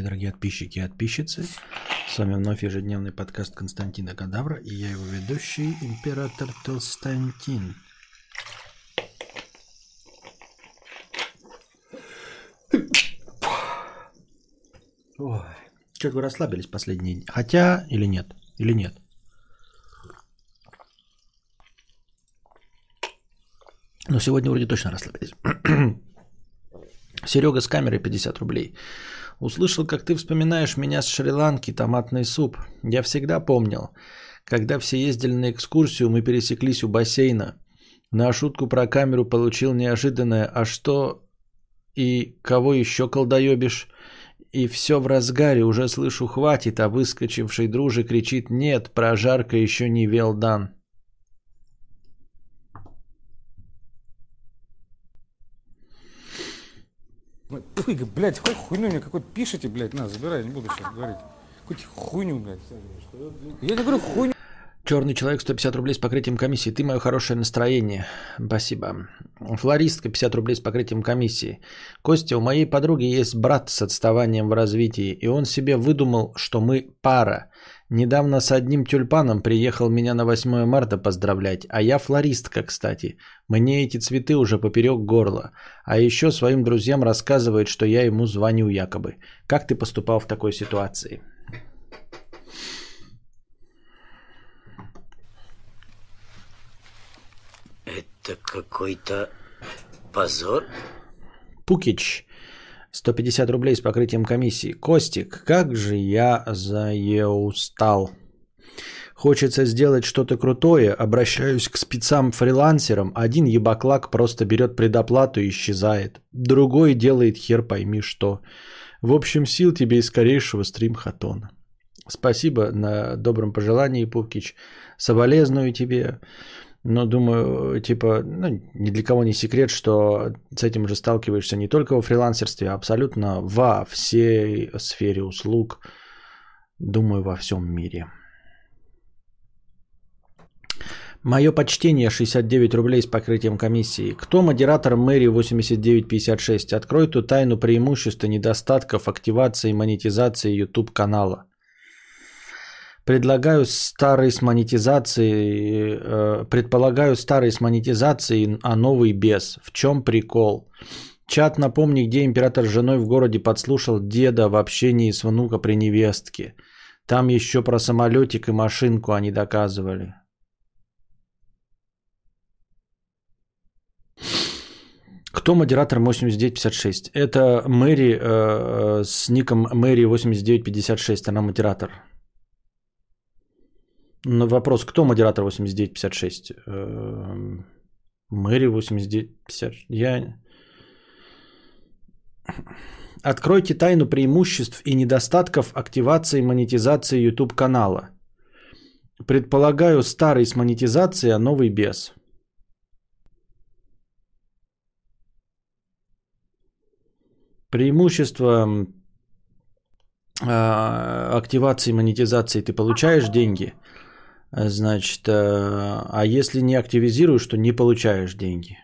Дорогие подписчики и подписчицы, с вами вновь ежедневный подкаст Константина Кадавра и я его ведущий, император Толстантин. Ой, что-то вы расслабились последние дни. Хотя или нет? Или нет? Но сегодня вроде точно расслабились. Серега с камерой 50 рублей. Услышал, как ты вспоминаешь меня с Шри-Ланки, томатный суп. Я всегда помнил, когда все ездили на экскурсию, мы пересеклись у бассейна. На шутку про камеру получил неожиданное «А что и кого еще колдоебишь?» И все в разгаре, уже слышу «Хватит», а выскочивший дружи кричит «Нет, прожарка еще не велдан». Пуй, блядь, какой хуйню мне какой-то пишите, блядь, на, забирай, не буду сейчас говорить. Какую-то хуйню, блядь. Я тебе говорю, хуйню. Черный человек 150 рублей с покрытием комиссии. Ты мое хорошее настроение. Спасибо. Флористка 50 рублей с покрытием комиссии. Костя, у моей подруги есть брат с отставанием в развитии, и он себе выдумал, что мы пара. Недавно с одним тюльпаном приехал меня на 8 марта поздравлять, а я флористка, кстати. Мне эти цветы уже поперек горла. А еще своим друзьям рассказывает, что я ему звоню якобы. Как ты поступал в такой ситуации? Это какой-то позор? Пукич. 150 рублей с покрытием комиссии. Костик, как же я заеустал. Хочется сделать что-то крутое, обращаюсь к спецам-фрилансерам. Один ебаклак просто берет предоплату и исчезает. Другой делает хер пойми что. В общем, сил тебе и скорейшего стрим-хатона. Спасибо на добром пожелании, Пупкич. Соболезную тебе. Но думаю, типа, ну, ни для кого не секрет, что с этим же сталкиваешься не только во фрилансерстве, а абсолютно во всей сфере услуг, думаю, во всем мире. Мое почтение 69 рублей с покрытием комиссии. Кто модератор мэрии 8956? Открой ту тайну преимуществ и недостатков активации и монетизации YouTube канала. Предлагаю старый с монетизацией, э, предполагаю старый с монетизацией, а новый без. В чем прикол? Чат напомни, где император с женой в городе подслушал деда в общении с внука при невестке. Там еще про самолетик и машинку они доказывали. Кто модератор 8956? Это Мэри э, с ником Мэри 8956, она модератор. На вопрос, кто модератор 8956? Эм, Мэри 8956. Я... Откройте тайну преимуществ и недостатков активации и монетизации YouTube канала. Предполагаю старый с монетизацией, а новый без. Преимущество э, активации и монетизации ты получаешь деньги – Значит, э, а если не активизируешь, то не получаешь деньги.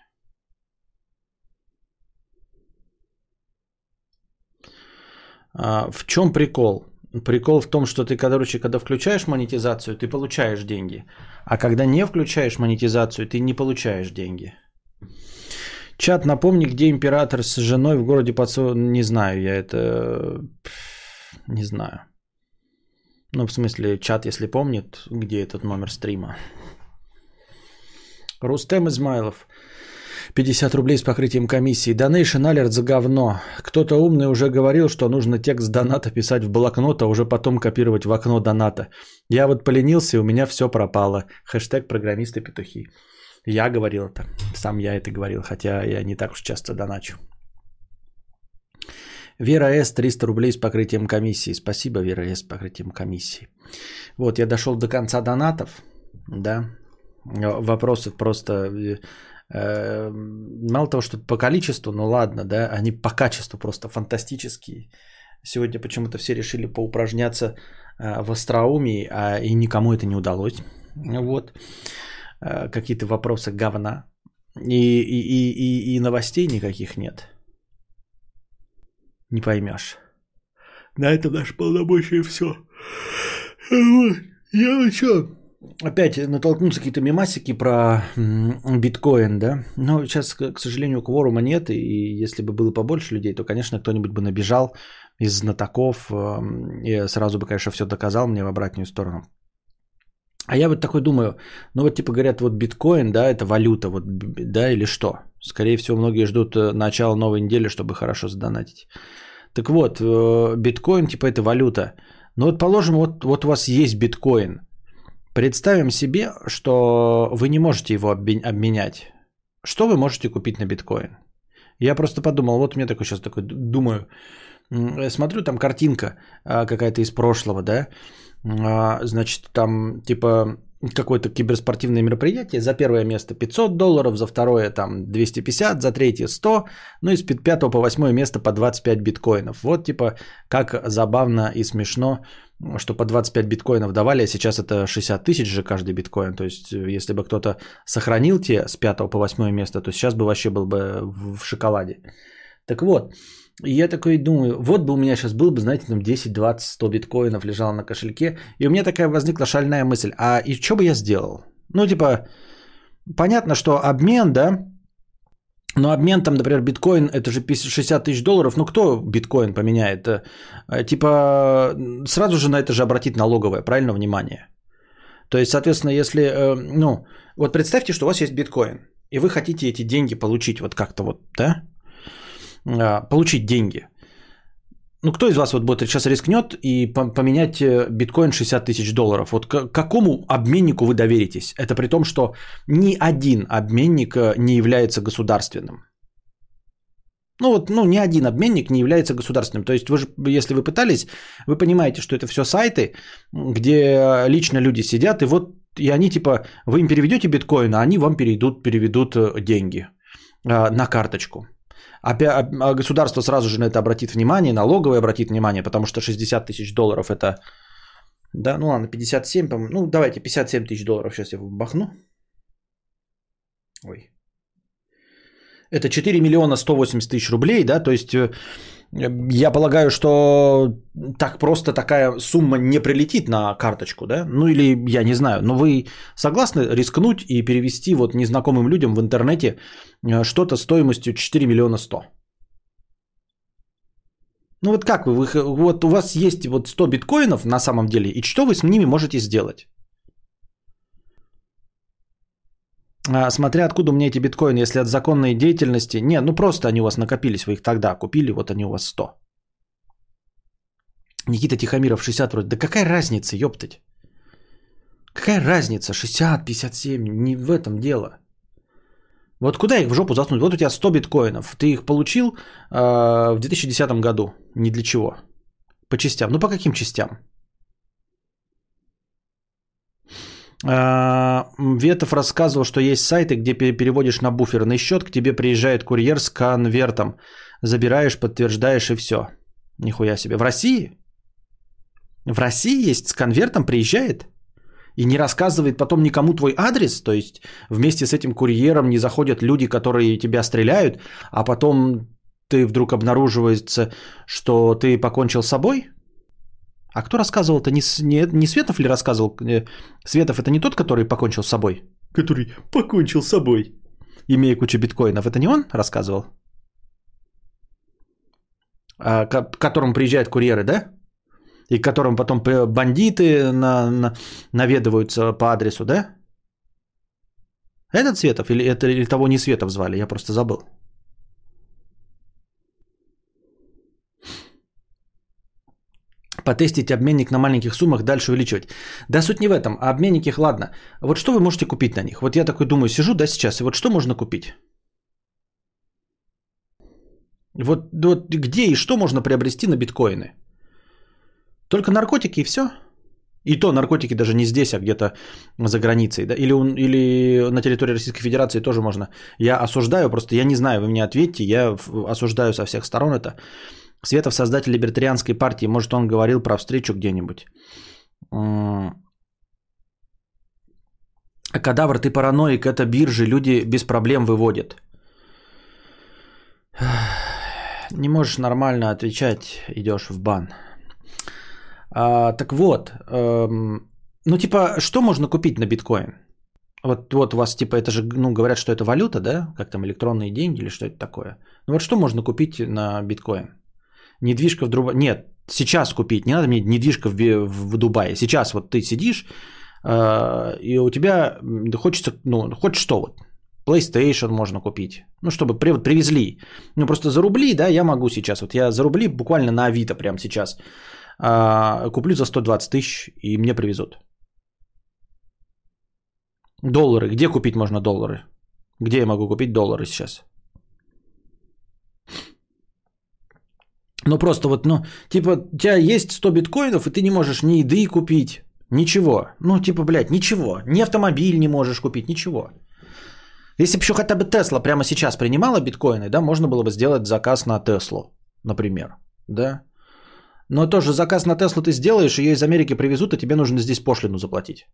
А, в чем прикол? Прикол в том, что ты, короче, когда включаешь монетизацию, ты получаешь деньги. А когда не включаешь монетизацию, ты не получаешь деньги. Чат, напомни, где император с женой в городе Пацо... Не знаю, я это... Не знаю. Ну, в смысле, чат, если помнит, где этот номер стрима. Рустем Измайлов. 50 рублей с покрытием комиссии. Donation алерт за говно. Кто-то умный уже говорил, что нужно текст доната писать в блокнот, а уже потом копировать в окно доната. Я вот поленился, и у меня все пропало. Хэштег программисты петухи. Я говорил это. Сам я это говорил, хотя я не так уж часто доначу. Вера С. 300 рублей с покрытием комиссии. Спасибо, Вера С. с покрытием комиссии. Вот, я дошел до конца донатов. Да. Вопросы просто... Э, мало того, что по количеству, ну ладно, да, они по качеству просто фантастические. Сегодня почему-то все решили поупражняться э, в остроумии, а и никому это не удалось. Вот. Э, какие-то вопросы говна. И, и, и, и новостей никаких нет. Не поймешь. На этом наше полномочия все. Я вот что, опять натолкнуться какие-то мемасики про биткоин, да? Но сейчас, к к сожалению, кворума нет, и если бы было побольше людей, то, конечно, кто-нибудь бы набежал из знатоков эм, и сразу бы, конечно, все доказал мне в обратную сторону. А я вот такой думаю, ну вот типа говорят, вот биткоин, да, это валюта, вот, да, или что? Скорее всего, многие ждут э, начала новой недели, чтобы хорошо задонатить. Так вот, э, биткоин, типа, это валюта. Ну вот положим, вот, вот у вас есть биткоин. Представим себе, что вы не можете его обме- обменять. Что вы можете купить на биткоин? Я просто подумал, вот меня такой сейчас такой думаю, смотрю, там картинка а, какая-то из прошлого, да, значит, там типа какое-то киберспортивное мероприятие, за первое место 500 долларов, за второе там 250, за третье 100, ну и с 5 по 8 место по 25 биткоинов. Вот типа как забавно и смешно, что по 25 биткоинов давали, а сейчас это 60 тысяч же каждый биткоин. То есть если бы кто-то сохранил те с 5 по 8 место, то сейчас бы вообще был бы в шоколаде. Так вот, и я такой думаю, вот бы у меня сейчас был бы, знаете, там 10, 20, 100 биткоинов лежало на кошельке, и у меня такая возникла шальная мысль, а и что бы я сделал? Ну, типа, понятно, что обмен, да, но обмен там, например, биткоин, это же 50 60 тысяч долларов, ну кто биткоин поменяет? Э, э, Типа, сразу же на это же обратит налоговое, правильно, внимание? То есть, соответственно, если, э, ну, вот представьте, что у вас есть биткоин, и вы хотите эти деньги получить вот как-то вот, да, получить деньги. Ну, кто из вас вот будет сейчас рискнет и по- поменять э, биткоин 60 тысяч долларов? Вот к какому обменнику вы доверитесь? Это при том, что ни один обменник э, не является государственным. Ну вот, ну, ни один обменник не является государственным. То есть вы же, если вы пытались, вы понимаете, что это все сайты, где лично люди сидят, и вот, и они типа, вы им переведете биткоин, а они вам перейдут, переведут э, деньги на карточку. Опя- а государство сразу же на это обратит внимание, налоговое обратит внимание, потому что 60 тысяч долларов это... Да, ну ладно, 57, по ну давайте 57 тысяч долларов сейчас я бахну. Ой. Это 4 миллиона 180 тысяч рублей, да, то есть э, я полагаю, что так просто такая сумма не прилетит на карточку, да? Ну или я не знаю, но вы согласны рискнуть и перевести вот незнакомым людям в интернете э, что-то стоимостью 4 миллиона 100? Ну вот как вы, вы, вот у вас есть вот 100 биткоинов на самом деле, и что вы с ними можете сделать? А, смотря откуда меня эти биткоины, если от законной деятельности. Не, ну просто они у вас накопились, вы их тогда купили, вот они у вас 100. Никита Тихомиров 60 вроде. Да какая разница, ёптать? Какая разница, 60, 57, не в этом дело. Вот куда их в жопу засунуть? Вот у тебя 100 биткоинов, ты их получил э, в 2010 году, ни для чего. По частям. Ну по каким частям? А, Ветов рассказывал, что есть сайты, где пере- переводишь на буферный счет, к тебе приезжает курьер с конвертом. Забираешь, подтверждаешь и все. Нихуя себе. В России? В России есть с конвертом приезжает? И не рассказывает потом никому твой адрес? То есть вместе с этим курьером не заходят люди, которые тебя стреляют, а потом ты вдруг обнаруживается, что ты покончил с собой? А кто рассказывал-то? Не, не, не Светов ли рассказывал? Э, Светов это не тот, который покончил с собой? Который покончил с собой, имея кучу биткоинов. Это не он рассказывал? А, к которому приезжают курьеры, да? И к которым потом бандиты на, на- наведываются по адресу, да? Этот Светов или, это, или того не Светов звали, я просто забыл. Потестить обменник на маленьких суммах, дальше увеличивать. Да суть не в этом, а обменники, ладно. Вот что вы можете купить на них? Вот я такой думаю, сижу, да, сейчас, и вот что можно купить? Вот, вот где и что можно приобрести на биткоины? Только наркотики и все? И то наркотики даже не здесь, а где-то за границей. Да? Или, он- или на территории Российской Федерации тоже можно. Я осуждаю, просто я не знаю, вы мне ответьте, я осуждаю со всех сторон это. Светов, создатель либертарианской партии, может, он говорил про встречу где-нибудь. А Кадавр, ты параноик, это биржи, люди без проблем выводят. Не можешь нормально отвечать, идешь в бан. А, так вот, эм, ну типа, что можно купить на биткоин? Вот, вот у вас типа это же, ну говорят, что это валюта, да? Как там электронные деньги или что это такое? Ну вот что можно купить на биткоин? Недвижка в Дубае. Нет, сейчас купить. Не надо мне недвижка в, в Дубае. Сейчас вот ты сидишь, э, и у тебя хочется, ну, хоть что вот. PlayStation можно купить. Ну, чтобы при, привезли. Ну, просто за рубли, да, я могу сейчас. Вот я за рубли буквально на Авито прямо сейчас э, куплю за 120 тысяч, и мне привезут. Доллары. Где купить можно доллары? Где я могу купить доллары сейчас? Ну просто вот, ну, типа, у тебя есть 100 биткоинов, и ты не можешь ни еды купить, ничего. Ну, типа, блядь, ничего. Ни автомобиль не можешь купить, ничего. Если бы еще хотя бы Тесла прямо сейчас принимала биткоины, да, можно было бы сделать заказ на Теслу, например, да. Но тоже заказ на Теслу ты сделаешь, ее из Америки привезут, а тебе нужно здесь пошлину заплатить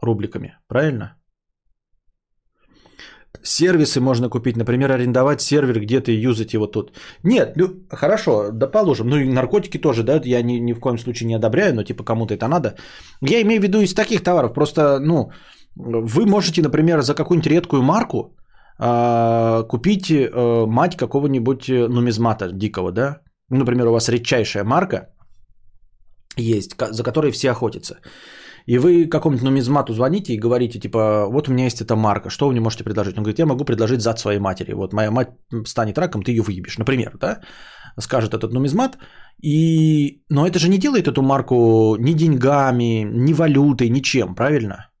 рубликами, правильно? Сервисы можно купить, например, арендовать сервер где-то и юзать его тут. Нет, ну, хорошо, да положим. Ну и наркотики тоже, да, я ни, ни в коем случае не одобряю, но типа кому-то это надо. Я имею в виду из таких товаров. Просто, ну, вы можете, например, за какую-нибудь редкую марку э, купить э, мать какого-нибудь э, нумизмата дикого, да? Например, у вас редчайшая марка есть, за которой все охотятся. И вы какому-то нумизмату звоните и говорите, типа, вот у меня есть эта марка, что вы мне можете предложить? Он говорит, я могу предложить зад своей матери. Вот моя мать станет раком, ты ее выебешь, например, да? Скажет этот нумизмат. И... Но это же не делает эту марку ни деньгами, ни валютой, ничем, правильно?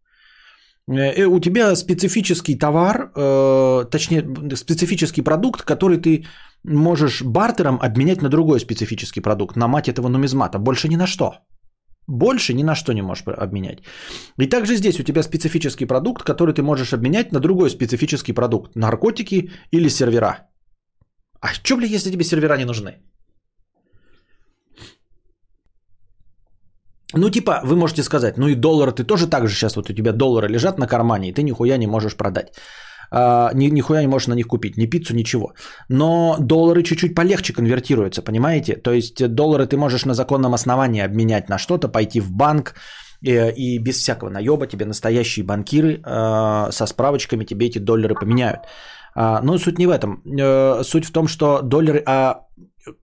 Э, э, у тебя специфический товар, э, точнее, специфический продукт, который ты можешь бартером обменять на другой специфический продукт, на мать этого нумизмата, больше ни на что. Больше ни на что не можешь обменять. И также здесь у тебя специфический продукт, который ты можешь обменять на другой специфический продукт. Наркотики или сервера. А что, бля, если тебе сервера не нужны? Ну, типа, вы можете сказать, ну и доллары ты тоже так же сейчас, вот у тебя доллары лежат на кармане, и ты нихуя не можешь продать. А, ни, нихуя не можешь на них купить, ни пиццу, ничего. Но доллары чуть-чуть полегче конвертируются, понимаете? То есть доллары ты можешь на законном основании обменять на что-то, пойти в банк, и, э, и без всякого наеба тебе настоящие банкиры э, со справочками тебе эти доллары поменяют. А, но суть не в этом. Э, суть в том, что доллары а,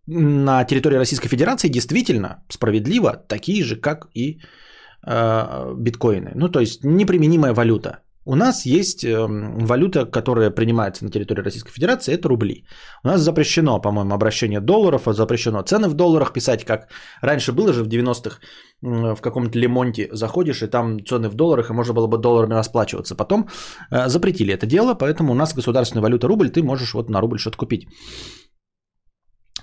на территории Российской Федерации действительно справедливо такие же, как и э, биткоины. Ну, то есть неприменимая валюта. У нас есть эм, валюта, которая принимается на территории Российской Федерации, это рубли. У нас запрещено, по-моему, обращение долларов, а запрещено цены в долларах писать, как раньше было же в 90-х в каком-то Лемонте заходишь, и там цены в долларах, и можно было бы долларами расплачиваться. Потом э, запретили это дело, поэтому у нас государственная валюта рубль, ты можешь вот на рубль что-то купить.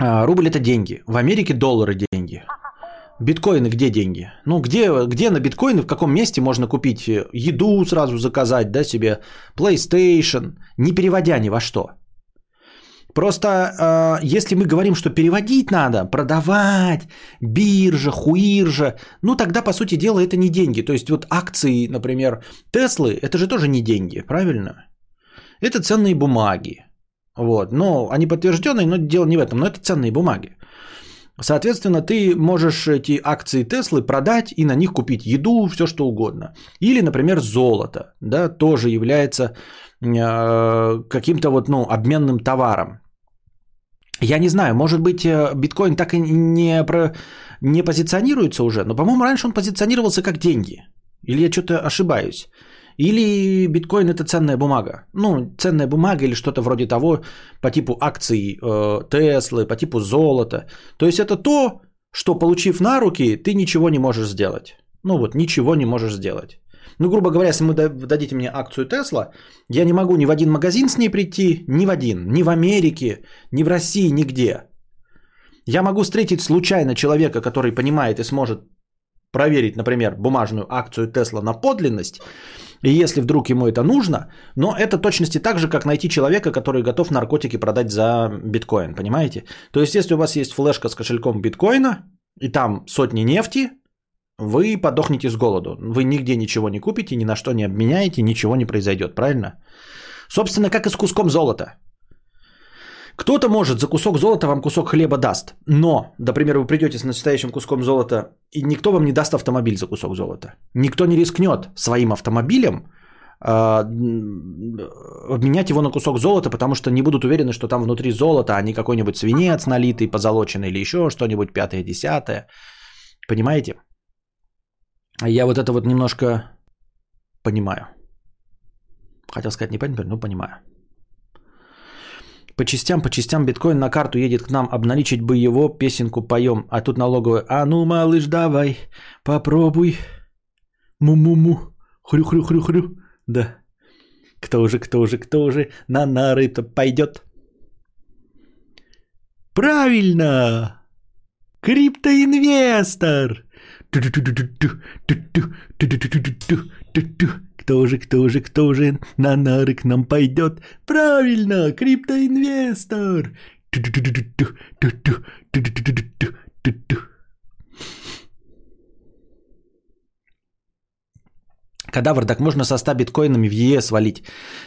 А, рубль это деньги. В Америке доллары деньги. Биткоины где деньги? Ну, где, где на биткоины, в каком месте можно купить э, еду сразу заказать, да, себе, PlayStation, не переводя ни во что. Просто э, если мы говорим, что переводить надо, продавать, биржа, хуиржа, ну тогда, по сути дела, это не деньги. То есть вот акции, например, Теслы, это же тоже не деньги, правильно? Это ценные бумаги. Вот. Но они подтвержденные, но дело не в этом. Но это ценные бумаги. Соответственно, ты можешь эти акции Теслы продать и на них купить еду, все что угодно. Или, например, золото, да, тоже является э, каким-то вот, ну, обменным товаром. Я не знаю, может быть, э, биткоин так и не, про, не позиционируется уже, но, по-моему, раньше он позиционировался как деньги. Или я что-то ошибаюсь. Или биткоин это ценная бумага. Ну, ценная бумага или что-то вроде того по типу акций э, Теслы, по типу золота. То есть это то, что получив на руки, ты ничего не можешь сделать. Ну вот, ничего не можешь сделать. Ну, грубо говоря, если вы дадите мне акцию Тесла, я не могу ни в один магазин с ней прийти, ни в один, ни в Америке, ни в России, нигде. Я могу встретить случайно человека, который понимает и сможет проверить, например, бумажную акцию Тесла на подлинность, и если вдруг ему это нужно, но это точности так же, как найти человека, который готов наркотики продать за биткоин, понимаете? То есть, если у вас есть флешка с кошельком биткоина, и там сотни нефти, вы подохнете с голоду. Вы нигде ничего не купите, ни на что не обменяете, ничего не произойдет, правильно? Собственно, как и с куском золота. Кто-то может за кусок золота вам кусок хлеба даст. Но, например, вы придете с настоящим куском золота, и никто вам не даст автомобиль за кусок золота. Никто не рискнет своим автомобилем а, обменять его на кусок золота, потому что не будут уверены, что там внутри золото, а не какой-нибудь свинец налитый, позолоченный или еще что-нибудь пятое, десятое. Понимаете? Я вот это вот немножко понимаю. Хотел сказать не понимаю, но понимаю. По частям, по частям биткоин на карту едет к нам, обналичить бы его, песенку поем. А тут налоговая, а ну, малыш, давай, попробуй. Му-му-му, хрю-хрю-хрю-хрю. Да. Кто же, кто же, кто же на нары-то пойдет? Правильно! Криптоинвестор! Кто же, кто же, кто же на нары к нам пойдет? Правильно, криптоинвестор! Кадавр, так можно со 100 биткоинами в ЕС валить.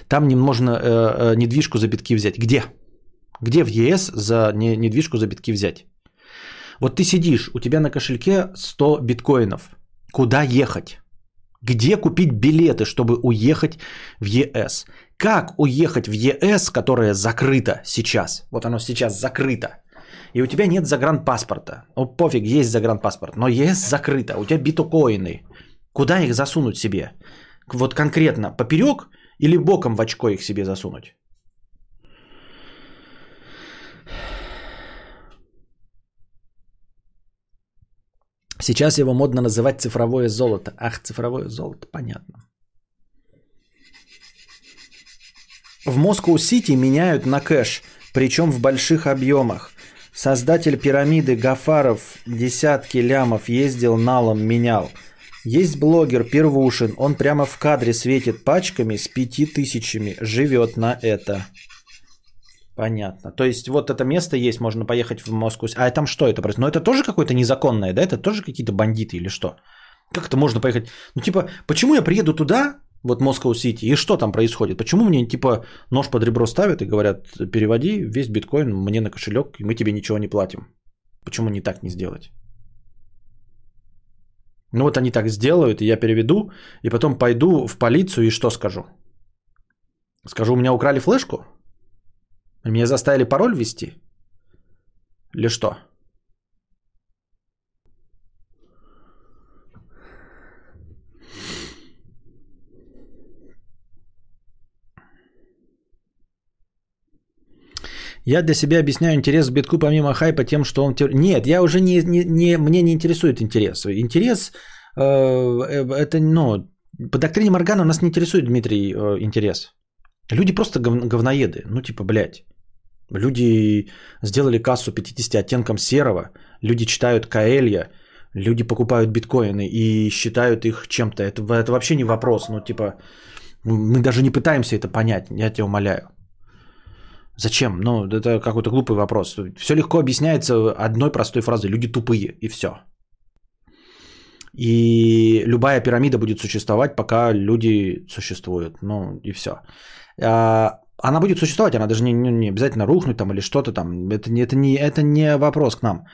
Там не можно э, э, недвижку за битки взять. Где? Где в ЕС за не, недвижку за битки взять? Вот ты сидишь, у тебя на кошельке 100 биткоинов. Куда ехать? Где купить билеты, чтобы уехать в ЕС? Как уехать в ЕС, которая закрыта сейчас? Вот оно сейчас закрыто. И у тебя нет загранпаспорта. Ну, пофиг, есть загранпаспорт. Но ЕС закрыто. У тебя биткоины. Куда их засунуть себе? Вот конкретно поперек или боком в очко их себе засунуть? Сейчас его модно называть цифровое золото. Ах, цифровое золото, понятно. В Москву-Сити меняют на кэш, причем в больших объемах. Создатель пирамиды Гафаров десятки лямов ездил налом менял. Есть блогер Первушин, он прямо в кадре светит пачками с пяти тысячами, живет на это. Понятно. То есть вот это место есть, можно поехать в Москву. А там что это происходит? Ну это тоже какое-то незаконное, да? Это тоже какие-то бандиты или что? Как это можно поехать? Ну типа, почему я приеду туда, вот Москва-Сити, и что там происходит? Почему мне типа нож под ребро ставят и говорят, переводи весь биткоин мне на кошелек, и мы тебе ничего не платим? Почему не так не сделать? Ну вот они так сделают, и я переведу, и потом пойду в полицию и что скажу? Скажу, у меня украли флешку? Меня заставили пароль ввести? Или что? Я для себя объясняю интерес к битку помимо хайпа тем, что он... Нет, я уже не... не, не мне не интересует интерес. Интерес э, э, это, ну, по доктрине Моргана нас не интересует, Дмитрий, э, интерес. Люди просто гов, говноеды. Ну, типа, блядь. Люди сделали кассу 50 оттенком серого, люди читают Каэлья, люди покупают биткоины и считают их чем-то. Это, это вообще не вопрос. Ну, типа, мы даже не пытаемся это понять, я тебя умоляю. Зачем? Ну, это какой-то глупый вопрос. Все легко объясняется одной простой фразой. Люди тупые, и все. И любая пирамида будет существовать, пока люди существуют. Ну, и все. А, она будет существовать, она даже не, не обязательно рухнуть там или что-то там. Это, это, не, это не вопрос к нам.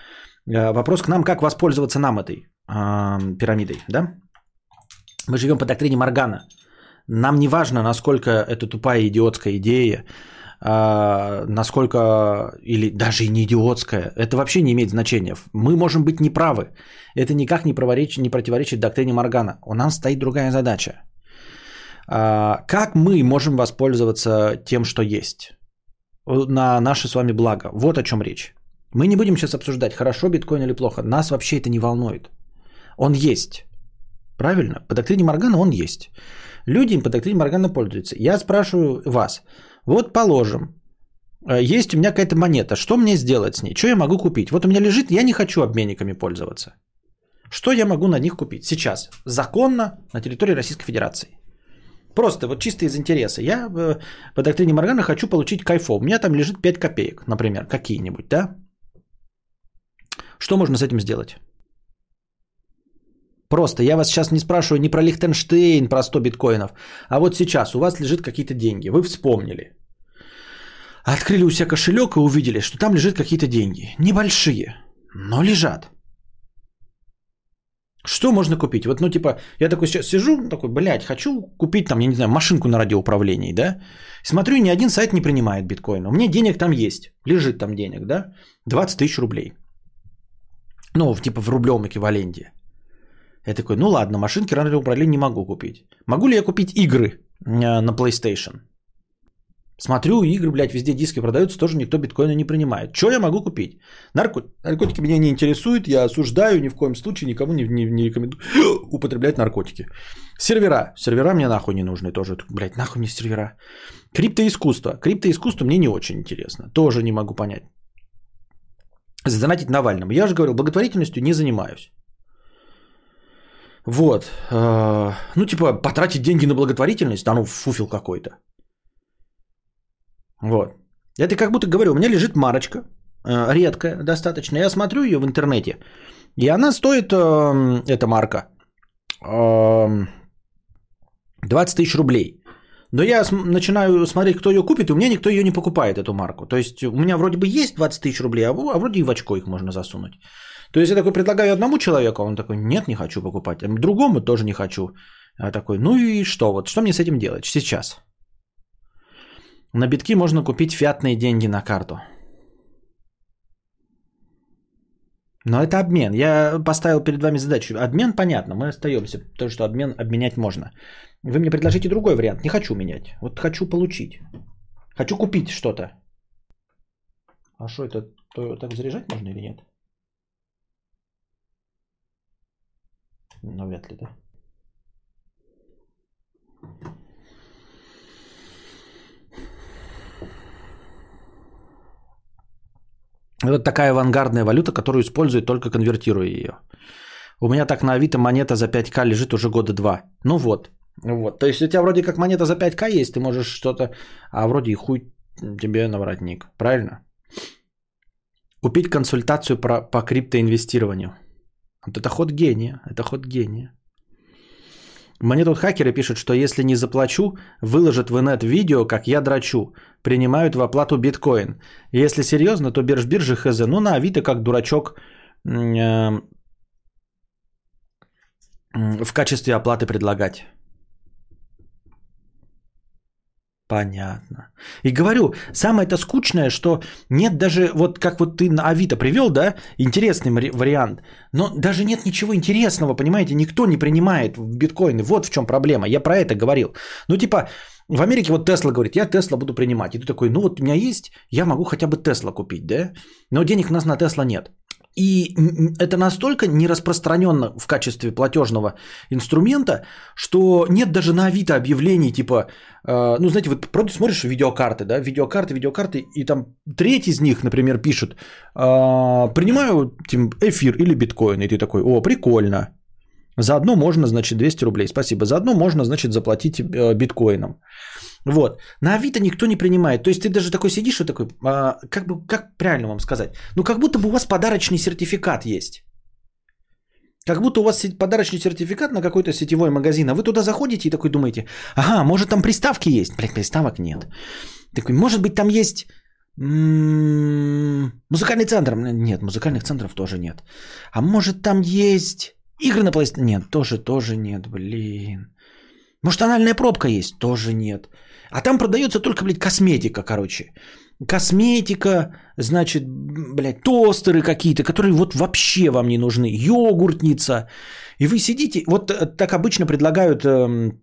А, вопрос к нам, как воспользоваться нам этой э, пирамидой, да? Мы живем по доктрине Моргана. Нам не важно, насколько это тупая идиотская идея, э, насколько, или даже и не идиотская, это вообще не имеет значения. Мы можем быть неправы. Это никак не, не противоречит доктрине Моргана. У нас стоит другая задача – как мы можем воспользоваться тем, что есть на наше с вами благо? Вот о чем речь. Мы не будем сейчас обсуждать, хорошо биткоин или плохо. Нас вообще это не волнует. Он есть. Правильно? По доктрине Моргана он есть. Люди им по доктрине Моргана пользуются. Я спрашиваю вас. Вот положим, э, есть у меня какая-то монета. Что мне сделать с ней? Что я могу купить? Вот у меня лежит, я не хочу обменниками пользоваться. Что я могу на них купить сейчас? Законно на территории Российской Федерации. Просто вот чисто из интереса. Я э, по доктрине Моргана хочу получить кайфов. У меня там лежит 5 копеек, например, какие-нибудь, да? Что можно с этим сделать? Просто я вас сейчас не спрашиваю не про Лихтенштейн, про 100 биткоинов, а вот сейчас у вас лежит какие-то деньги, вы вспомнили. Открыли у себя кошелек и увидели, что там лежат какие-то деньги. Небольшие, но лежат. Что можно купить? Вот, ну, типа, я такой сейчас сижу, такой, блядь, хочу купить там, я не знаю, машинку на радиоуправлении, да? Смотрю, ни один сайт не принимает биткоин. У меня денег там есть, лежит там денег, да? 20 тысяч рублей. Ну, типа в рублевом эквиваленте. Я такой, ну ладно, машинки на радиоуправлении не могу купить. Могу ли я купить игры э, на PlayStation? Смотрю, игры, блядь, везде диски продаются, тоже никто биткоина не принимает. Что я могу купить? Нарко... Наркотики меня не интересуют, я осуждаю, ни в коем случае никому не, не, не рекомендую употреблять наркотики. Сервера. Сервера мне нахуй не нужны тоже. Блядь, нахуй мне сервера. Криптоискусство. Криптоискусство мне не очень интересно. Тоже не могу понять. Задонатить Навальному. Я же говорил, благотворительностью не занимаюсь. Вот. Э, ну, типа, потратить деньги на благотворительность, да ну, фуфел какой-то. Вот. Это как будто говорю, у меня лежит марочка, э, редкая достаточно. Я смотрю ее в интернете, и она стоит, э, эта марка, 20 тысяч рублей. Но я начинаю смотреть, кто ее купит, и у меня никто ее не покупает, эту марку. То есть у меня вроде бы есть 20 тысяч рублей, а, а вроде и в очко их можно засунуть. То есть я такой предлагаю одному человеку, а он такой, нет, не хочу покупать. А другому тоже не хочу. А такой, ну и что вот, что мне с этим делать сейчас? На битки можно купить фиатные деньги на карту. Но это обмен. Я поставил перед вами задачу. Обмен понятно, мы остаемся. То, что обмен обменять можно. Вы мне предложите другой вариант. Не хочу менять. Вот хочу получить. Хочу купить что-то. А что это? То, так заряжать можно или нет? Ну, вряд ли, да. Это такая авангардная валюта, которую используют только конвертируя ее. У меня так на Авито монета за 5к лежит уже года два. Ну вот. Вот. То есть у тебя вроде как монета за 5к есть, ты можешь что-то... А вроде и хуй тебе на воротник. Правильно? Купить консультацию про, по криптоинвестированию. Вот это ход гения. Это ход гения. Мне тут хакеры пишут, что если не заплачу, выложат в инет видео, как я драчу. Принимают в оплату биткоин. Если серьезно, то бирж-биржи хз. Ну, на Авито как дурачок э, в качестве оплаты предлагать. Понятно. И говорю, самое-то скучное, что нет даже, вот как вот ты на Авито привел, да, интересный вариант, но даже нет ничего интересного, понимаете, никто не принимает биткоины, вот в чем проблема, я про это говорил. Ну типа, в Америке вот Тесла говорит, я Тесла буду принимать, и ты такой, ну вот у меня есть, я могу хотя бы Тесла купить, да, но денег у нас на Тесла нет. И это настолько не распространенно в качестве платежного инструмента, что нет даже на Авито объявлений типа, э, ну знаете, вот просто смотришь видеокарты, да, видеокарты, видеокарты, и там треть из них, например, пишут, э, принимаю тем, эфир или биткоин, и ты такой, о, прикольно. Заодно можно, значит, 200 рублей, спасибо. Заодно можно, значит, заплатить э, биткоином. Вот. На Авито никто не принимает. То есть ты даже такой сидишь и такой, а, как бы, как правильно вам сказать? Ну, как будто бы у вас подарочный сертификат есть. Как будто у вас подарочный сертификат на какой-то сетевой магазин, а вы туда заходите и такой думаете, ага, может там приставки есть? Блин, приставок нет. Такой, может быть там есть м-м, музыкальный центр? Нет, музыкальных центров тоже нет. А может там есть игры на PlayStation? Нет, тоже, тоже нет, блин. Может анальная пробка есть? Тоже нет. А там продается только, блядь, косметика, короче. Косметика, значит, блядь, тостеры какие-то, которые вот вообще вам не нужны. Йогуртница. И вы сидите, вот э, так обычно предлагают эм,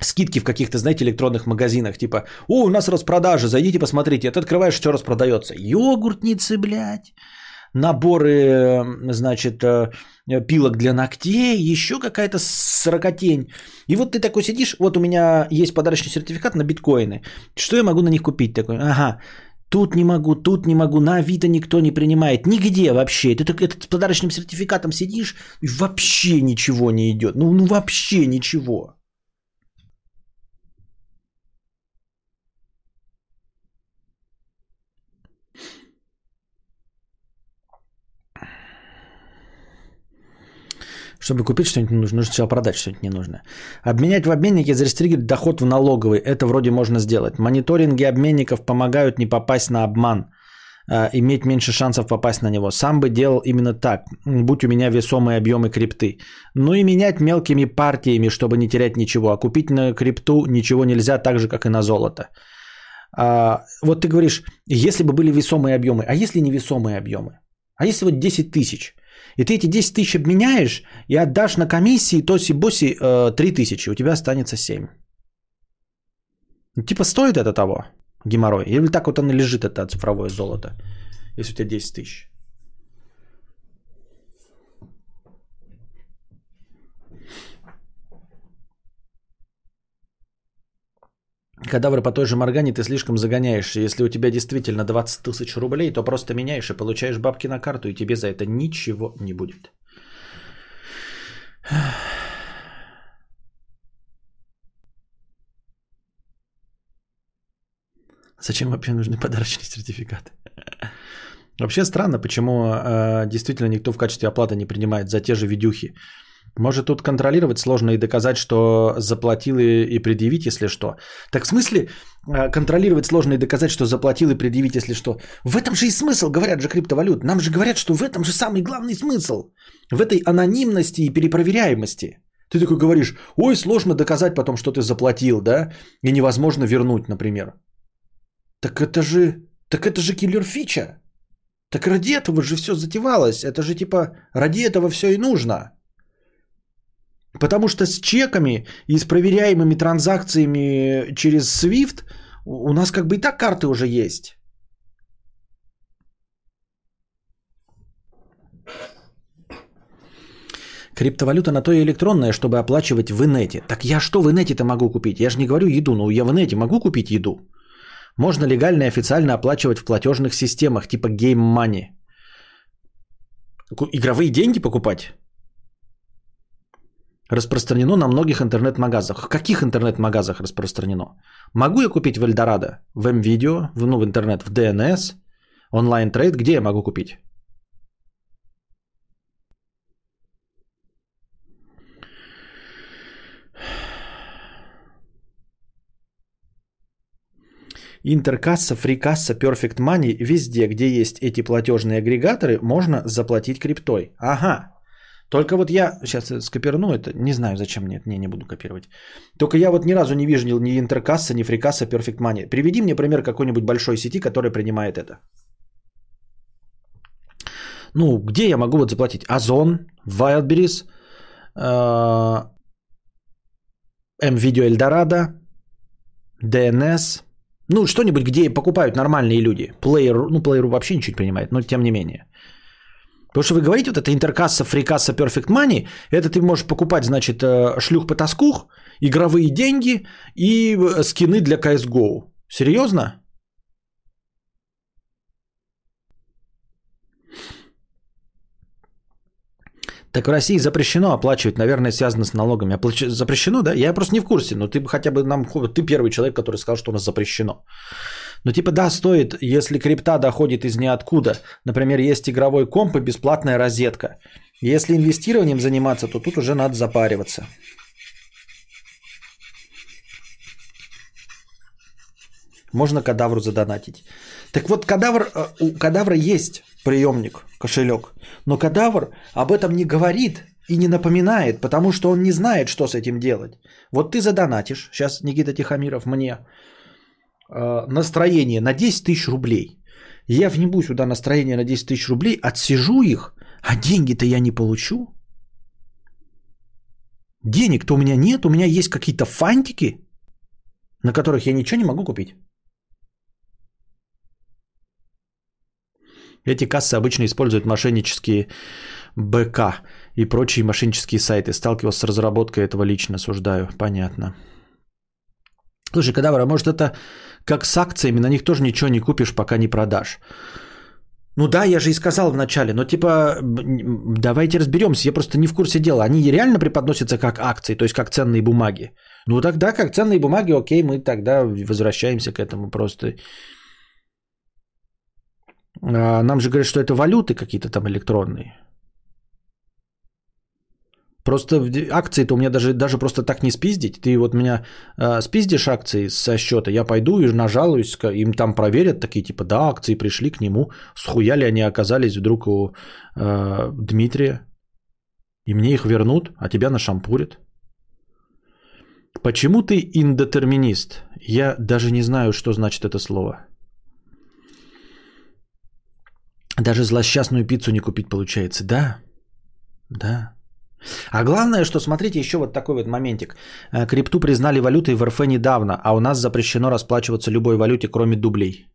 скидки в каких-то, знаете, электронных магазинах. Типа, о, у нас распродажа, зайдите посмотрите. Это открываешь, что распродается. Йогуртницы, блядь наборы, значит, э, пилок для ногтей, еще какая-то сорокотень. И вот ты такой сидишь, вот у меня есть подарочный сертификат на биткоины. Что я могу на них купить? Такой, ага, Тут не могу, тут не могу, на Авито никто не принимает, нигде вообще. Ты так этот с подарочным сертификатом сидишь и вообще ничего не идет. Ну, ну вообще ничего. Чтобы купить что-нибудь нужно, нужно сначала продать что-нибудь ненужное. Обменять в обменнике, зарегистрировать доход в налоговый. Это вроде можно сделать. Мониторинги обменников помогают не попасть на обман. а, иметь меньше шансов попасть на него. Сам бы делал именно так, будь у меня весомые объемы крипты. Ну и менять мелкими партиями, чтобы не терять ничего. А купить на крипту ничего нельзя, так же, как и на золото. А, вот ты говоришь, если бы были весомые объемы, а если невесомые объемы? А если вот 10 тысяч? И ты эти 10 тысяч обменяешь и отдашь на комиссии тоси-боси э, 3 тысячи, у тебя останется 7. Ну, типа стоит это того, геморрой? Или так вот оно лежит, это цифровое золото, если у тебя 10 тысяч? Кадавр по той же Моргане ты слишком загоняешься. Если у тебя действительно 20 тысяч рублей, то просто меняешь и получаешь бабки на карту, и тебе за это ничего не будет. Зачем вообще нужны подарочные сертификаты? Вообще странно, почему э, действительно никто в качестве оплаты не принимает за те же видюхи. Может тут контролировать сложно и доказать, что заплатил и, и предъявить, если что. Так в смысле э, контролировать сложно и доказать, что заплатил и предъявить, если что? В этом же и смысл, говорят же криптовалют. Нам же говорят, что в этом же самый главный смысл. В этой анонимности и перепроверяемости. Ты такой говоришь, ой, сложно доказать потом, что ты заплатил, да? И невозможно вернуть, например. Так это же, так это же киллер фича. Так ради этого же все затевалось. Это же типа ради этого все и нужно. Потому что с чеками и с проверяемыми транзакциями через SWIFT у нас как бы и так карты уже есть. Криптовалюта на то и электронная, чтобы оплачивать в инете. Так я что в инете-то могу купить? Я же не говорю еду, но я в инете могу купить еду. Можно легально и официально оплачивать в платежных системах типа Game Money. Игровые деньги покупать? Распространено на многих интернет-магазах. В каких интернет-магазах распространено? Могу я купить в Эльдорадо, в МВидео, в, ну, в интернет, в ДНС, онлайн-трейд? Где я могу купить? Интеркасса, фрикасса, Perfect Money, везде, где есть эти платежные агрегаторы, можно заплатить криптой. Ага. Только вот я сейчас скоперну это, не знаю зачем мне, не, не буду копировать. Только я вот ни разу не вижу ни интеркасса, ни фрикасса, Perfect Money. Приведи мне пример какой-нибудь большой сети, которая принимает это. Ну, где я могу вот заплатить? Озон, Wildberries, MVideo Eldorado, DNS, ну, что-нибудь, где покупают нормальные люди. Player, ну, Player вообще ничего не принимает, но тем не менее. Потому что вы говорите, вот это интеркасса, фрикасса, perfect money, это ты можешь покупать, значит, э, шлюх по тоскух, игровые деньги и э, скины для CSGO. Серьезно? Так в России запрещено оплачивать, наверное, связано с налогами. Оплач... Запрещено, да? Я просто не в курсе, но ты хотя бы нам... Ты первый человек, который сказал, что у нас запрещено. Ну типа да, стоит, если крипта доходит из ниоткуда. Например, есть игровой комп и бесплатная розетка. Если инвестированием заниматься, то тут уже надо запариваться. Можно кадавру задонатить. Так вот, кадавр, э, у кадавра есть приемник, кошелек. Но кадавр об этом не говорит и не напоминает, потому что он не знает, что с этим делать. Вот ты задонатишь, сейчас Никита Тихомиров мне настроение на 10 тысяч рублей. Я внебу сюда настроение на 10 тысяч рублей, отсижу их, а деньги-то я не получу. Денег-то у меня нет, у меня есть какие-то фантики, на которых я ничего не могу купить. Эти кассы обычно используют мошеннические БК и прочие мошеннические сайты. Сталкивался с разработкой этого лично, осуждаю. Понятно. Слушай, Кадавра, может это как с акциями, на них тоже ничего не купишь, пока не продашь. Ну да, я же и сказал в начале, но типа давайте разберемся, я просто не в курсе дела. Они реально преподносятся как акции, то есть как ценные бумаги. Ну тогда как ценные бумаги, окей, мы тогда возвращаемся к этому просто. А нам же говорят, что это валюты какие-то там электронные. Просто акции-то у меня даже, даже просто так не спиздить. Ты вот меня э, спиздишь акции со счета, я пойду и нажалуюсь, им там проверят, такие типа, да, акции пришли к нему, схуяли они оказались вдруг у э, Дмитрия, и мне их вернут, а тебя нашампурят. Почему ты индетерминист? Я даже не знаю, что значит это слово. Даже злосчастную пиццу не купить получается. Да, да. А главное, что смотрите, еще вот такой вот моментик. Э, Крипту признали валютой в РФ недавно, а у нас запрещено расплачиваться любой валюте, кроме дублей.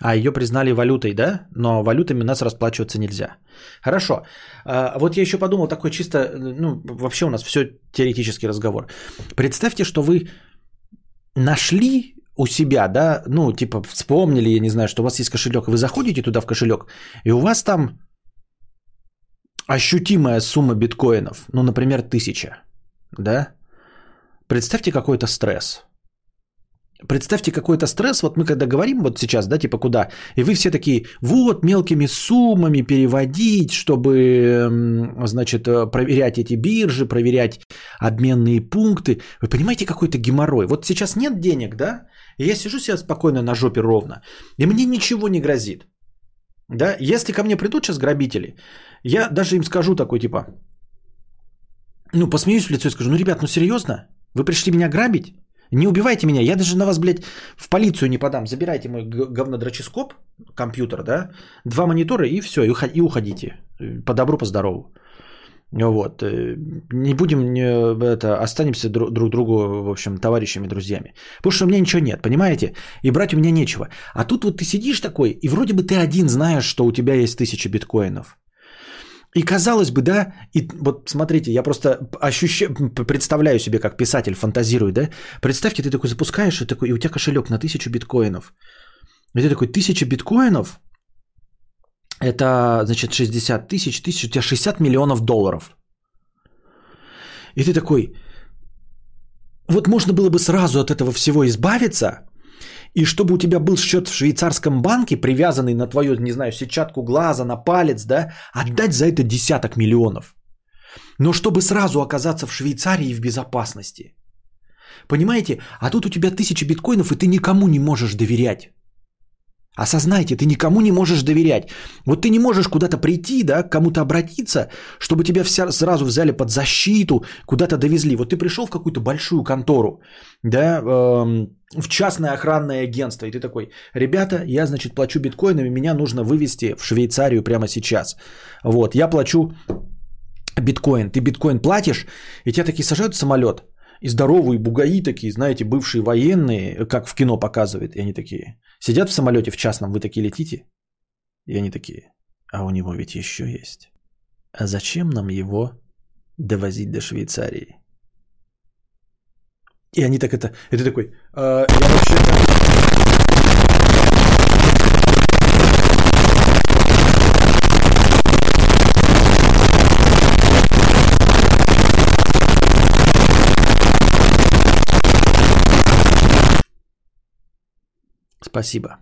А ее признали валютой, да? Но валютами у нас расплачиваться нельзя. Хорошо. А, Вот я еще подумал, такой чисто, ну, вообще у нас все теоретический разговор. Представьте, что вы нашли у себя, да, ну, типа вспомнили, я не знаю, что у вас есть кошелек, вы заходите туда в кошелек, и у вас там ощутимая сумма биткоинов, ну, например, тысяча, да? Представьте какой-то стресс. Представьте какой-то стресс, вот мы когда говорим вот сейчас, да, типа куда, и вы все такие, вот мелкими суммами переводить, чтобы, м, значит, э, проверять эти биржи, проверять обменные пункты. Вы понимаете, какой-то геморрой. Вот сейчас нет денег, да, и я сижу себе спокойно на жопе ровно, и мне ничего не грозит. Да, если ко мне придут сейчас грабители, я даже им скажу такой типа, ну, посмеюсь в лицо и скажу, ну, ребят, ну, серьезно? Вы пришли меня грабить? Не убивайте меня, я даже на вас, блядь, в полицию не подам. Забирайте мой говнодроческоп, компьютер, да, два монитора и все, и, ухо- и уходите. По добру, по здорову. Вот. э, Не будем, это, останемся друг, друг другу, в общем, товарищами, друзьями. Потому что у меня ничего нет, понимаете? И брать у меня нечего. А тут вот ты сидишь такой, и вроде бы ты один знаешь, что у тебя есть тысяча биткоинов. И казалось бы, да, и вот смотрите, я просто ощущаю, представляю себе, как писатель фантазирую, да. Представьте, ты такой запускаешь, и, такой, и у тебя кошелек на тысячу биткоинов. И ты такой, тысяча биткоинов, это, значит, 60 тысяч, тысяч, у тебя 60 миллионов долларов. И ты такой, вот можно было бы сразу от этого всего избавиться, и чтобы у тебя был счет в швейцарском банке, привязанный на твою, не знаю, сетчатку глаза, на палец, да, отдать за это десяток миллионов. Но чтобы сразу оказаться в Швейцарии в безопасности. Понимаете? А тут у тебя тысяча биткоинов, и ты никому не можешь доверять. Осознайте, ты никому не можешь доверять. Вот ты не можешь куда-то прийти, да, к кому-то обратиться, чтобы тебя вся, сразу взяли под защиту, куда-то довезли. Вот ты пришел в какую-то большую контору, да, эм, в частное охранное агентство, и ты такой, ребята, я, значит, плачу биткоинами, меня нужно вывести в Швейцарию прямо сейчас. Вот, я плачу биткоин, ты биткоин платишь, и тебя такие сажают в самолет, и здоровые бугаи такие, знаете, бывшие военные, как в кино показывают, и они такие, сидят в самолете в частном, вы такие летите, и они такие, а у него ведь еще есть. А зачем нам его довозить до Швейцарии? И они так это, ты такой, «А, я вообще Спасибо.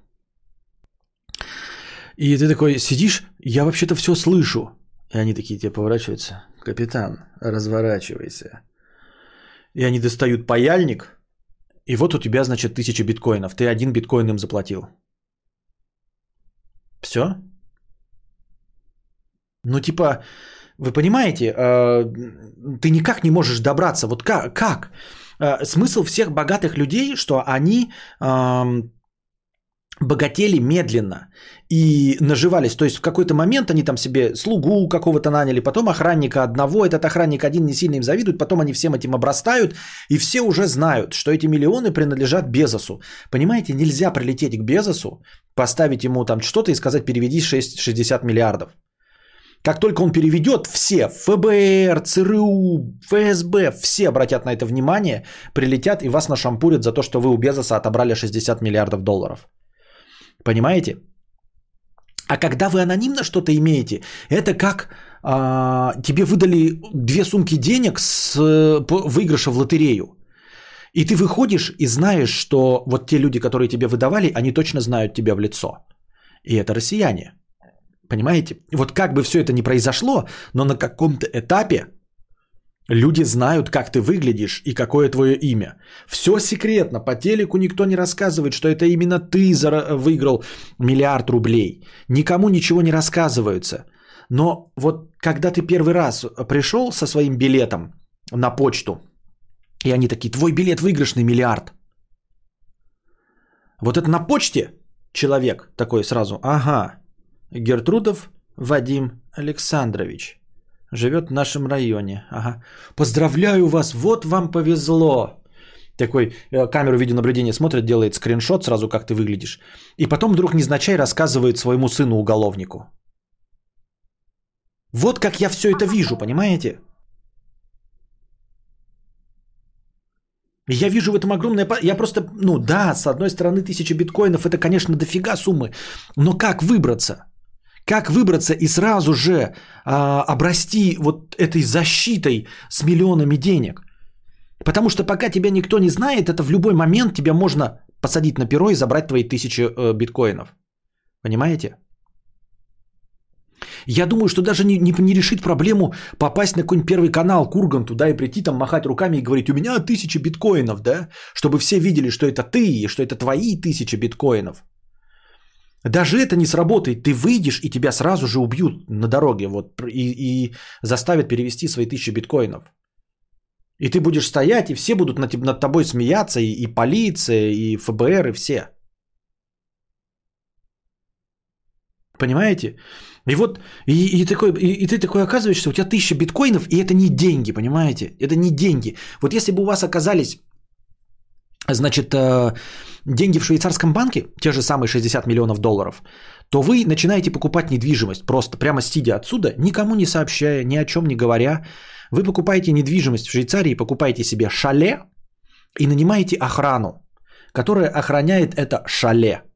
И ты такой сидишь, я вообще-то все слышу. И они такие тебе поворачиваются. Капитан, разворачивайся. И они достают паяльник. И вот у тебя, значит, тысяча биткоинов. Ты один биткоин им заплатил. Все? Ну, типа, вы понимаете, э, ты никак не можешь добраться. Вот как? как? Э, Смысл всех богатых людей, что они эм, богатели медленно и наживались. То есть в какой-то момент они там себе слугу какого-то наняли, потом охранника одного, этот охранник один не сильно им завидует, потом они всем этим обрастают, и все уже знают, что эти миллионы принадлежат Безосу. Понимаете, нельзя прилететь к Безосу, поставить ему там что-то и сказать переведи 6, 60 миллиардов. Как только он переведет, все, ФБР, ЦРУ, ФСБ, все обратят на это внимание, прилетят и вас нашампурят за то, что вы у Безоса отобрали 60 миллиардов долларов. Понимаете? А когда вы анонимно что-то имеете, это как а, тебе выдали две сумки денег с выигрыша в лотерею. И ты выходишь и знаешь, что вот те люди, которые тебе выдавали, они точно знают тебя в лицо. И это россияне. Понимаете? Вот как бы все это ни произошло, но на каком-то этапе люди знают, как ты выглядишь и какое твое имя. Все секретно. По телеку никто не рассказывает, что это именно ты выиграл миллиард рублей. Никому ничего не рассказывается. Но вот когда ты первый раз пришел со своим билетом на почту, и они такие, твой билет выигрышный миллиард. Вот это на почте человек такой сразу, ага, Гертрудов Вадим Александрович. Живет в нашем районе. Ага. Поздравляю вас, вот вам повезло. Такой э, камеру видеонаблюдения смотрит, делает скриншот сразу, как ты выглядишь. И потом вдруг незначай рассказывает своему сыну-уголовнику. Вот как я все это вижу, понимаете? Я вижу в этом огромное... Я просто, ну да, с одной стороны, тысяча биткоинов это, конечно, дофига суммы. Но как выбраться? Как выбраться и сразу же а, обрасти вот этой защитой с миллионами денег? Потому что пока тебя никто не знает, это в любой момент тебя можно посадить на перо и забрать твои тысячи э, биткоинов. Понимаете? Я думаю, что даже не, не, не решит проблему попасть на какой-нибудь первый канал Курган туда и прийти там махать руками и говорить, у меня тысяча биткоинов, да? Чтобы все видели, что это ты и что это твои тысячи биткоинов. Даже это не сработает. Ты выйдешь, и тебя сразу же убьют на дороге вот, и, и заставят перевести свои тысячи биткоинов. И ты будешь стоять, и все будут над, над тобой смеяться, и, и полиция, и ФБР, и все. Понимаете? И вот, и, и, такой, и, и ты такой оказываешься, у тебя тысяча биткоинов, и это не деньги, понимаете? Это не деньги. Вот если бы у вас оказались, значит, э, деньги в швейцарском банке, те же самые 60 миллионов долларов, то вы начинаете покупать недвижимость, просто прямо сидя отсюда, никому не сообщая, ни о чем не говоря. Вы покупаете недвижимость в Швейцарии, покупаете себе шале и нанимаете охрану, которая охраняет это шале –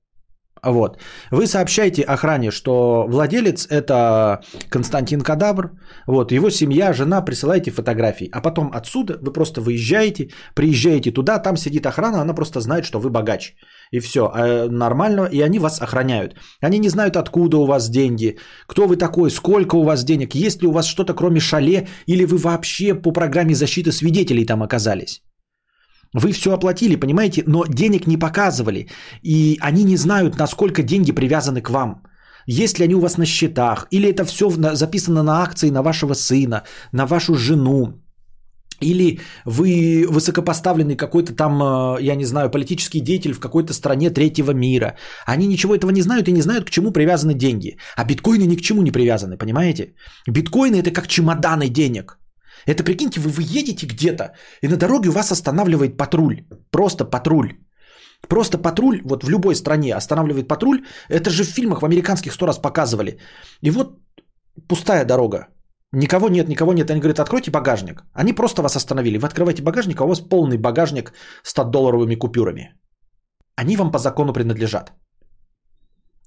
вот. Вы сообщаете охране, что владелец это Константин Кадавр, вот, его семья, жена, присылаете фотографии, а потом отсюда вы просто выезжаете, приезжаете туда, там сидит охрана, она просто знает, что вы богач. И все, а нормально, и они вас охраняют. Они не знают, откуда у вас деньги, кто вы такой, сколько у вас денег, есть ли у вас что-то кроме шале, или вы вообще по программе защиты свидетелей там оказались. Вы все оплатили, понимаете, но денег не показывали. И они не знают, насколько деньги привязаны к вам. Есть ли они у вас на счетах, или это все записано на акции на вашего сына, на вашу жену, или вы высокопоставленный какой-то там, э, я не знаю, политический деятель в какой-то стране третьего мира. Они ничего этого не знают и не знают, к чему привязаны деньги. А биткоины ни к чему не привязаны, понимаете? Биткоины это как чемоданы денег. Это прикиньте, вы, вы едете где-то, и на дороге у вас останавливает патруль. Просто патруль. Просто патруль, вот в любой стране останавливает патруль. Это же в фильмах в американских сто раз показывали. И вот пустая дорога. Никого нет, никого нет. Они говорят, откройте багажник. Они просто вас остановили. Вы открываете багажник, а у вас полный багажник 100-долларовыми купюрами. Они вам по закону принадлежат.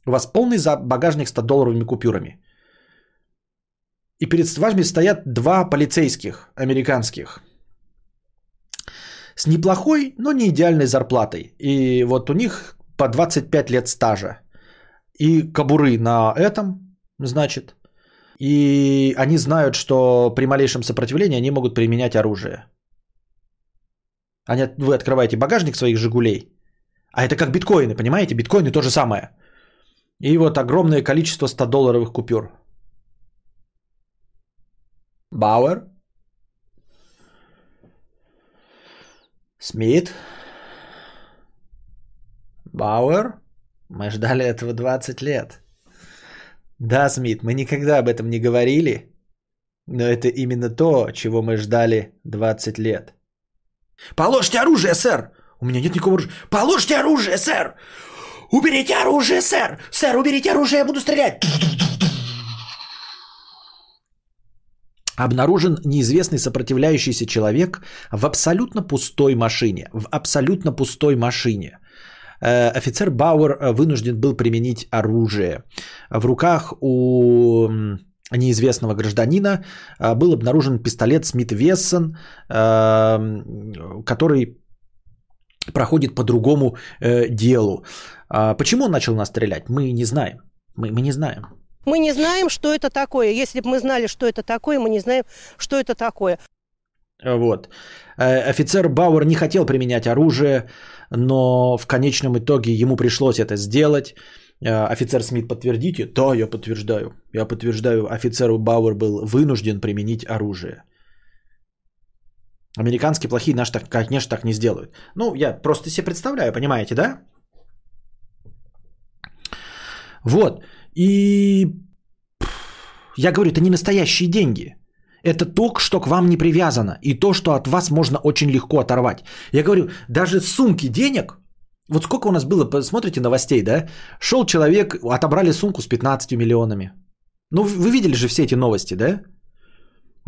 У вас полный багажник 100-долларовыми купюрами. И перед вами стоят два полицейских американских с неплохой, но не идеальной зарплатой. И вот у них по 25 лет стажа. И кобуры на этом, значит. И они знают, что при малейшем сопротивлении они могут применять оружие. Они, вы открываете багажник своих «Жигулей», а это как биткоины, понимаете? Биткоины то же самое. И вот огромное количество 100-долларовых купюр. Бауэр. Смит. Бауэр. Мы ждали этого 20 лет. Да, Смит, мы никогда об этом не говорили, но это именно то, чего мы ждали 20 лет. Положьте оружие, сэр! У меня нет никакого оружия. Положьте оружие, сэр! Уберите оружие, сэр! Сэр, уберите оружие, я буду стрелять! Обнаружен неизвестный сопротивляющийся человек в абсолютно пустой машине. В абсолютно пустой машине. Э, офицер Бауэр э, вынужден был применить оружие. В руках у неизвестного гражданина э, был обнаружен пистолет Смит Вессон, который проходит по другому делу. А почему он начал нас стрелять? Мы не знаем. Мы, мы не знаем. Мы не знаем, что это такое. Если бы мы знали, что это такое, мы не знаем, что это такое. Вот. Э, Офицер Бауэр не хотел применять оружие, но в конечном итоге ему пришлось это сделать. Э, Офицер Смит, подтвердите? Да, я подтверждаю. Я подтверждаю, офицеру Бауэр был вынужден применить оружие. Американские плохие наши, так, конечно, так не сделают. Ну, я просто себе представляю, понимаете, да? Вот. И я говорю, это не настоящие деньги. Это то, что к вам не привязано. И то, что от вас можно очень легко оторвать. Я говорю, даже сумки денег, вот сколько у нас было, посмотрите новостей, да? Шел человек, отобрали сумку с 15 миллионами. Ну, вы видели же все эти новости, да?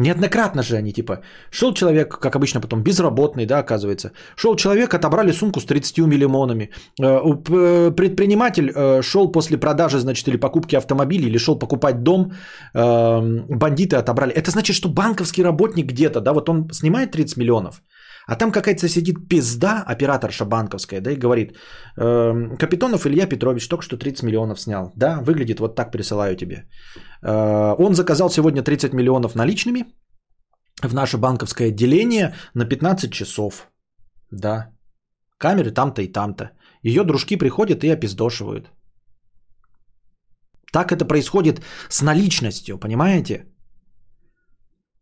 Неоднократно же они, типа, шел человек, как обычно потом, безработный, да, оказывается. Шел человек, отобрали сумку с 30 миллионами. Э, предприниматель э, шел после продажи, значит, или покупки автомобиля, или шел покупать дом, эм, бандиты отобрали. Это значит, что банковский работник где-то, да, вот он снимает 30 миллионов, а там какая-то сидит пизда, операторша банковская, да, и говорит, э, Капитонов Илья Петрович только что 30 миллионов снял. Да, выглядит вот так, присылаю тебе. Э, он заказал сегодня 30 миллионов наличными в наше банковское отделение на 15 часов. Да. Камеры там-то и там-то. Ее дружки приходят и опиздошивают. Так это происходит с наличностью, понимаете?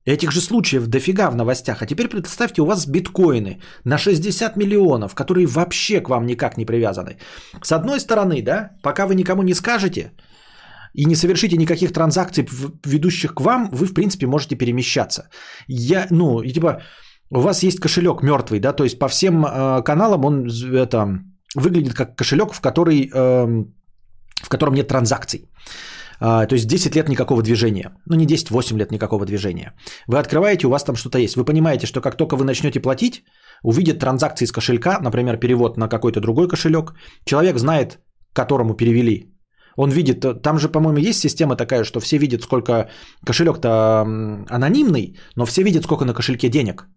Этих же случаев дофига в новостях. А теперь представьте, у вас биткоины на 60 миллионов, которые вообще к вам никак не привязаны. С одной стороны, да, пока вы никому не скажете и не совершите никаких транзакций, ведущих к вам, вы, в принципе, можете перемещаться. Я, ну, и типа, у вас есть кошелек мертвый, да, то есть по всем э, каналам он это, выглядит как кошелек, в, который, э, в котором нет транзакций. А, то есть 10 лет никакого движения. Ну не 10, 8 лет никакого движения. Вы открываете, у вас там что-то есть. Вы понимаете, что как только вы начнете платить, увидят транзакции с кошелька, например, перевод на какой-то другой кошелек. Человек знает, которому перевели. Он видит, там же, по-моему, есть система такая, что все видят, сколько кошелек-то анонимный, но все видят, сколько на кошельке денег.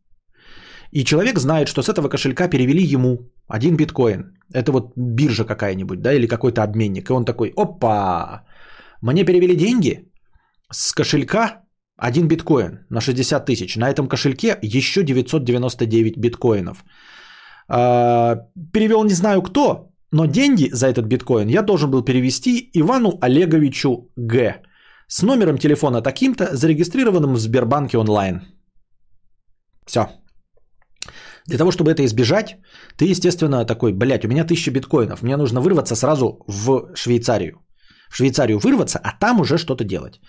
И человек знает, что с этого кошелька перевели ему один биткоин. Это вот биржа какая-нибудь, да, или какой-то обменник. И он такой, опа, мне перевели деньги с кошелька один биткоин на 60 тысяч. На этом кошельке еще 999 биткоинов. А, перевел не знаю кто, но деньги за этот биткоин я должен был перевести Ивану Олеговичу Г. С номером телефона таким-то, зарегистрированным в Сбербанке онлайн. Все. Для того, чтобы это избежать, ты, естественно, такой, блядь, у меня 1000 биткоинов, мне нужно вырваться сразу в Швейцарию Швейцарию вырваться, а там уже что-то делать.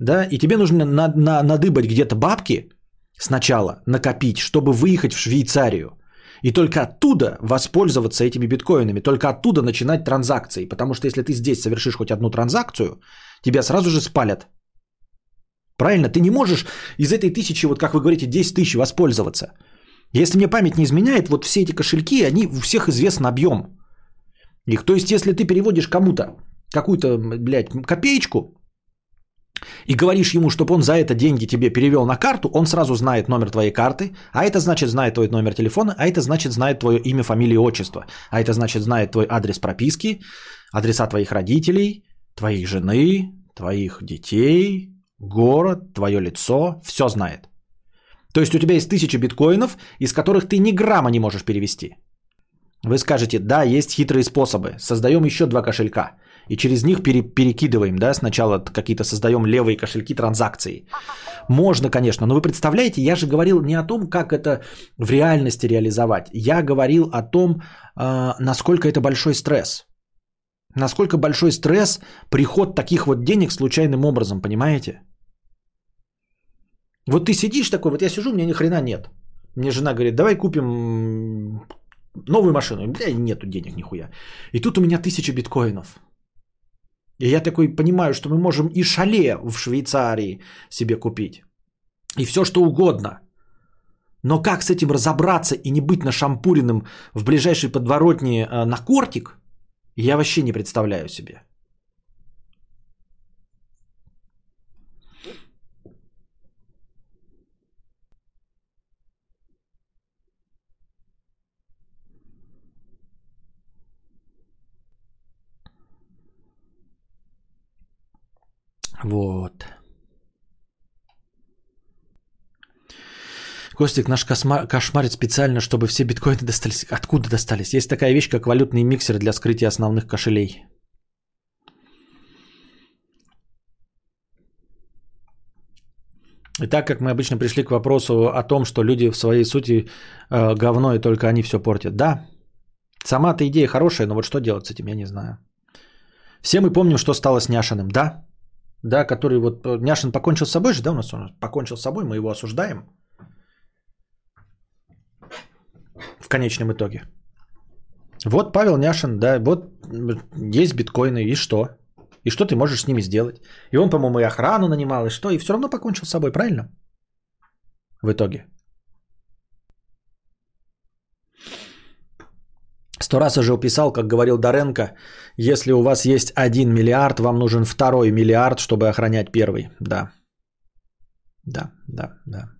Да, и тебе нужно на, на, надыбать где-то бабки сначала, накопить, чтобы выехать в Швейцарию. И только оттуда воспользоваться этими биткоинами, только оттуда начинать транзакции. Потому что если ты здесь совершишь хоть одну транзакцию, тебя сразу же спалят. Правильно? Ты не можешь из этой тысячи, вот как вы говорите, 10 тысяч воспользоваться. Если мне память не изменяет, вот все эти кошельки, они у всех известен объем. Их, то есть, если ты переводишь кому-то какую-то, блядь, копеечку, и говоришь ему, чтобы он за это деньги тебе перевел на карту, он сразу знает номер твоей карты, а это значит знает твой номер телефона, а это значит знает твое имя, фамилия и отчество, а это значит знает твой адрес прописки, адреса твоих родителей, твоих жены, твоих детей, город, твое лицо, все знает. То есть у тебя есть тысяча биткоинов, из которых ты ни грамма не можешь перевести. Вы скажете, да, есть хитрые способы, создаем еще два кошелька – и через них пере, перекидываем, да, сначала какие-то создаем левые кошельки транзакций. Можно, конечно, но вы представляете, я же говорил не о том, как это в реальности реализовать. Я говорил о том, э, насколько это большой стресс. Насколько большой стресс приход таких вот денег случайным образом, понимаете? Вот ты сидишь такой, вот я сижу, у меня ни хрена нет. Мне жена говорит, давай купим новую машину. Бля, нету денег нихуя. И тут у меня тысяча биткоинов. И я такой понимаю, что мы можем и шале в Швейцарии себе купить. И все что угодно. Но как с этим разобраться и не быть нашампуренным в ближайшей подворотне э, на кортик, я вообще не представляю себе. Вот. Костик наш кошмар, кошмарит специально, чтобы все биткоины достались. Откуда достались? Есть такая вещь, как валютный миксер для скрытия основных кошелей. И так как мы обычно пришли к вопросу о том, что люди в своей сути э, говно и только они все портят. Да, сама-то идея хорошая, но вот что делать с этим, я не знаю. Все мы помним, что стало с Няшиным, да? Да, который вот... э, Няшин покончил с собой же, да, у нас он покончил с собой, мы его осуждаем. В конечном итоге. Вот Павел Няшин, да, вот есть биткоины, и что? И что ты можешь с ними сделать? И он, по-моему, и охрану нанимал, и что? И все равно покончил с собой, правильно? В итоге. Сто раз уже уписал, как говорил Доренко, если у вас есть один миллиард, вам нужен второй миллиард, чтобы охранять первый. Да. Да, да, да.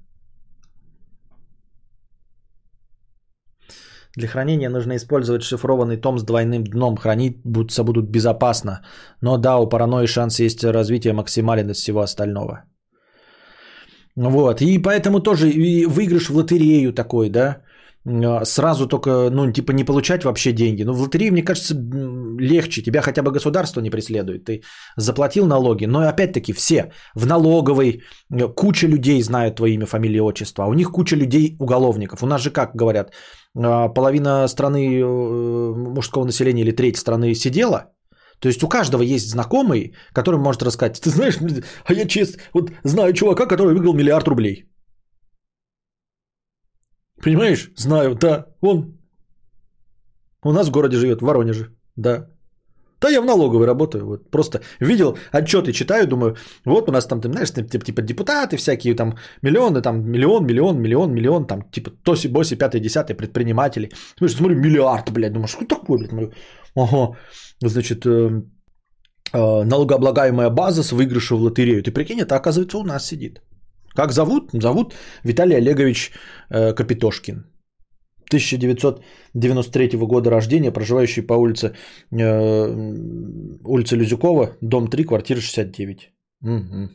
Для хранения нужно использовать шифрованный том с двойным дном. Храниться будут безопасно. Но да, у паранойи шанс есть развитие максимален из всего остального. Вот. И поэтому тоже и выигрыш в лотерею такой, да, сразу только, ну, типа не получать вообще деньги. Ну, в лотерее, мне кажется, легче. Тебя хотя бы государство не преследует. Ты заплатил налоги. Но опять-таки все в налоговой э, куча людей знают твое имя, фамилия, отчество. А у них куча людей уголовников. У нас же как говорят, а, половина страны э, мужского населения или треть страны сидела. То есть у каждого есть знакомый, который может рассказать, ты знаешь, а я честно, вот знаю чувака, который выиграл миллиард рублей. Понимаешь? Знаю, да. Он у нас в городе живет, в Воронеже. Да. Да, я в налоговой работаю. Вот. Просто видел отчеты, читаю, думаю, вот у нас там, ты знаешь, типа, типа депутаты всякие, там миллионы, там миллион, миллион, миллион, миллион, там типа тоси, боси, пятый, десятый, предприниматели. Смотришь, смотрю, миллиард, блядь, думаю, что такое, блядь, смотрю, ага, значит, э, э, налогооблагаемая база с выигрыша в лотерею. Ты прикинь, это оказывается у нас сидит. Как зовут? Зовут Виталий Олегович э, Капитошкин. 1993 года рождения, проживающий по улице, э, улице Люзюкова, дом 3, квартира 69. Угу.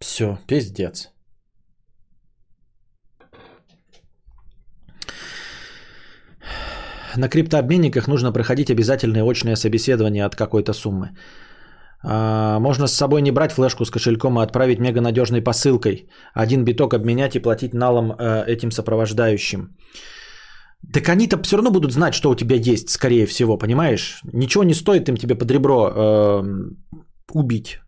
Все, пиздец. На криптообменниках нужно проходить обязательное очное собеседование от какой-то суммы. А, можно с собой не брать флешку с кошельком, а отправить мега надежной посылкой. Один биток обменять и платить налом э, этим сопровождающим. Так они-то все равно будут знать, что у тебя есть, скорее всего, понимаешь? Ничего не стоит им тебе под ребро э, убить.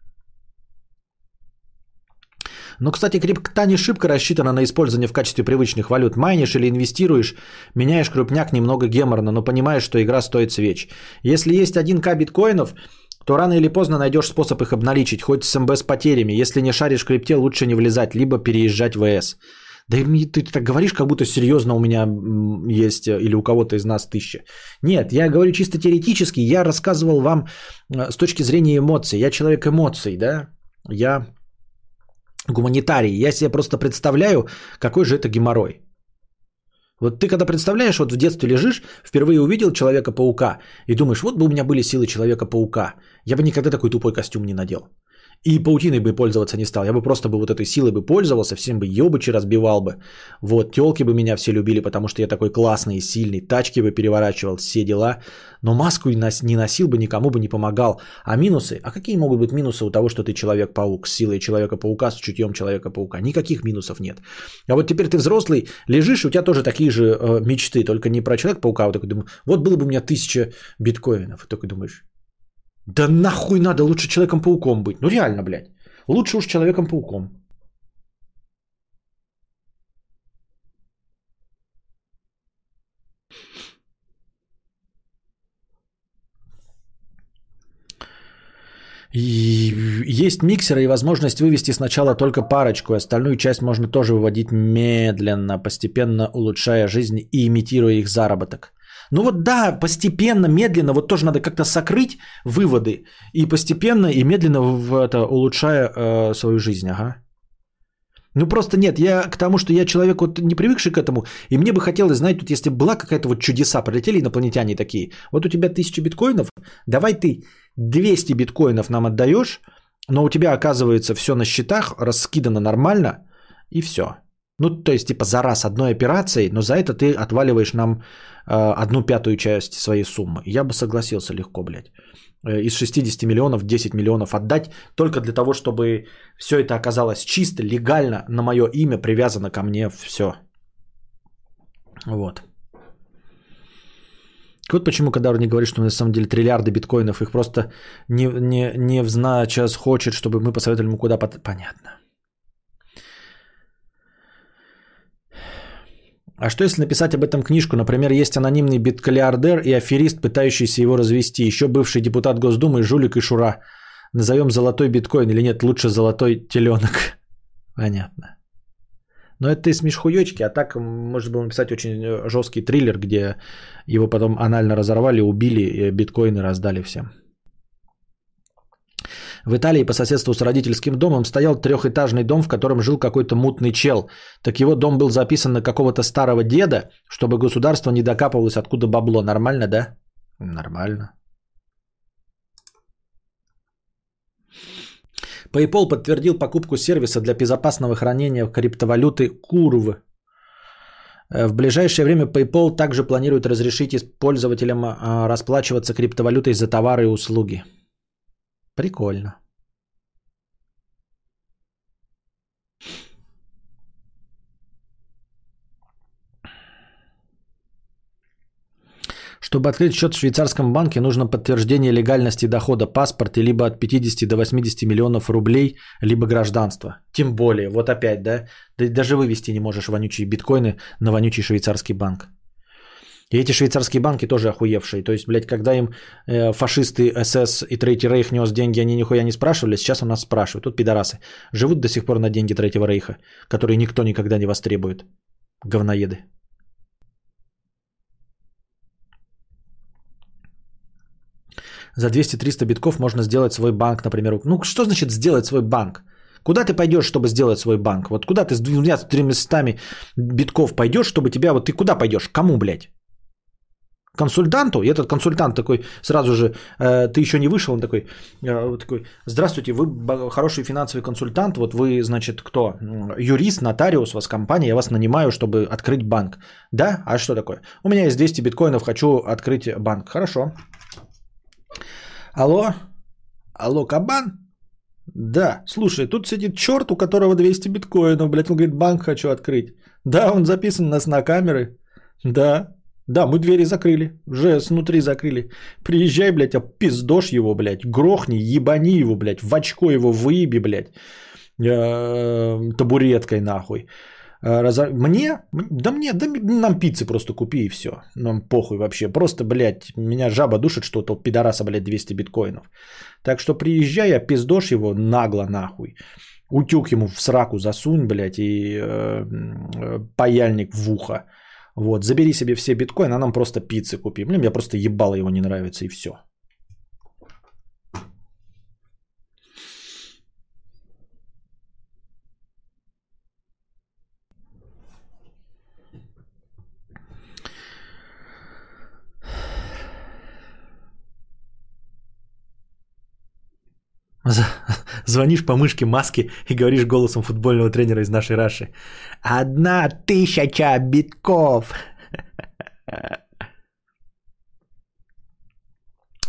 Но, кстати, крипта не шибко рассчитана на использование в качестве привычных валют. Майнишь или инвестируешь, меняешь крупняк немного геморно, но понимаешь, что игра стоит свеч. Если есть 1к биткоинов, то рано или поздно найдешь способ их обналичить, хоть с МБ с потерями. Если не шаришь в крипте, лучше не влезать, либо переезжать в ВС. Да и ты, так говоришь, как будто серьезно у меня есть э, или у кого-то из нас тысяча. Нет, я говорю чисто теоретически, я рассказывал вам э, с точки зрения эмоций. Я человек эмоций, да? Я гуманитарий. Я себе просто представляю, какой же это геморрой. Вот ты когда представляешь, вот в детстве лежишь, впервые увидел Человека-паука и думаешь, вот бы у меня были силы Человека-паука, я бы никогда такой тупой костюм не надел. И паутиной бы пользоваться не стал. Я бы просто бы вот этой силой бы пользовался, всем бы ёбычи разбивал бы. Вот, телки бы меня все любили, потому что я такой классный и сильный. Тачки бы переворачивал, все дела. Но маску не носил бы, никому бы не помогал. А минусы? А какие могут быть минусы у того, что ты Человек-паук с силой Человека-паука, с чутьем Человека-паука? Никаких минусов нет. А вот теперь ты взрослый, лежишь, у тебя тоже такие же э, мечты, только не про Человека-паука, а вот такой думаю, вот было бы у меня тысяча биткоинов. И такой думаешь, да нахуй надо лучше Человеком-пауком быть. Ну реально, блядь. Лучше уж Человеком-пауком. И есть миксеры и возможность вывести сначала только парочку, остальную часть можно тоже выводить медленно, постепенно улучшая жизнь и имитируя их заработок. Ну вот да, постепенно, медленно, вот тоже надо как-то сокрыть выводы и постепенно и медленно в это улучшая э, свою жизнь, ага. Ну просто нет, я к тому, что я человек вот не привыкший к этому, и мне бы хотелось знать, тут если была какая-то вот чудеса, прилетели инопланетяне такие, вот у тебя тысяча биткоинов, давай ты 200 биткоинов нам отдаешь, но у тебя оказывается все на счетах, раскидано нормально, и все. Ну, то есть, типа, за раз одной операцией, но за это ты отваливаешь нам одну пятую часть своей суммы. Я бы согласился легко, блядь. Э, из 60 миллионов 10 миллионов отдать только для того, чтобы все это оказалось чисто, легально, на мое имя привязано ко мне все. Вот. Вот почему Кадар не говорит, что на самом деле триллиарды биткоинов, их просто не, не, не в значас хочет, чтобы мы посоветовали ему куда... Под... Понятно. А что если написать об этом книжку? Например, есть анонимный биткалиардер и аферист, пытающийся его развести. Еще бывший депутат Госдумы, жулик и шура. Назовем золотой биткоин или нет, лучше золотой теленок. Понятно. Но это ты смешхуёчки, а так можно было написать очень э, жесткий триллер, где его потом анально разорвали, убили, и биткоины раздали всем. В Италии по соседству с родительским домом стоял трехэтажный дом, в котором жил какой-то мутный чел. Так его дом был записан на какого-то старого деда, чтобы государство не докапывалось, откуда бабло. Нормально, да? Нормально. PayPal подтвердил покупку сервиса для безопасного хранения криптовалюты Curve. Э, В ближайшее время PayPal также планирует разрешить пользователям а, расплачиваться криптовалютой за товары и услуги. Прикольно. Чтобы открыть счет в швейцарском банке, нужно подтверждение легальности дохода, паспорт, и либо от 50 до 80 миллионов рублей, либо гражданство. Тем более, вот опять, да, даже вывести не можешь вонючие биткоины на вонючий швейцарский банк. И эти швейцарские банки тоже охуевшие. То есть, блядь, когда им э, фашисты СС и Третий Рейх нес деньги, они нихуя не спрашивали, сейчас у нас спрашивают. Тут пидорасы. Живут до сих пор на деньги Третьего Рейха, которые никто никогда не востребует. Говноеды. За 200-300 битков можно сделать свой банк, например. Ну, что значит сделать свой банк? Куда ты пойдешь, чтобы сделать свой банк? Вот куда ты с двумя тремястами битков пойдешь, чтобы тебя... Вот ты куда пойдешь? Кому, блядь? Консультанту, и этот консультант такой сразу же, э, ты еще не вышел, он такой, э, такой, здравствуйте, вы хороший финансовый консультант, вот вы, значит, кто? Юрист, нотариус, у вас компания, я вас нанимаю, чтобы открыть банк. Да? А что такое? У меня есть 200 биткоинов, хочу открыть банк. Хорошо. Алло? Алло, кабан? Да, слушай, тут сидит черт, у которого 200 биткоинов, блядь, он говорит, банк хочу открыть. Да, он записан у нас на камеры. Да, да, мы двери закрыли, уже снутри закрыли. Приезжай, блядь, опиздошь его, блядь, грохни, ебани его, блядь, в очко его выеби, блядь, э, табуреткой нахуй. Э, Мне? Да мне, да нам пиццы просто купи и все. Нам похуй вообще. Просто, блядь, меня жаба душит, что то пидораса, блядь, 200 биткоинов. Так что приезжай, опиздошь его нагло нахуй. Утюг ему в сраку засунь, блядь, и э, э, паяльник в ухо. Вот, забери себе все биткоины, а нам просто пиццы купи. Блин, мне просто ебало его не нравится и все. Звонишь по мышке маски и говоришь голосом футбольного тренера из нашей Раши. Одна тысяча битков.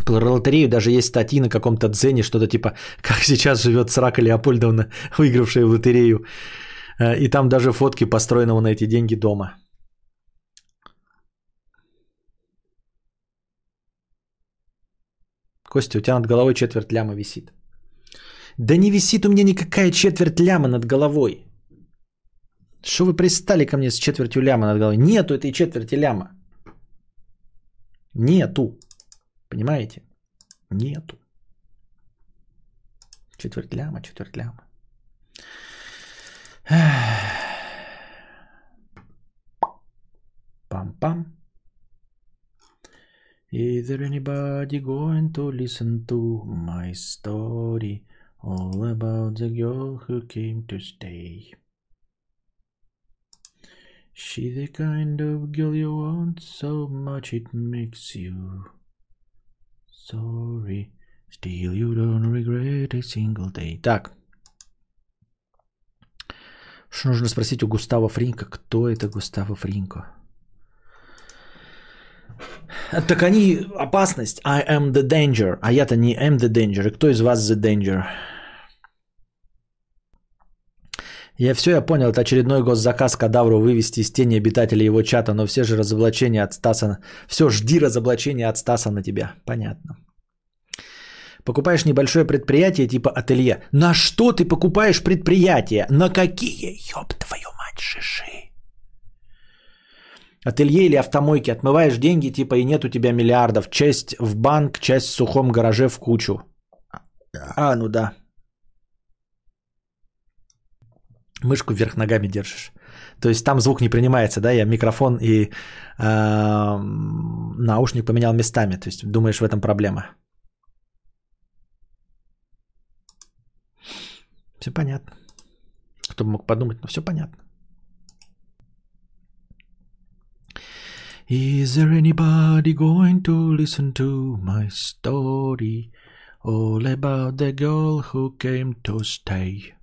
Про лотерею даже есть статьи на каком-то дзене, что-то типа, как сейчас живет Срака Леопольдовна, выигравшая в лотерею. Э, И там даже фотки построенного на эти деньги дома. Костя, у тебя над головой четверть ляма висит. Да не висит у меня никакая четверть ляма над головой. Что вы пристали ко мне с четвертью ляма над головой? Нету этой четверти ляма. Нету. Понимаете? Нету. Четверть ляма, четверть ляма. Пам-пам. Is there anybody going to listen to my story? all about the girl who came to stay. She the kind of girl you want so much it makes you sorry. Still you don't regret a single day. Так. Что нужно спросить у Густава Фринка? Кто это Густава Фринко? Так они опасность. I am the danger. А я-то не am the danger. Кто из вас the danger? Я все, я понял, это очередной госзаказ кадавру вывести из тени обитателей его чата, но все же разоблачения от Стаса... Все, жди разоблачения от Стаса на тебя. Понятно. Покупаешь небольшое предприятие типа ателье. На что ты покупаешь предприятие? На какие, ёб твою мать, шиши? Ателье или автомойки. Отмываешь деньги, типа и нет у тебя миллиардов. Часть в банк, часть в сухом гараже в кучу. А, ну да. Мышку вверх ногами держишь. То есть там звук не принимается, да? Я микрофон и э, наушник поменял местами. То есть думаешь, в этом проблема. Все понятно. Кто бы мог подумать, но все понятно. Is there anybody going to listen to my story? All about the girl who came to stay.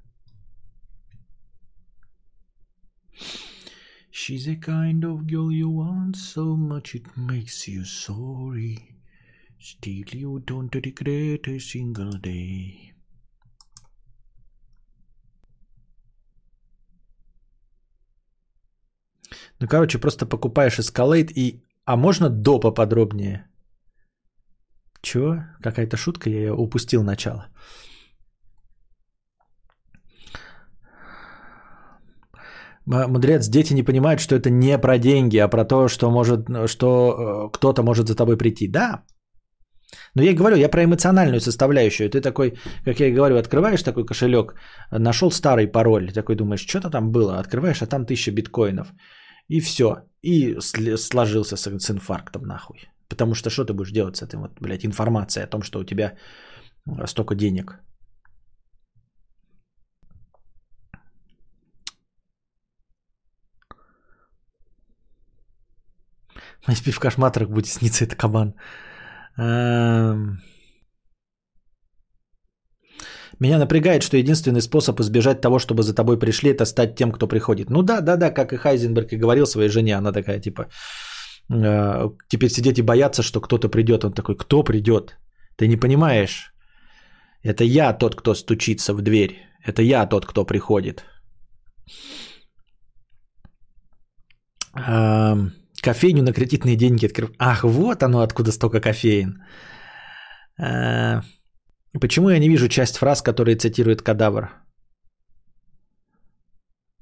She's a kind of girl you want so much it makes you sorry. Still, you don't regret a single day. Ну, короче, просто покупаешь Escalade и... А можно до поподробнее? Чего? Какая-то шутка, я ее упустил начало. Мудрец, дети не понимают, что это не про деньги, а про то, что, может, что э, кто-то может за тобой прийти. Да. Но я и говорю, я про эмоциональную составляющую. Ты такой, как я и говорю, открываешь такой кошелек, нашел старый пароль, такой думаешь, что-то там было, открываешь, а там тысяча биткоинов. И все. И сложился с, с инфарктом нахуй. Потому что что ты будешь делать с этой вот, блядь, информацией о том, что у тебя столько денег? Если в кошмарах будет сниться это кабан. Меня напрягает, что единственный способ избежать того, чтобы за тобой пришли, это стать тем, кто приходит. Ну да, да, да, как и Хайзенберг и говорил своей жене, она такая типа, э, теперь сидеть и бояться, что кто-то придет. Он такой, кто придет? Ты не понимаешь? Это я тот, кто стучится в дверь. Это я тот, кто приходит. Эм, кофейню на кредитные деньги открыл. Ах, вот оно откуда столько кофеин. Э, Почему я не вижу часть фраз, которые цитирует кадавр?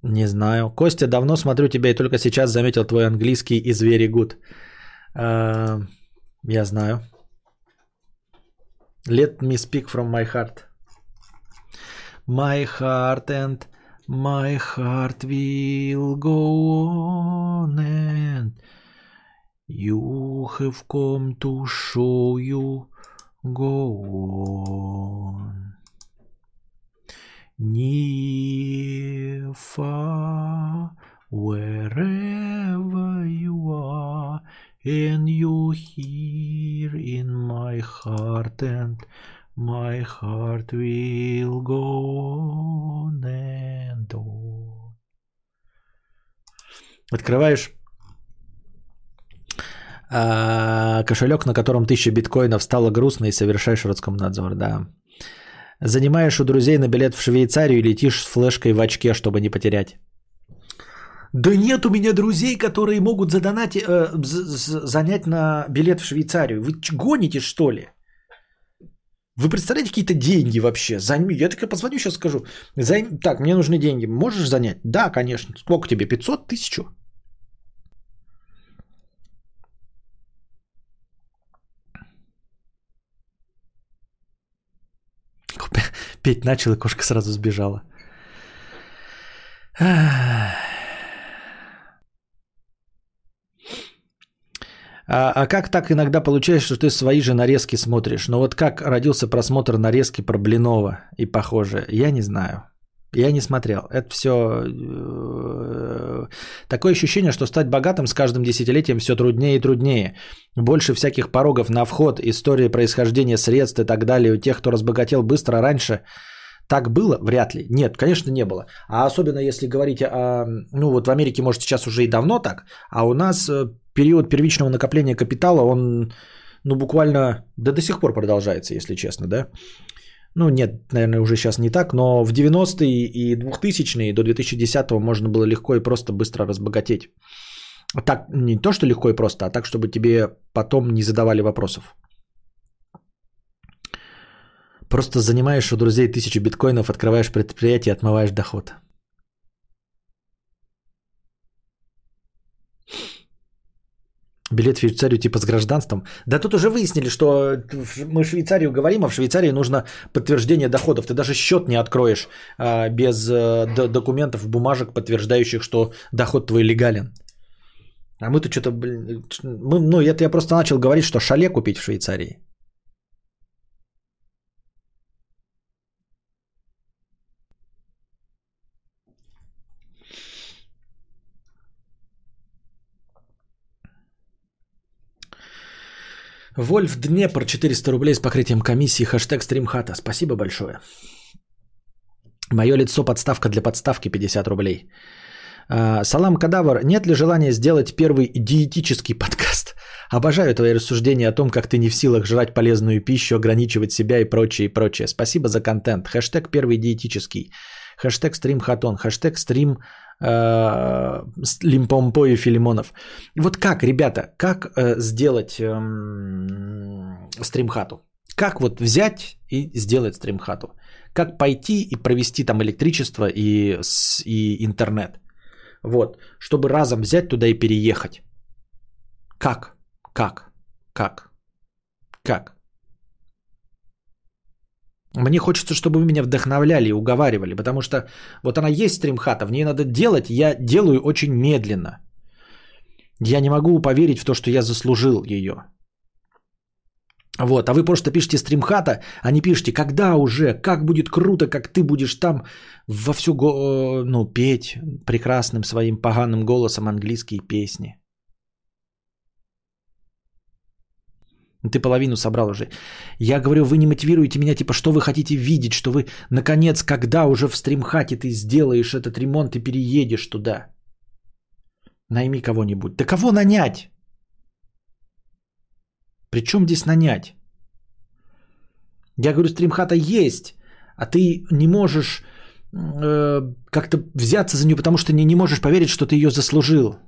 Не знаю. Костя, давно смотрю тебя и только сейчас заметил твой английский из very good. Я знаю. Let me speak from my heart. My heart and my heart will go on and you have come to show you go on. Near, far, wherever you are, and you hear in my heart, and my heart will go on and on. Открываешь а, кошелек, на котором 1000 биткоинов стало грустно и совершаешь Роскомнадзор, да. Занимаешь у друзей на билет в Швейцарию и летишь с флешкой в очке, чтобы не потерять. Да нет у меня друзей, которые могут задонать, э, занять на билет в Швейцарию. Вы гоните, что ли? Вы представляете какие-то деньги вообще? Займи. Я так позвоню сейчас скажу. Займ... Так, мне нужны деньги. Можешь занять? Да, конечно. Сколько тебе? 500? Тысячу? Петь начал, и кошка сразу сбежала. А, а как так иногда получается, что ты свои же нарезки смотришь? Но вот как родился просмотр нарезки про Блинова и похоже, я не знаю. Я не смотрел. Это все такое ощущение, что стать богатым с каждым десятилетием все труднее и труднее. Больше всяких порогов на вход, истории происхождения средств и так далее. У тех, кто разбогател быстро раньше, так было? Вряд ли. Нет, конечно, не было. А особенно если говорить о... Ну вот в Америке, может, сейчас уже и давно так, а у нас э, период первичного накопления капитала, он ну буквально, да до сих пор продолжается, если честно, да. Ну нет, наверное, уже сейчас не так, но в 90-е и 2000-е до 2010-го можно было легко и просто быстро разбогатеть. Так, не то, что легко и просто, а так, чтобы тебе потом не задавали вопросов. Просто занимаешь у друзей тысячу биткоинов, открываешь предприятие отмываешь доход. Билет в Швейцарию типа с гражданством. Да тут уже выяснили, что мы Швейцарию говорим, а в Швейцарии нужно подтверждение доходов. Ты даже счет не откроешь а, без а, документов, бумажек, подтверждающих, что доход твой легален. А мы тут что-то, блин, мы, ну это я просто начал говорить, что шале купить в Швейцарии. Вольф Днепр 400 рублей с покрытием комиссии. Хэштег стримхата. Спасибо большое. Мое лицо подставка для подставки 50 рублей. А, Салам Кадавр, нет ли желания сделать первый диетический подкаст? Обожаю твои рассуждения о том, как ты не в силах жрать полезную пищу, ограничивать себя и прочее, и прочее. Спасибо за контент. Хэштег первый диетический. Хэштег стримхатон. Хэштег стрим Лимпомпо и Филимонов. Вот как, ребята, как э, сделать э, стримхату? Как вот взять и сделать стримхату? Как пойти и провести там электричество и, и интернет? Вот, чтобы разом взять туда и переехать. Как? Как? Как? Как? Мне хочется, чтобы вы меня вдохновляли и уговаривали, потому что вот она есть стримхата, в ней надо делать, я делаю очень медленно. Я не могу поверить в то, что я заслужил ее. Вот, а вы просто пишете стримхата, а не пишите, когда уже, как будет круто, как ты будешь там во всю, го... ну, петь прекрасным своим поганым голосом английские песни. Ты половину собрал уже. Я говорю, вы не мотивируете меня, типа, что вы хотите видеть, что вы, наконец, когда уже в стримхате ты сделаешь этот ремонт и переедешь туда. Найми кого-нибудь. Да кого нанять? Причем здесь нанять? Я говорю, стримхата есть, а ты не можешь э, как-то взяться за нее, потому что не, не можешь поверить, что ты ее заслужил.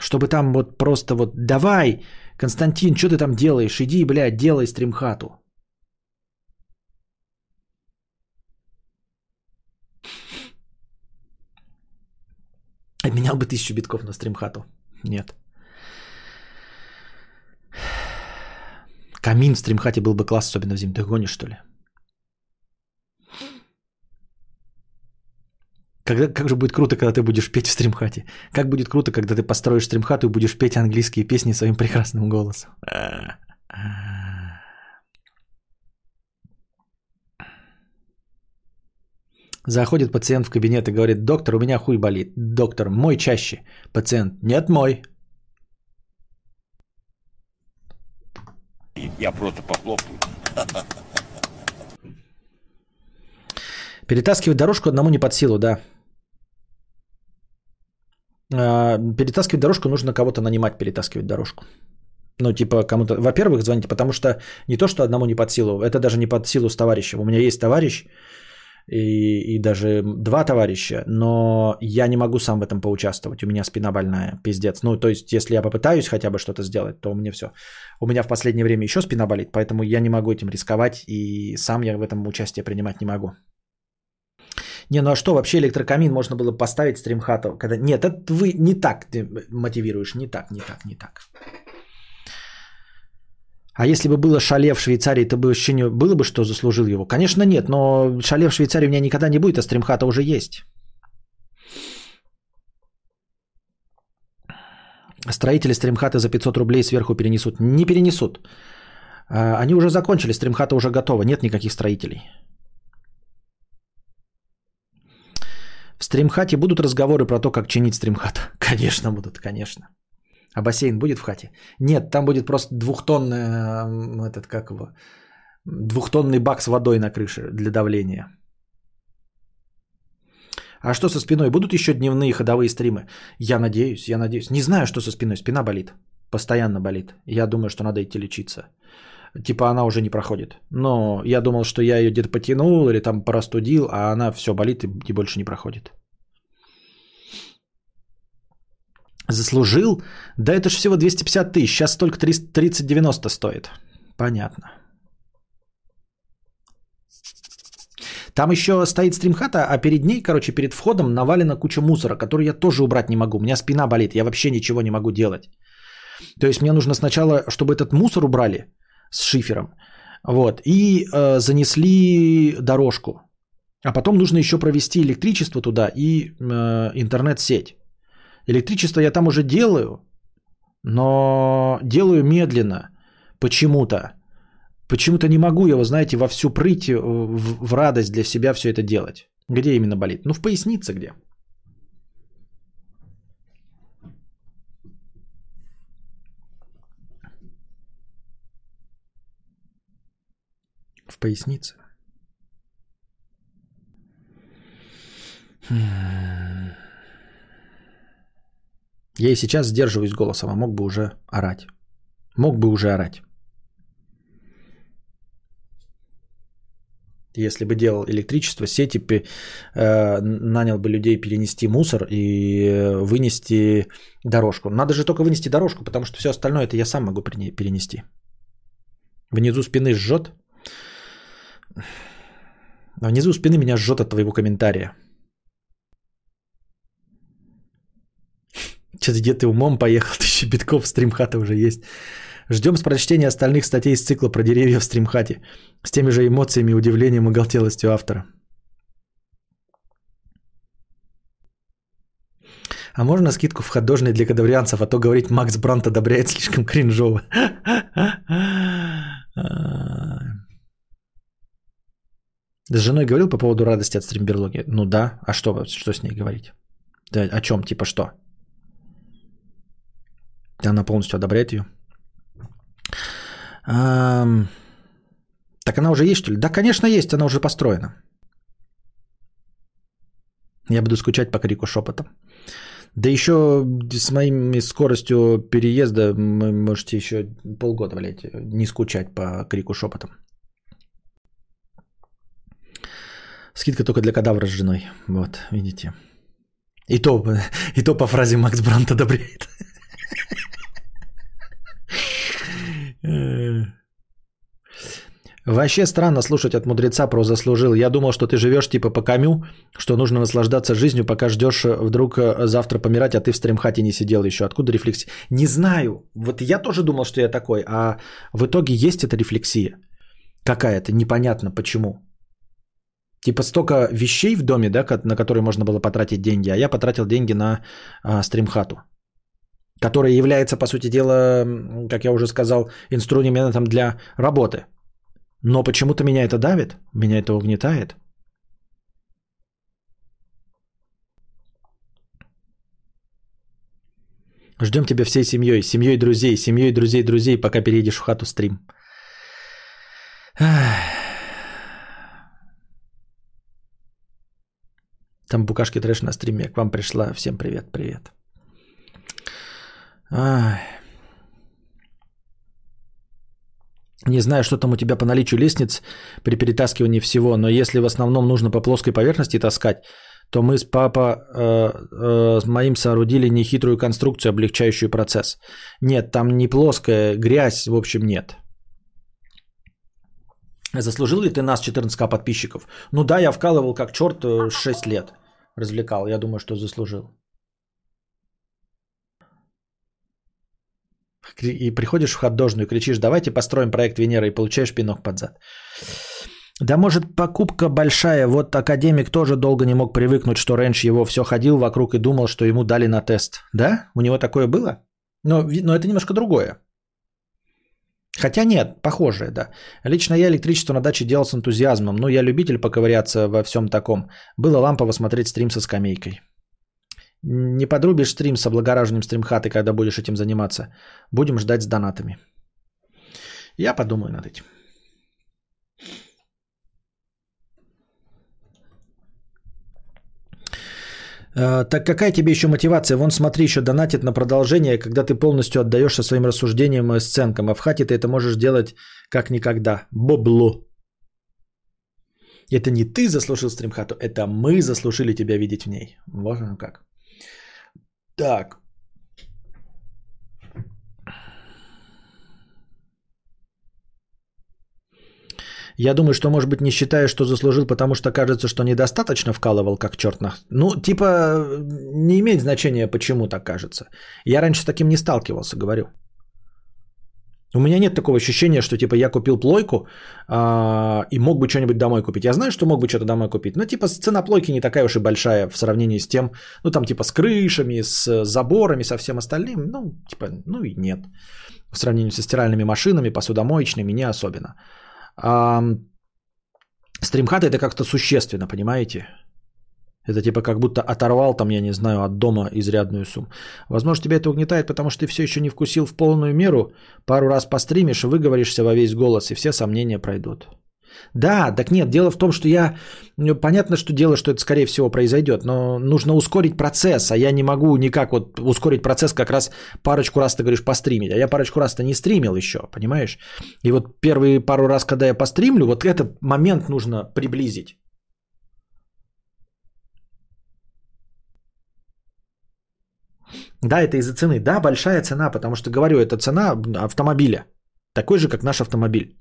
Чтобы там вот просто вот давай, Константин, что ты там делаешь? Иди, блядь, делай стримхату. Обменял бы тысячу битков на стримхату? Нет. Камин в стримхате был бы класс, особенно в зиму. Ты что ли? Когда, как же будет круто, когда ты будешь петь в стримхате? Как будет круто, когда ты построишь стримхату и будешь петь английские песни своим прекрасным голосом? Заходит пациент в кабинет и говорит, доктор, у меня хуй болит. Доктор, мой чаще. Пациент, нет мой. Я просто похлопаю. Перетаскивать дорожку одному не под силу, да. А, перетаскивать дорожку нужно кого-то нанимать перетаскивать дорожку. Ну, типа, кому-то... Во-первых, звоните, потому что не то, что одному не под силу, это даже не под силу с товарищем. У меня есть товарищ, и, и даже два товарища, но я не могу сам в этом поучаствовать. У меня спина больная, пиздец. Ну, то есть, если я попытаюсь хотя бы что-то сделать, то у меня все. У меня в последнее время еще спина болит, поэтому я не могу этим рисковать, и сам я в этом участие принимать не могу. Не, ну а что, вообще электрокамин можно было поставить стримхату? Когда... Нет, это вы не так ты мотивируешь, не так, не так, не так. А если бы было шале в Швейцарии, то бы ощущение было бы, что заслужил его? Конечно нет, но шале в Швейцарии у меня никогда не будет, а стримхата уже есть. Строители стримхата за 500 рублей сверху перенесут. Не перенесут. А, они уже закончили, стримхата уже готова, нет никаких строителей. В стримхате будут разговоры про то, как чинить стримхат? Конечно будут, конечно. А бассейн будет в хате? Нет, там будет просто двухтонный, этот, как его, двухтонный бак с водой на крыше для давления. А что со спиной? Будут еще дневные ходовые стримы? Я надеюсь, я надеюсь. Не знаю, что со спиной. Спина болит. Постоянно болит. Я думаю, что надо идти лечиться. Типа она уже не проходит. Но я думал, что я ее где-то потянул или там простудил, а она все болит и, больше не проходит. Заслужил? Да это ж всего 250 тысяч. Сейчас только 30-90 стоит. Понятно. Там еще стоит стримхата, а перед ней, короче, перед входом навалена куча мусора, который я тоже убрать не могу. У меня спина болит, я вообще ничего не могу делать. То есть мне нужно сначала, чтобы этот мусор убрали с шифером, вот, и э, занесли дорожку. А потом нужно еще провести электричество туда и э, интернет-сеть. Электричество я там уже делаю, но делаю медленно почему-то. Почему-то не могу его, знаете, во всю прыть, э, в, в радость для себя все это делать. Где именно болит? Ну, в пояснице где. В пояснице. Хм. Я и сейчас сдерживаюсь голосом, а мог бы уже орать. Мог бы уже орать. Если бы делал электричество, сети, э, нанял бы людей перенести мусор и э, вынести дорожку. Надо же только вынести дорожку, потому что все остальное это я сам могу перене- перенести. Внизу спины жжет. А внизу спины меня жжет от твоего комментария. Что-то где ты умом поехал, тысяча битков, стримхата уже есть. Ждем с прочтения остальных статей из цикла про деревья в стримхате. С теми же эмоциями, удивлением и оголтелостью автора. А можно скидку в ходожный для кадаврианцев, а то говорить Макс Брант одобряет слишком кринжово. С женой говорил по поводу радости от стримберлоги? Ну да, а что, что с ней говорить? Да, о чем, типа что? Она полностью одобряет ее. Ам, Так она уже есть, что ли? Да, конечно, есть, она уже построена. Я буду скучать по крику шепотом. Да еще с моими скоростью переезда можете еще полгода, блядь, не скучать по крику шепотом. Скидка только для кадавра с женой. Вот, видите. И то, и то по фразе Макс Брант одобряет. Э. Вообще странно слушать от мудреца про заслужил. Я думал, что ты живешь типа по камю, что нужно наслаждаться жизнью, пока ждешь вдруг э, завтра помирать, а ты в стримхате не сидел еще. Откуда рефлексия? Не знаю. Вот я тоже думал, что я такой, а в итоге есть эта рефлексия какая-то, непонятно почему. Типа столько вещей в доме, да, на которые можно было потратить деньги, а я потратил деньги на а, стримхату которая является, по сути дела, как я уже сказал, инструментом для работы. Но почему-то меня это давит, меня это угнетает. Ждем тебя всей семьей, семьей друзей, семьей друзей друзей, пока переедешь в хату стрим. Ах. Там букашки трэш на стриме, к вам пришла. Всем привет, привет. Ай. Не знаю, что там у тебя по наличию лестниц при перетаскивании всего, но если в основном нужно по плоской поверхности таскать, то мы с папа э, э, с моим соорудили нехитрую конструкцию, облегчающую процесс. Нет, там не плоская, грязь, в общем, нет. Заслужил ли ты нас 14к подписчиков? Ну да, я вкалывал как черт 6 лет. Развлекал, я думаю, что заслужил. И приходишь в ходожную, кричишь, давайте построим проект Венера и получаешь пинок под зад. Да может покупка большая, вот академик тоже долго не мог привыкнуть, что Рэнш его все ходил вокруг и думал, что ему дали на тест. Да? У него такое было? Но, ви- но это немножко другое. Хотя нет, похожее, да. Лично я электричество на даче делал с энтузиазмом. Ну, я любитель поковыряться во всем таком. Было лампово смотреть стрим со скамейкой. Не подрубишь стрим с облагораживанием стримхаты, когда будешь этим заниматься. Будем ждать с донатами. Я подумаю над этим. Так какая тебе еще мотивация? Вон смотри, еще донатит на продолжение, когда ты полностью отдаешься своим рассуждениям и сценкам. А в хате ты это можешь делать как никогда. Бобло. Это не ты заслужил стримхату, это мы заслужили тебя видеть в ней. Вот оно как. Так. Я думаю, что, может быть, не считаешь, что заслужил, потому что кажется, что недостаточно вкалывал, как черт на... Ну, типа, не имеет значения, почему так кажется. Я раньше с таким не сталкивался, говорю. У меня нет такого ощущения, что типа я купил плойку а, и мог бы что-нибудь домой купить. Я знаю, что мог бы что-то домой купить, но типа цена плойки не такая уж и большая в сравнении с тем, ну там типа с крышами, с заборами, со всем остальным. Ну, типа, ну и нет. В сравнении со стиральными машинами, посудомоечными, не особенно. А, стримхат это как-то существенно, понимаете? Это типа как будто оторвал там, я не знаю, от дома изрядную сумму. Возможно, тебя это угнетает, потому что ты все еще не вкусил в полную меру. Пару раз постримишь, выговоришься во весь голос, и все сомнения пройдут. Да, так нет, дело в том, что я... ну, Понятно, что дело, что это скорее всего произойдет, но нужно ускорить процесс, а я не могу никак вот ускорить процесс как раз парочку раз, ты говоришь, постримить, а я парочку раз-то не стримил еще, понимаешь? И вот первые пару раз, когда я постримлю, вот этот момент нужно приблизить. Да, это из-за цены. Да, большая цена, потому что, говорю, это цена автомобиля. Такой же, как наш автомобиль.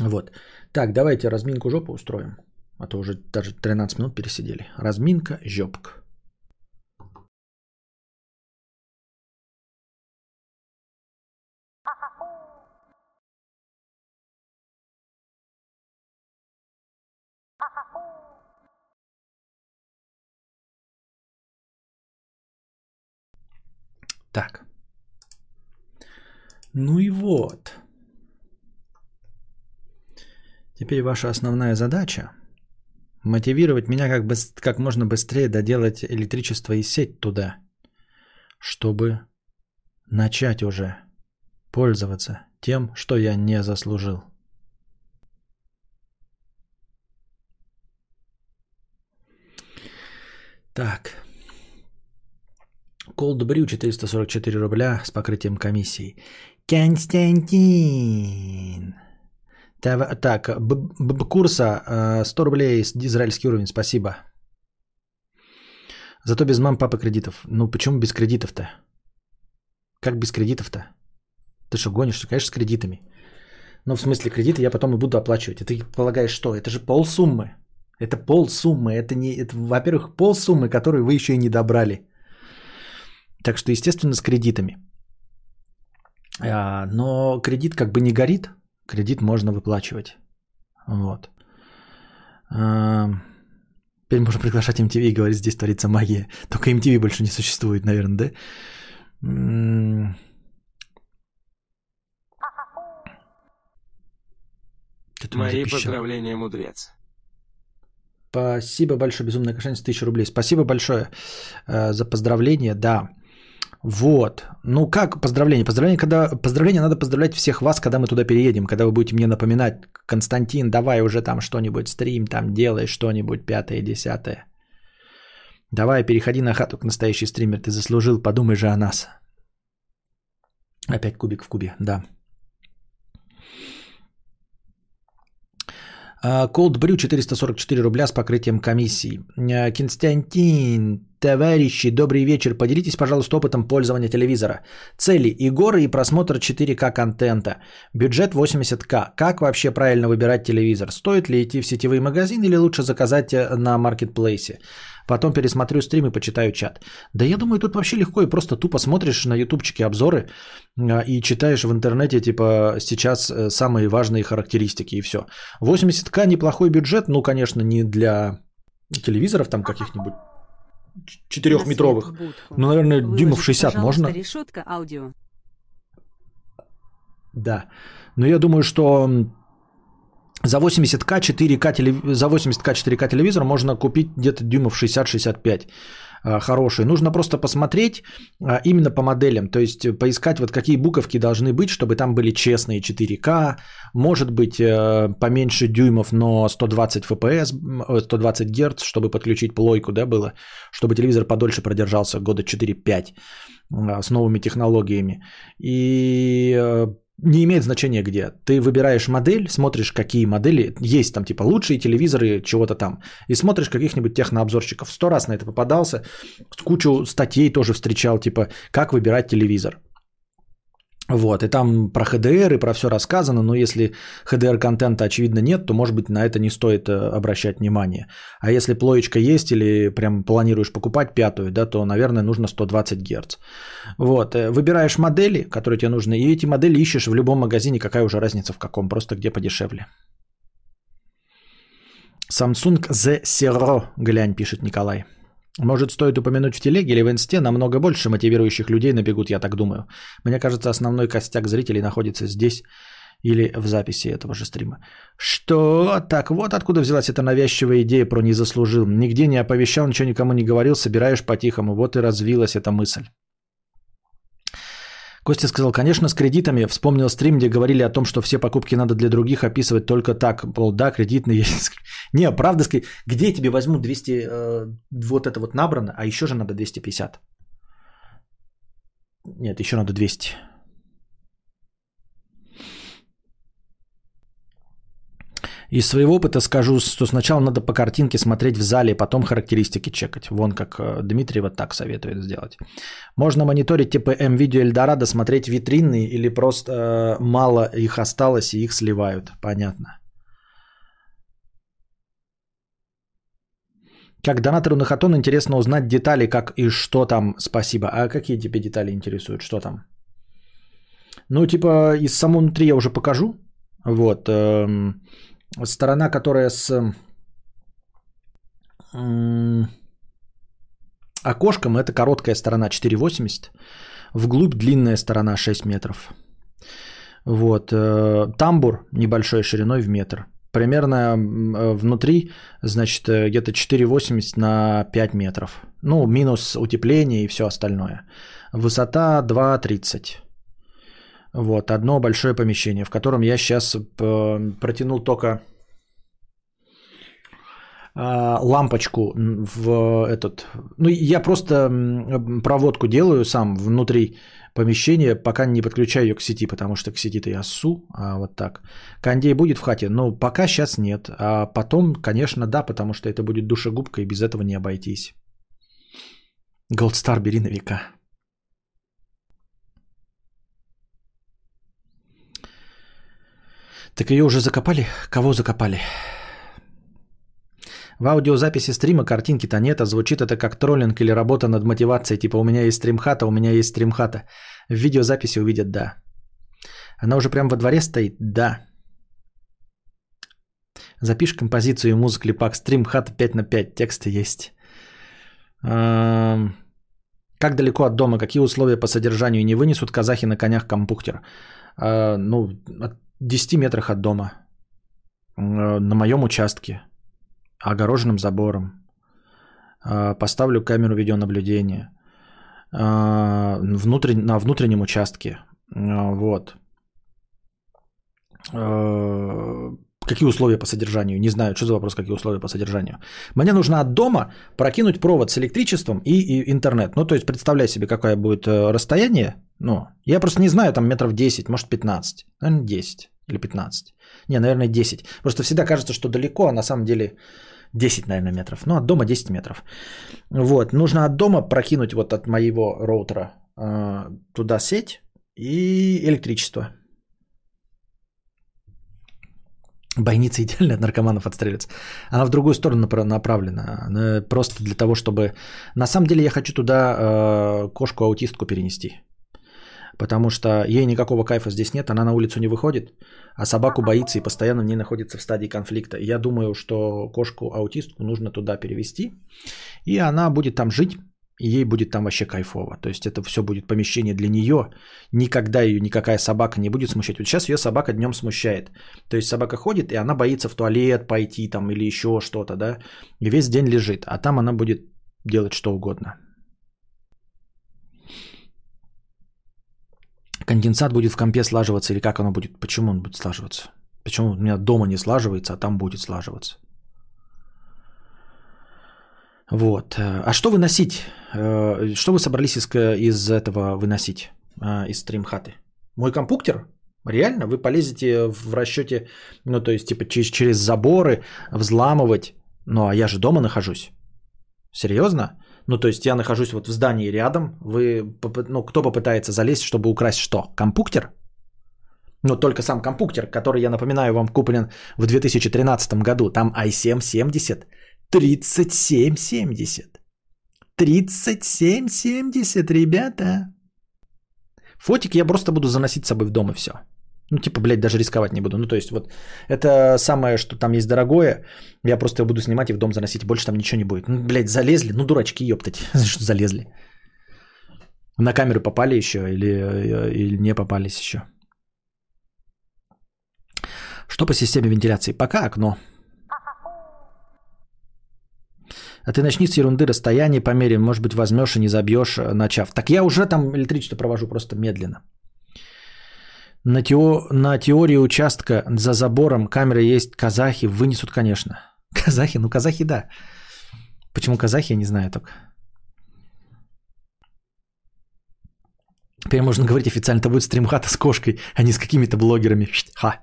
Вот. Так, давайте разминку жопы устроим. А то уже даже 13 минут пересидели. Разминка жопк. Так. Ну и вот. Теперь ваша основная задача – мотивировать меня как, быс- как можно быстрее доделать электричество и сеть туда, чтобы начать уже пользоваться тем, что я не заслужил. Так. Cold Brew 444 рубля с покрытием комиссии. Константин. Та- Так, курса э, 100 рублей, с- израильский уровень, спасибо. Зато без мам, папы кредитов. Ну почему без кредитов-то? Как без кредитов-то? Ты что, гонишь? Конечно, с кредитами. Ну, в смысле, кредиты я потом и буду оплачивать. И ты полагаешь, что? Это же полсуммы. Это полсуммы. Это не, это, во-первых, полсуммы, которую вы еще и не добрали. Так что, естественно, с кредитами. А, но кредит как бы не горит. Кредит можно выплачивать. Вот. А, теперь можно приглашать MTV и говорить, здесь творится магия. Только MTV больше не существует, наверное, да? Что-то Мои поздравления, мудрец. Спасибо большое, безумная кошельница, 1000 рублей. Спасибо большое э, за поздравление, да. Вот. Ну как поздравление? Поздравление, когда... Поздравление надо поздравлять всех вас, когда мы туда переедем, когда вы будете мне напоминать, Константин, давай уже там что-нибудь, стрим, там делай что-нибудь, пятое, десятое. Давай, переходи на хату к настоящий стример, ты заслужил, подумай же о нас. Опять кубик в кубе, да. А, Cold Brew 444 рубля с покрытием комиссии. А, Константин, товарищи, добрый вечер. Поделитесь, пожалуйста, опытом пользования телевизора. Цели, игры и просмотр 4К контента. Бюджет 80К. Как вообще правильно выбирать телевизор? Стоит ли идти в сетевой магазин или лучше заказать э, на маркетплейсе? Потом пересмотрю стрим и почитаю чат. Да я думаю, тут вообще легко и просто тупо смотришь на ютубчике обзоры а, и читаешь в интернете, типа, сейчас э, самые важные характеристики и все. 80к неплохой бюджет, ну, конечно, не для телевизоров там каких-нибудь четырехметровых. Ну, наверное, дюймов 60 можно. решетка аудио. Да. Но я думаю, что за 80к 4К телев... за 80к 4К телевизор можно купить где-то дюймов 60-65 а, хороший. Нужно просто посмотреть а, именно по моделям, то есть поискать вот какие буковки должны быть, чтобы там были честные 4К, может быть э, поменьше дюймов, но 120 FPS, 120 Гц, чтобы подключить плойку, да, было, чтобы телевизор подольше продержался года 4-5 а, с новыми технологиями. И э, не имеет значения где. Ты выбираешь модель, смотришь, какие модели. Есть там типа лучшие телевизоры, чего-то там. И смотришь каких-нибудь технообзорщиков. Сто раз на это попадался. Кучу статей тоже встречал, типа, как выбирать телевизор. Вот, и там про HDR и про все рассказано, но если HDR-контента, очевидно, нет, то, может быть, на это не стоит э, обращать внимание. А если плоечка есть или прям планируешь покупать пятую, да, то, наверное, нужно 120 Гц. Вот, э, выбираешь модели, которые тебе нужны, и эти модели ищешь в любом магазине, какая уже разница в каком, просто где подешевле. Samsung Z Zero, глянь, пишет Николай. Может, стоит упомянуть в телеге или в инсте, намного больше мотивирующих людей набегут, я так думаю. Мне кажется, основной костяк зрителей находится здесь или в записи этого же стрима. Что? Так вот откуда взялась эта навязчивая идея про «не заслужил». Нигде не оповещал, ничего никому не говорил, собираешь по-тихому. Вот и развилась эта мысль. Костя сказал, конечно, с кредитами. Вспомнил стрим, где говорили о том, что все покупки надо для других описывать только так. Мол, да, кредитные есть. Не, правда, где я тебе возьму 200, э, вот это вот набрано, а еще же надо 250. Нет, еще надо 200. Из своего опыта скажу, что сначала надо по картинке смотреть в зале, потом характеристики чекать. Вон как э, Дмитрий вот так советует сделать. Можно мониторить типа М-видео Эльдорадо, смотреть витринные или просто э, мало их осталось и их сливают. Понятно. Как донатору на хатон интересно узнать детали, как и что там. Спасибо. А какие тебе детали интересуют? Что там? Ну, типа, из самого внутри я уже покажу. Вот. Сторона, которая с окошком, это короткая сторона 4,80. Вглубь длинная сторона 6 метров. Вот. Э, тамбур небольшой шириной в метр. Примерно э, внутри, значит, э, где-то 4,80 на 5 метров. Ну, минус утепление и все остальное. Высота 2,30. Вот, одно большое помещение, в котором я сейчас протянул только а, лампочку в этот... Ну, я просто проводку делаю сам внутри помещения, пока не подключаю ее к сети, потому что к сети-то я ссу, а вот так. Кондей будет в хате, но пока сейчас нет. А потом, конечно, да, потому что это будет душегубка, и без этого не обойтись. Голдстар бери на века. Так ее уже закопали? Кого закопали? В аудиозаписи стрима картинки-то нет, а звучит это как троллинг или работа над мотивацией, типа у меня есть стримхата, у меня есть стримхата. В видеозаписи увидят «да». Она уже прям во дворе стоит? Да. Запишь композицию и музыку клипак стримхата 5 на 5, тексты есть. Как далеко от дома, какие условия по содержанию не вынесут казахи на конях компухтер? А, ну, от 10 метрах от дома. На моем участке. Огороженным забором. А, поставлю камеру видеонаблюдения. А, внутрен... На внутреннем участке. Вот. Какие условия по содержанию? Не знаю, что за вопрос, какие условия по содержанию. Мне нужно от дома прокинуть провод с электричеством и, и интернет. Ну, то есть, представляй себе, какое будет э, расстояние. Ну, я просто не знаю, там метров 10, может 15. Наверное, 10 или 15. Не, наверное, 10. Просто всегда кажется, что далеко, а на самом деле 10, наверное, метров. Ну, от дома 10 метров. Вот, нужно от дома прокинуть вот от моего роутера э, туда сеть и электричество. Бойница идеально от наркоманов отстреливаться. Она в другую сторону направлена. Она просто для того, чтобы... На самом деле я хочу туда э, кошку-аутистку перенести. потому что ей никакого кайфа здесь нет, она на улицу не выходит, а собаку боится и постоянно в ней находится в стадии конфликта. Я думаю, что кошку-аутистку нужно туда перевести, и она будет там жить, и ей будет там вообще кайфово. То есть это все будет помещение для нее. Никогда ее никакая собака не будет смущать. Вот сейчас ее собака днем смущает. То есть собака ходит, и она боится в туалет пойти там или еще что-то, да. И весь день лежит. А там она будет делать что угодно. Конденсат будет в компе слаживаться или как оно будет? Почему он будет слаживаться? Почему у меня дома не слаживается, а там будет слаживаться? Вот. А что выносить? Э, что вы собрались из, из этого выносить? Э, из стримхаты? Мой компьютер? Реально? Вы полезете в расчете, ну, то есть, типа, через, через заборы взламывать? Ну, а я же дома нахожусь. Серьезно? Ну, то есть, я нахожусь вот в здании рядом. Вы, ну, кто попытается залезть, чтобы украсть что? Компьютер? Ну, только сам компьютер, который, я напоминаю, вам куплен в 2013 году. Там i7 70 37,70. 37,70, ребята. Фотик я просто буду заносить с собой в дом и все. Ну, типа, блядь, даже рисковать не буду. Ну, то есть, вот это самое, что там есть дорогое, я просто его буду снимать и в дом заносить. Больше там ничего не будет. Ну, блядь, залезли. Ну, дурачки, ёптать. Что залезли? На камеру попали еще или, или не попались еще? Что по системе вентиляции? Пока окно. А ты начни с ерунды, расстояние померим, может быть, возьмешь и не забьешь, э, начав. Так я уже там электричество провожу просто медленно. На, тео... на теории участка за забором камеры есть казахи, вынесут, конечно. Казахи? Ну, казахи, да. Почему казахи, я не знаю только. Теперь можно говорить официально, это будет стримхата с кошкой, а не с какими-то блогерами. Ха.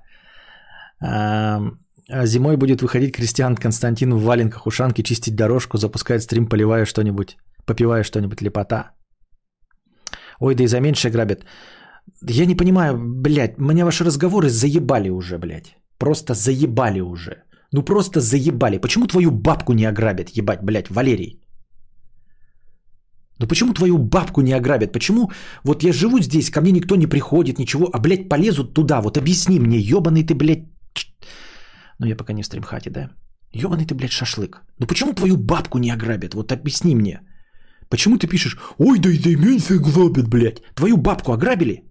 А зимой будет выходить крестьян Константин в валенках ушанки, чистить дорожку, запускает стрим, поливая что-нибудь, попивая что-нибудь, лепота. Ой, да и за меньше грабят. Я не понимаю, блядь, меня ваши разговоры заебали уже, блядь. Просто заебали уже. Ну просто заебали. Почему твою бабку не ограбят, ебать, блядь, Валерий? Ну почему твою бабку не ограбят? Почему вот я живу здесь, ко мне никто не приходит, ничего, а, блядь, полезут туда? Вот объясни мне, ебаный ты, блядь, но я пока не в стримхате, да? Ёбаный ты, блядь, шашлык. Ну почему твою бабку не ограбят? Вот объясни мне. Почему ты пишешь, ой, да и да меньше грабят, блядь. Твою бабку ограбили?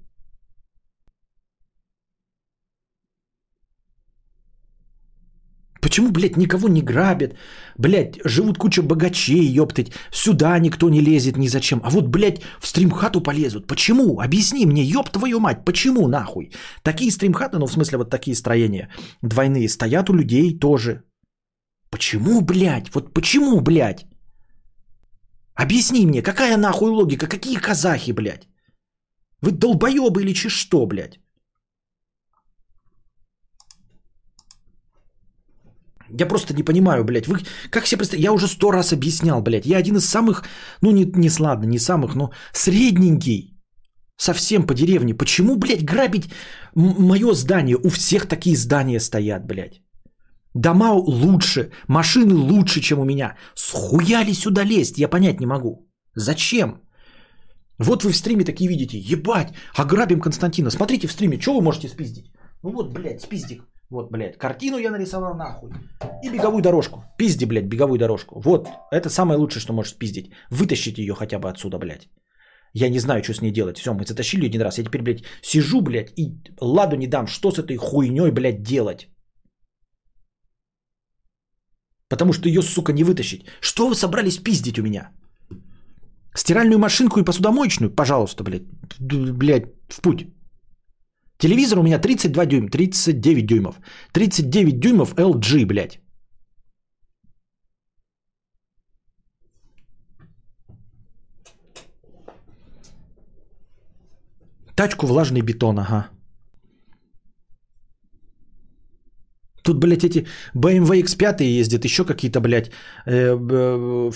Почему, блядь, никого не грабят? Блядь, живут куча богачей, ёптать. Сюда никто не лезет ни зачем. А вот, блядь, в стримхату полезут. Почему? Объясни мне, ёб твою мать, почему нахуй? Такие стримхаты, ну в смысле вот такие строения двойные, стоят у людей тоже. Почему, блядь? Вот почему, блядь? Объясни мне, какая нахуй логика? Какие казахи, блядь? Вы долбоебы или че что, блядь? Я просто не понимаю, блядь, вы как себе представляете? Я уже сто раз объяснял, блядь. Я один из самых, ну не, не сладно, не самых, но средненький. Совсем по деревне. Почему, блядь, грабить мое здание? У всех такие здания стоят, блядь. Дома лучше, машины лучше, чем у меня. Схуяли сюда лезть? Я понять не могу. Зачем? Вот вы в стриме такие видите. Ебать, ограбим Константина. Смотрите в стриме, что вы можете спиздить? Ну вот, блядь, спиздик. Вот, блядь, картину я нарисовал нахуй. И беговую дорожку. Пизди, блядь, беговую дорожку. Вот, это самое лучшее, что можешь спиздить. Вытащите ее хотя бы отсюда, блядь. Я не знаю, что с ней делать. Все, мы затащили один раз. Я теперь, блядь, сижу, блядь, и ладу не дам, что с этой хуйней, блядь, делать. Потому что ее, сука, не вытащить. Что вы собрались пиздить у меня? Стиральную машинку и посудомоечную? Пожалуйста, блядь. Блядь, в путь. Телевизор у меня 32 дюйма, 39 дюймов. 39 дюймов LG, блядь. Тачку влажный бетон, ага. Тут, блядь, эти BMW X5 ездят, еще какие-то, блядь, э, э,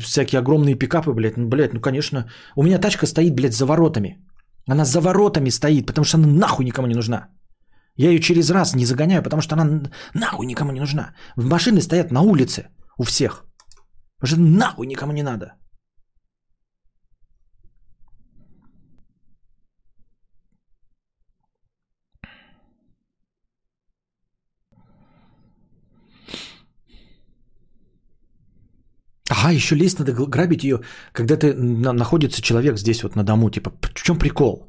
всякие огромные пикапы, блядь. Ну, блядь, ну, конечно. У меня тачка стоит, блядь, за воротами. Она за воротами стоит, потому что она нахуй никому не нужна. Я ее через раз не загоняю, потому что она нахуй никому не нужна. Машины стоят на улице у всех. Потому что нахуй никому не надо. Ага, еще лезть надо грабить ее, когда ты на- находится человек здесь вот на дому. Типа, в чем прикол?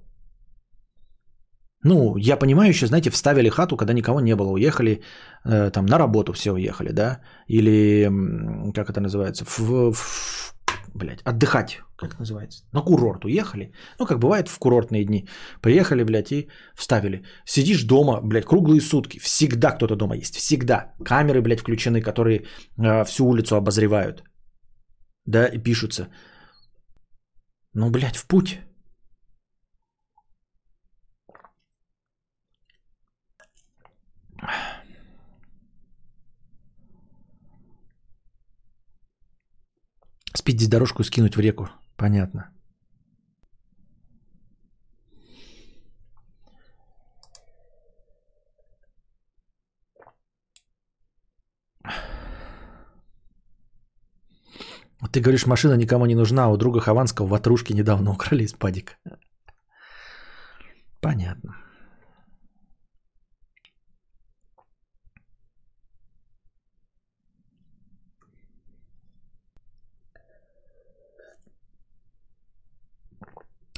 Ну, я понимаю, еще, знаете, вставили хату, когда никого не было, уехали э, там на работу все уехали, да, или как это называется, в, в- блядь, отдыхать, как это называется, на курорт уехали, ну, как бывает в курортные дни, приехали, блядь, и вставили. Сидишь дома, блядь, круглые сутки, всегда кто-то дома есть, всегда. Камеры, блядь, включены, которые э, всю улицу обозревают, да, и пишутся. Ну, блядь, в путь. Спидить дорожку скинуть в реку. Понятно. Ты говоришь, машина никому не нужна, а у друга Хованского ватрушки недавно украли из падика. Понятно.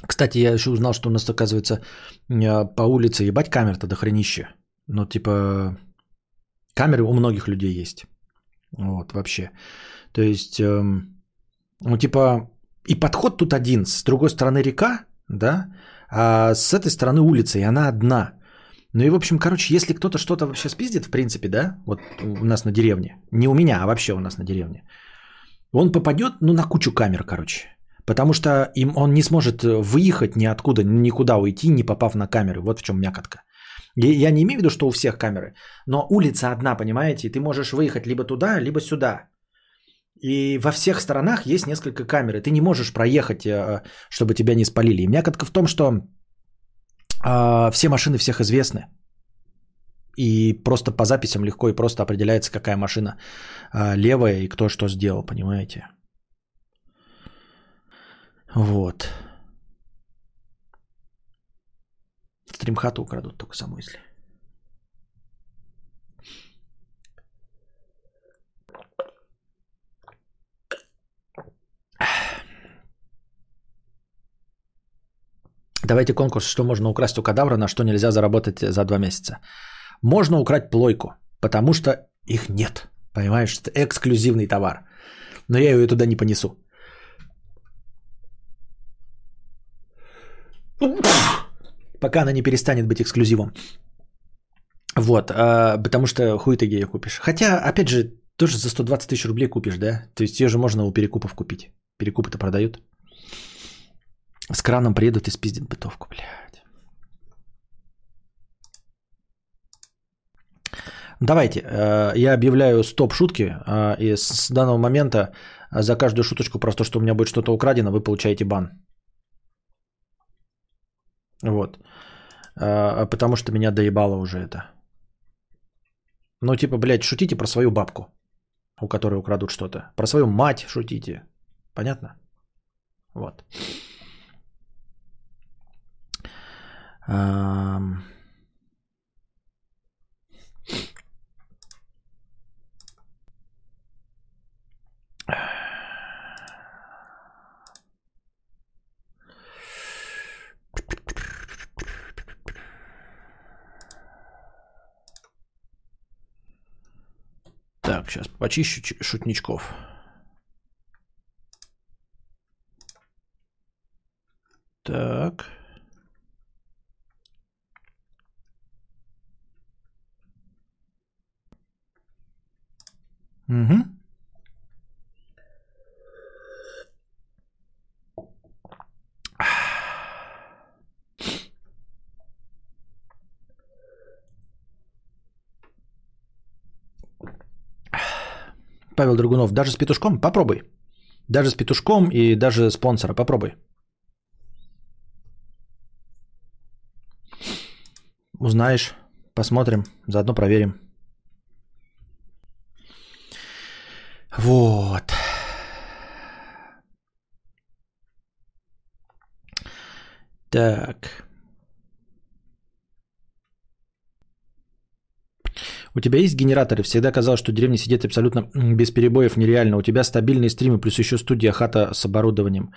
Кстати, я еще узнал, что у нас, оказывается, э, по улице ебать камер-то до хренище. Ну, типа, камеры у многих людей есть. Вот, вообще. То есть, эм, ну, типа, и подход тут один. С другой стороны река, да, а с этой стороны улица, и она одна. Ну и, в общем, короче, если кто-то что-то вообще спиздит, в принципе, да, вот у нас на деревне, не у меня, а вообще у нас на деревне, он попадет, ну, на кучу камер, короче. Потому что им он не сможет выехать ниоткуда, никуда уйти, не попав на камеры. Вот в чем мякотка. Я не имею в виду, что у всех камеры, но улица одна, понимаете, и ты можешь выехать либо туда, либо сюда. И во всех сторонах есть несколько камер, и ты не можешь проехать, э, чтобы тебя не спалили. И мякотка в том, что а, все машины всех известны. И просто по записям легко и просто определяется, какая машина а, левая и кто что сделал, понимаете? Вот. Стримхату украдут только само если. Давайте конкурс, что можно украсть у кадавра, на что нельзя заработать за два месяца. Можно украть плойку, потому что их нет. Понимаешь, это эксклюзивный товар. Но я ее туда не понесу. Пока она не перестанет быть эксклюзивом. Вот, а, потому что хуй ты ее купишь. Хотя, опять же, тоже за 120 тысяч рублей купишь, да? То есть ее же можно у перекупов купить. Перекупы-то продают. С краном приедут и спиздят бытовку, блядь. Давайте, э, я объявляю стоп шутки, э, и с данного момента за каждую шуточку про то, что у меня будет что-то украдено, вы получаете бан. Вот. Э, Потому что меня доебало уже это. Ну, типа, блядь, шутите про свою бабку, у которой украдут что-то. Про свою мать шутите. Понятно? Вот. Так, сейчас почищу шутничков. Так. Угу. Павел Драгунов, даже с петушком? Попробуй. Даже с петушком и даже спонсора. Попробуй. Узнаешь, посмотрим, заодно проверим. Вот. Так. У тебя есть генераторы? Всегда казалось, что в деревне сидеть абсолютно без перебоев нереально. У тебя стабильные стримы, плюс еще студия, хата с оборудованием.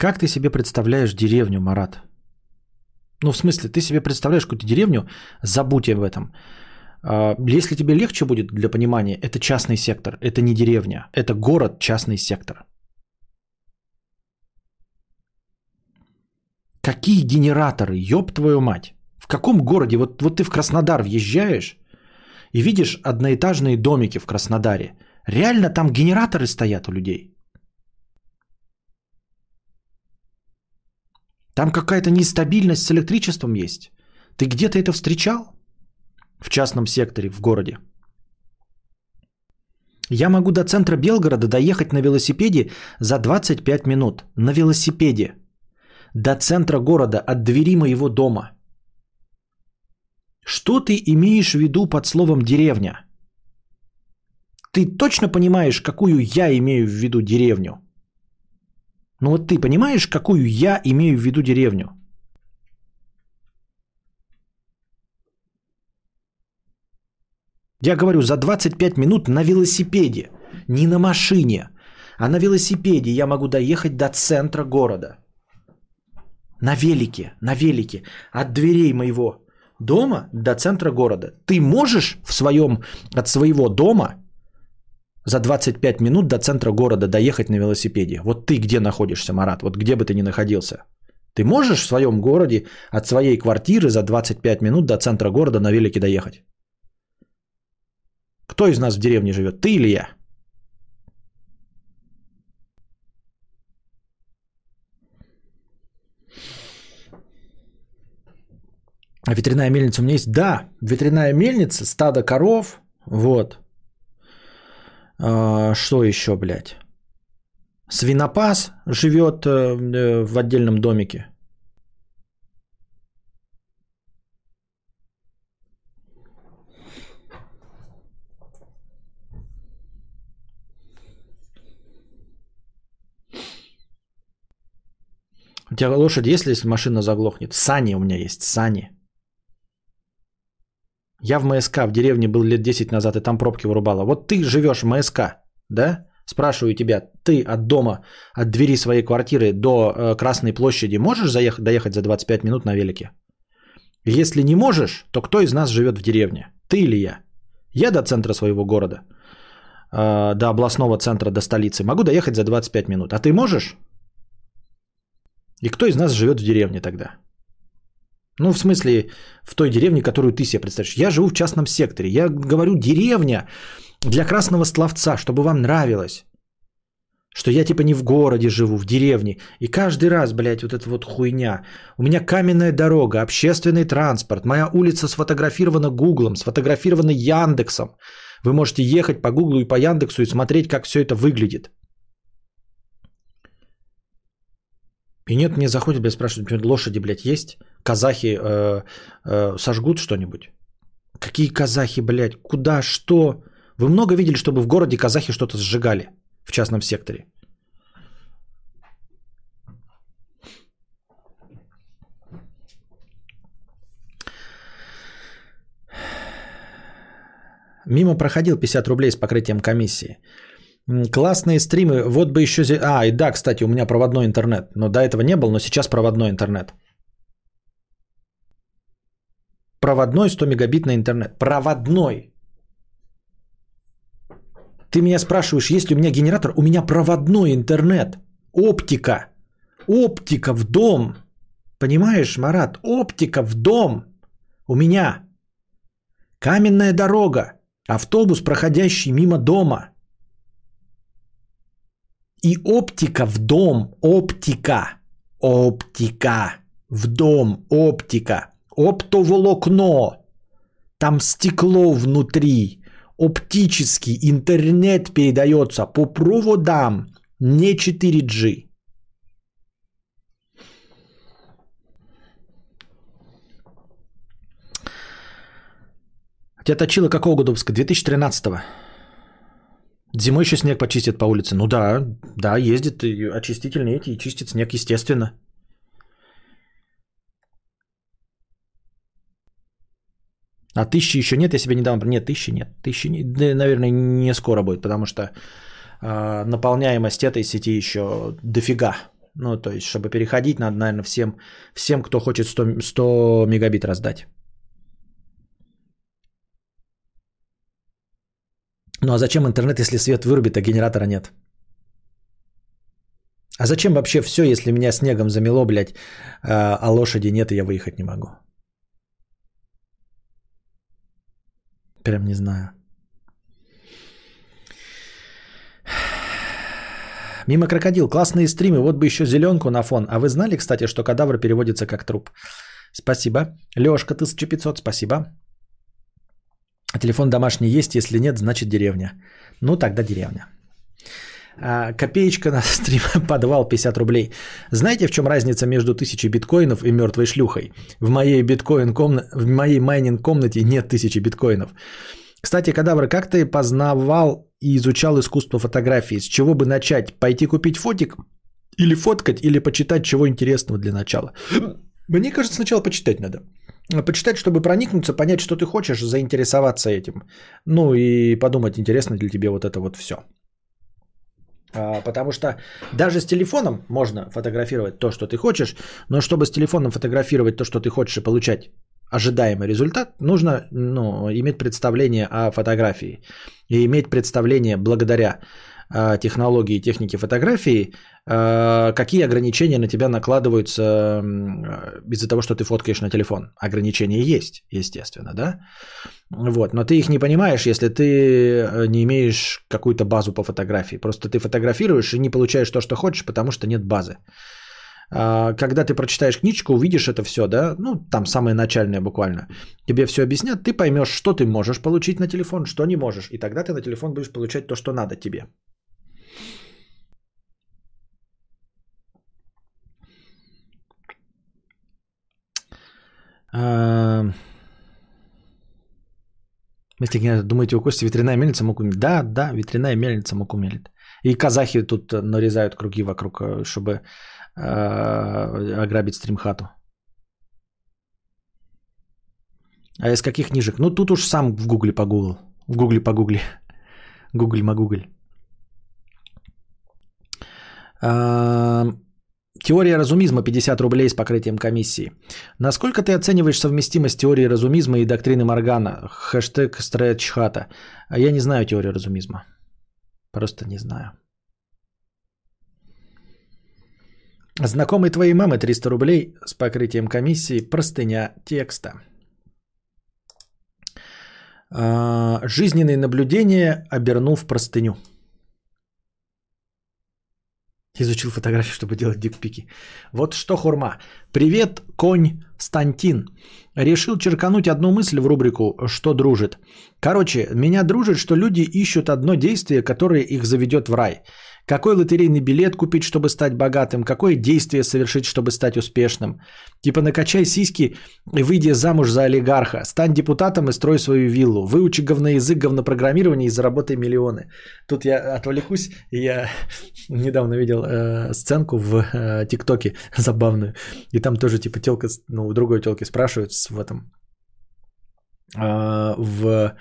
Как ты себе представляешь деревню, Марат? Ну, в смысле, ты себе представляешь какую-то деревню, забудь об этом. А, Если тебе легче будет для понимания, это частный сектор, это не деревня, это город, частный сектор. Какие генераторы, ёб твою мать? В каком городе? Вот, вот ты в Краснодар въезжаешь и видишь одноэтажные домики в Краснодаре. Реально там генераторы стоят у людей? Там какая-то нестабильность с электричеством есть. Ты где-то это встречал? В частном секторе, в городе. Я могу до центра Белгорода доехать на велосипеде за 25 минут. На велосипеде. До центра города, от двери моего дома. Что ты имеешь в виду под словом деревня? Ты точно понимаешь, какую я имею в виду деревню? Ну вот ты понимаешь, какую я имею в виду деревню? Я говорю, за 25 минут на велосипеде, не на машине, а на велосипеде я могу доехать до центра города. На велике, на велике, от дверей моего дома до центра города. Ты можешь в своем, от своего дома за 25 минут до центра города доехать на велосипеде? Вот ты где находишься, Марат? Вот где бы ты ни находился? Ты можешь в своем городе от своей квартиры за 25 минут до центра города на велике доехать? Кто из нас в деревне живет? Ты или я? А ветряная мельница у меня есть? Да, ветряная мельница, стадо коров, вот. А, что еще, блядь? Свинопас живет э, э, в отдельном домике. У тебя лошадь есть, если машина заглохнет? Сани у меня есть, сани. Я в МСК в деревне был лет 10 назад, и там пробки вырубала. Вот ты живешь в МСК, да? Спрашиваю тебя, ты от дома, от двери своей квартиры до э, Красной площади можешь заехать, доехать за 25 минут на велике? Если не можешь, то кто из нас живет в деревне? Ты или я? Я до центра своего города, э, до областного центра, до столицы, могу доехать за 25 минут. А ты можешь? И кто из нас живет в деревне тогда? Ну, в смысле, в той деревне, которую ты себе представляешь. Я живу в частном секторе. Я говорю деревня для красного словца, чтобы вам нравилось. Что я типа не в городе живу, в деревне. И каждый раз, блядь, вот эта вот хуйня. У меня каменная дорога, общественный транспорт. Моя улица сфотографирована Гуглом, сфотографирована Яндексом. Вы можете ехать по Гуглу и по Яндексу и смотреть, как все это выглядит. И нет, мне заходят, блядь, спрашивают, лошади, блядь, есть? Казахи э, э, сожгут что-нибудь? Какие казахи, блядь? Куда? Что? Вы много видели, чтобы в городе казахи что-то сжигали в частном секторе? Мимо проходил 50 рублей с покрытием комиссии. Классные стримы. Вот бы еще... А, и да, кстати, у меня проводной интернет. Но до этого не был, но сейчас проводной интернет. Проводной 100 мегабитный интернет. Проводной. Ты меня спрашиваешь, есть ли у меня генератор? У меня проводной интернет. Оптика. Оптика в дом. Понимаешь, Марат? Оптика в дом. У меня. Каменная дорога. Автобус, проходящий мимо дома. И оптика в дом. Оптика. Оптика. В дом. Оптика. Оптоволокно. Там стекло внутри. Оптический интернет передается по проводам. Не 4G. тебя точило какого года выпуска? 2013-го. Зимой еще снег почистят по улице. Ну да, да, ездит и очистительные эти и чистит снег, естественно. А тысячи еще нет, я себе недавно... Нет, тысячи нет. Тысячи, да, наверное, не скоро будет, потому что а, наполняемость этой сети еще дофига. Ну, то есть, чтобы переходить, надо, наверное, всем, всем кто хочет 100, 100 мегабит раздать. Ну а зачем интернет, если свет вырубит, а генератора нет? А зачем вообще все, если меня снегом замело, блядь, а а лошади нет, и я выехать не могу? Прям не знаю. Мимо крокодил. Классные стримы. Вот бы еще зеленку на фон. А вы знали, кстати, что кадавр переводится как труп? Спасибо. Лешка, 1500, спасибо. Телефон домашний есть, если нет, значит деревня. Ну, тогда деревня. А, копеечка на стрим, подвал 50 рублей. Знаете, в чем разница между 1000 биткоинов и мертвой шлюхой? В моей биткоин комна... в моей майнинг комнате нет 1000 биткоинов. Кстати, Кадавр, как ты познавал и изучал искусство фотографии? С чего бы начать? Пойти купить фотик? Или фоткать, или почитать чего интересного для начала? Мне кажется, сначала почитать надо. Почитать, чтобы проникнуться, понять, что ты хочешь, заинтересоваться этим. Ну и подумать, интересно ли тебе вот это вот все. Потому что даже с телефоном можно фотографировать то, что ты хочешь, но чтобы с телефоном фотографировать то, что ты хочешь и получать ожидаемый результат, нужно ну, иметь представление о фотографии. И иметь представление благодаря технологии и технике фотографии, э, какие ограничения на тебя накладываются э, из-за того, что ты фоткаешь на телефон. Ограничения есть, естественно, да? Вот, но ты их не понимаешь, если ты э, не имеешь какую-то базу по фотографии. Просто ты фотографируешь и не получаешь то, что хочешь, потому что нет базы. А, Когда ты прочитаешь книжку, увидишь это все, да, ну, там самое начальное буквально, тебе все объяснят, ты поймешь, что ты можешь получить на телефон, что не можешь, и тогда ты на телефон будешь получать то, что надо тебе. А, Если думаете, у Кости ветряная мельница муку мелит? Да, да, ветряная мельница муку мелит. И казахи тут нарезают круги вокруг, э, чтобы э, ограбить стримхату. А из каких книжек? Ну, тут уж сам в гугле погуглил. В гугле погугли. Гугль магугль. А, Теория разумизма 50 рублей с покрытием комиссии. Насколько ты оцениваешь совместимость теории разумизма и доктрины Моргана? Хэштег стретчхата. Я не знаю теорию разумизма. Просто не знаю. Знакомый твоей мамы 300 рублей с покрытием комиссии. Простыня текста. А, Жизненные наблюдения обернул в простыню. Изучил фотографии, чтобы делать дикпики. Вот что хурма. Привет, конь Стантин. Решил черкануть одну мысль в рубрику «Что дружит?». Короче, меня дружит, что люди ищут одно действие, которое их заведет в рай. Какой лотерейный билет купить, чтобы стать богатым? Какое действие совершить, чтобы стать успешным? Типа накачай сиськи и выйди замуж за олигарха. Стань депутатом и строй свою виллу. Выучи говноязык, говнопрограммирование и заработай миллионы. Тут я отвлекусь. Я недавно видел э, сценку в э, ТикТоке забавную. И там тоже типа телка, ну, у другой телки спрашивают в этом э, в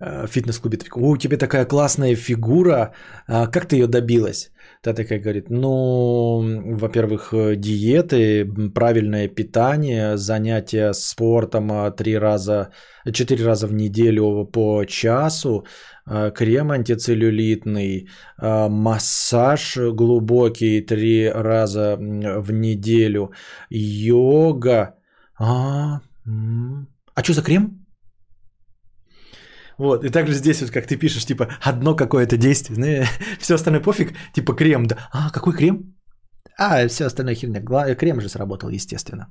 э, фитнес-клубе. у тебя такая классная фигура, а как ты ее добилась? Та такая говорит, ну, во-первых, э, диеты, правильное питание, занятия спортом а, три раза, четыре раза в неделю по часу, а, крем антицеллюлитный, массаж глубокий три раза в неделю, йога. А, а что за крем? Вот, и также здесь вот, как ты пишешь, типа, одно какое-то действие, ну, все остальное пофиг, типа крем, да. А, какой крем? А, все остальное херня. Гла- Крем же сработал, естественно.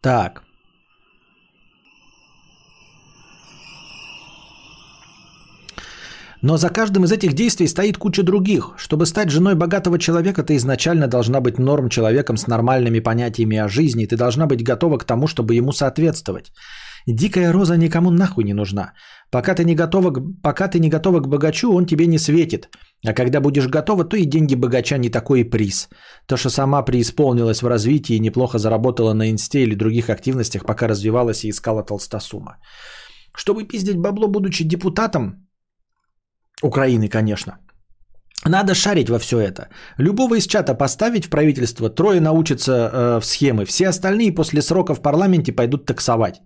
Так. Но за каждым из этих действий стоит куча других. Чтобы стать женой богатого человека, ты изначально должна быть норм человеком с нормальными понятиями о жизни. Ты должна быть готова к тому, чтобы ему соответствовать. Дикая роза никому нахуй не нужна. Пока ты не готова, пока ты не готова к богачу, он тебе не светит. А когда будешь готова, то и деньги богача не такой и приз. То, что сама преисполнилась в развитии и неплохо заработала на инсте или других активностях, пока развивалась и искала толстосума. Чтобы пиздить бабло, будучи депутатом, Украины, конечно, надо шарить во все это. Любого из чата поставить в правительство, трое научатся э, в схемы, все остальные после срока в парламенте пойдут таксовать.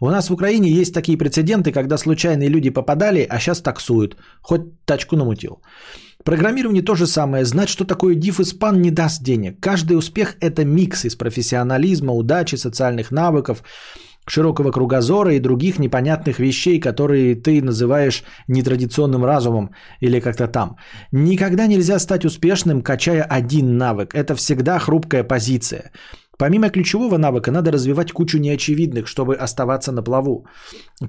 У нас в Украине есть такие прецеденты, когда случайные люди попадали, а сейчас таксуют. Хоть тачку намутил. Программирование то же самое. Знать, что такое diff и span не даст денег. Каждый успех – это микс из профессионализма, удачи, социальных навыков, широкого кругозора и других непонятных вещей, которые ты называешь нетрадиционным разумом или как-то там. Никогда нельзя стать успешным, качая один навык. Это всегда хрупкая позиция. Помимо ключевого навыка, надо развивать кучу неочевидных, чтобы оставаться на плаву.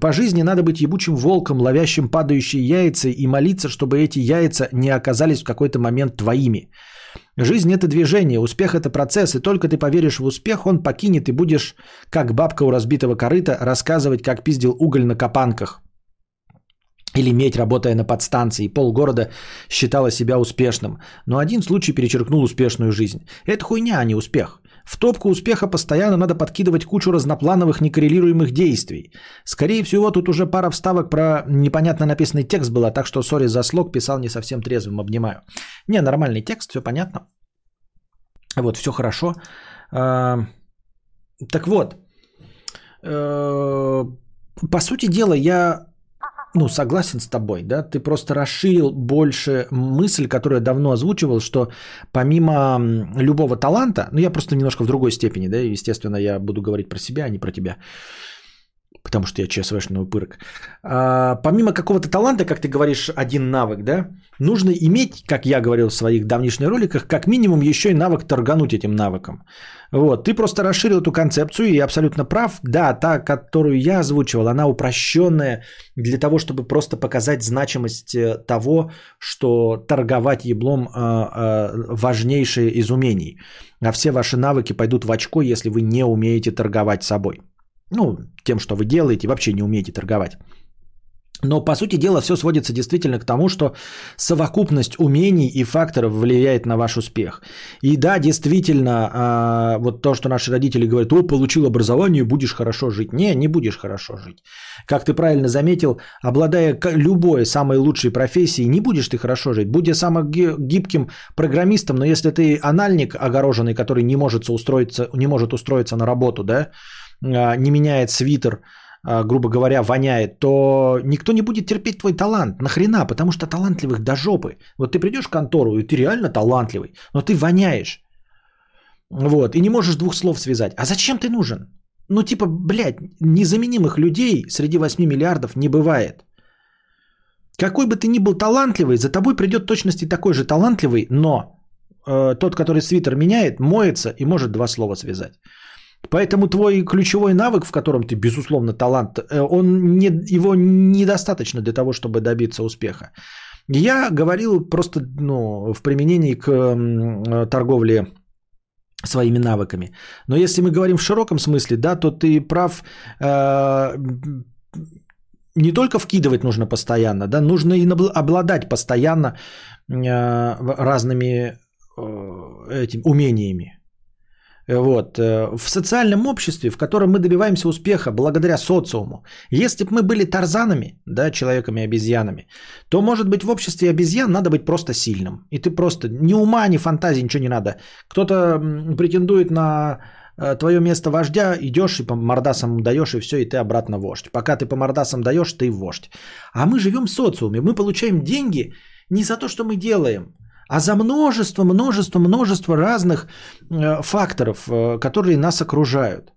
По жизни надо быть ебучим волком, ловящим падающие яйца и молиться, чтобы эти яйца не оказались в какой-то момент твоими. Жизнь – это движение, успех – это процесс, и только ты поверишь в успех, он покинет, и будешь, как бабка у разбитого корыта, рассказывать, как пиздил уголь на копанках. Или медь, работая на подстанции, и полгорода считала себя успешным. Но один случай перечеркнул успешную жизнь. Это хуйня, а не успех. В топку успеха постоянно надо подкидывать кучу разноплановых некоррелируемых действий. Скорее всего, тут уже пара вставок про непонятно написанный текст была, так что сори за слог, писал не совсем трезвым, обнимаю. Не, нормальный текст, все понятно. Вот, все хорошо. А, Так вот, э, по сути дела, я ну, согласен с тобой, да, ты просто расширил больше мысль, которую я давно озвучивал, что помимо любого таланта, ну, я просто немножко в другой степени, да, естественно, я буду говорить про себя, а не про тебя, потому что я ЧСВшный упырок. А, помимо какого-то таланта, как ты говоришь, один навык, да, нужно иметь, как я говорил в своих давнишних роликах, как минимум еще и навык торгануть этим навыком. Вот, ты просто расширил эту концепцию и абсолютно прав. Да, та, которую я озвучивал, она упрощенная для того, чтобы просто показать значимость э, того, что торговать еблом э, э, важнейшее из умений. А все ваши навыки пойдут в очко, если вы не умеете торговать собой. Ну, тем, что вы делаете, вообще не умеете торговать. Но, по сути дела, все сводится действительно к тому, что совокупность умений и факторов влияет на ваш успех. И да, действительно, а, вот то, что наши родители говорят, о, получил образование, будешь хорошо жить. Не, не будешь хорошо жить. Как ты правильно заметил, обладая любой самой лучшей профессией, не будешь ты хорошо жить. Будь самым ги- гибким программистом, но если ты анальник огороженный, который не может устроиться, не может устроиться на работу, да, не меняет свитер, а, грубо говоря, воняет, то никто не будет терпеть твой талант. Нахрена? Потому что талантливых до жопы. Вот ты придешь в контору, и ты реально талантливый, но ты воняешь. Вот, и не можешь двух слов связать. А зачем ты нужен? Ну, типа, блядь, незаменимых людей среди 8 миллиардов не бывает. Какой бы ты ни был талантливый, за тобой придет точности такой же талантливый, но э, тот, который свитер меняет, моется и может два слова связать. Поэтому твой ключевой навык, в котором ты, безусловно, талант, э, он не, его недостаточно для того, чтобы добиться успеха. Я говорил просто ну, в применении к э, торговле своими навыками. Но если мы говорим в широком смысле, да, то ты прав. э, не только вкидывать нужно постоянно, да, нужно и обладать постоянно э, разными э, этим умениями. Вот. э, В социальном обществе, в котором мы добиваемся успеха благодаря социуму, если бы мы были тарзанами, да, человеками-обезьянами, то, может быть, в обществе обезьян надо быть просто сильным. И ты просто ни ума, ни фантазии, ничего не надо. Кто-то претендует на э, твое место вождя, идешь и по мордасам даешь, и все, и ты обратно вождь. Пока ты по мордасам даешь, ты вождь. А мы живем в социуме, мы получаем деньги не за то, что мы делаем, а за множество, множество, множество разных э, факторов, э, которые нас окружают.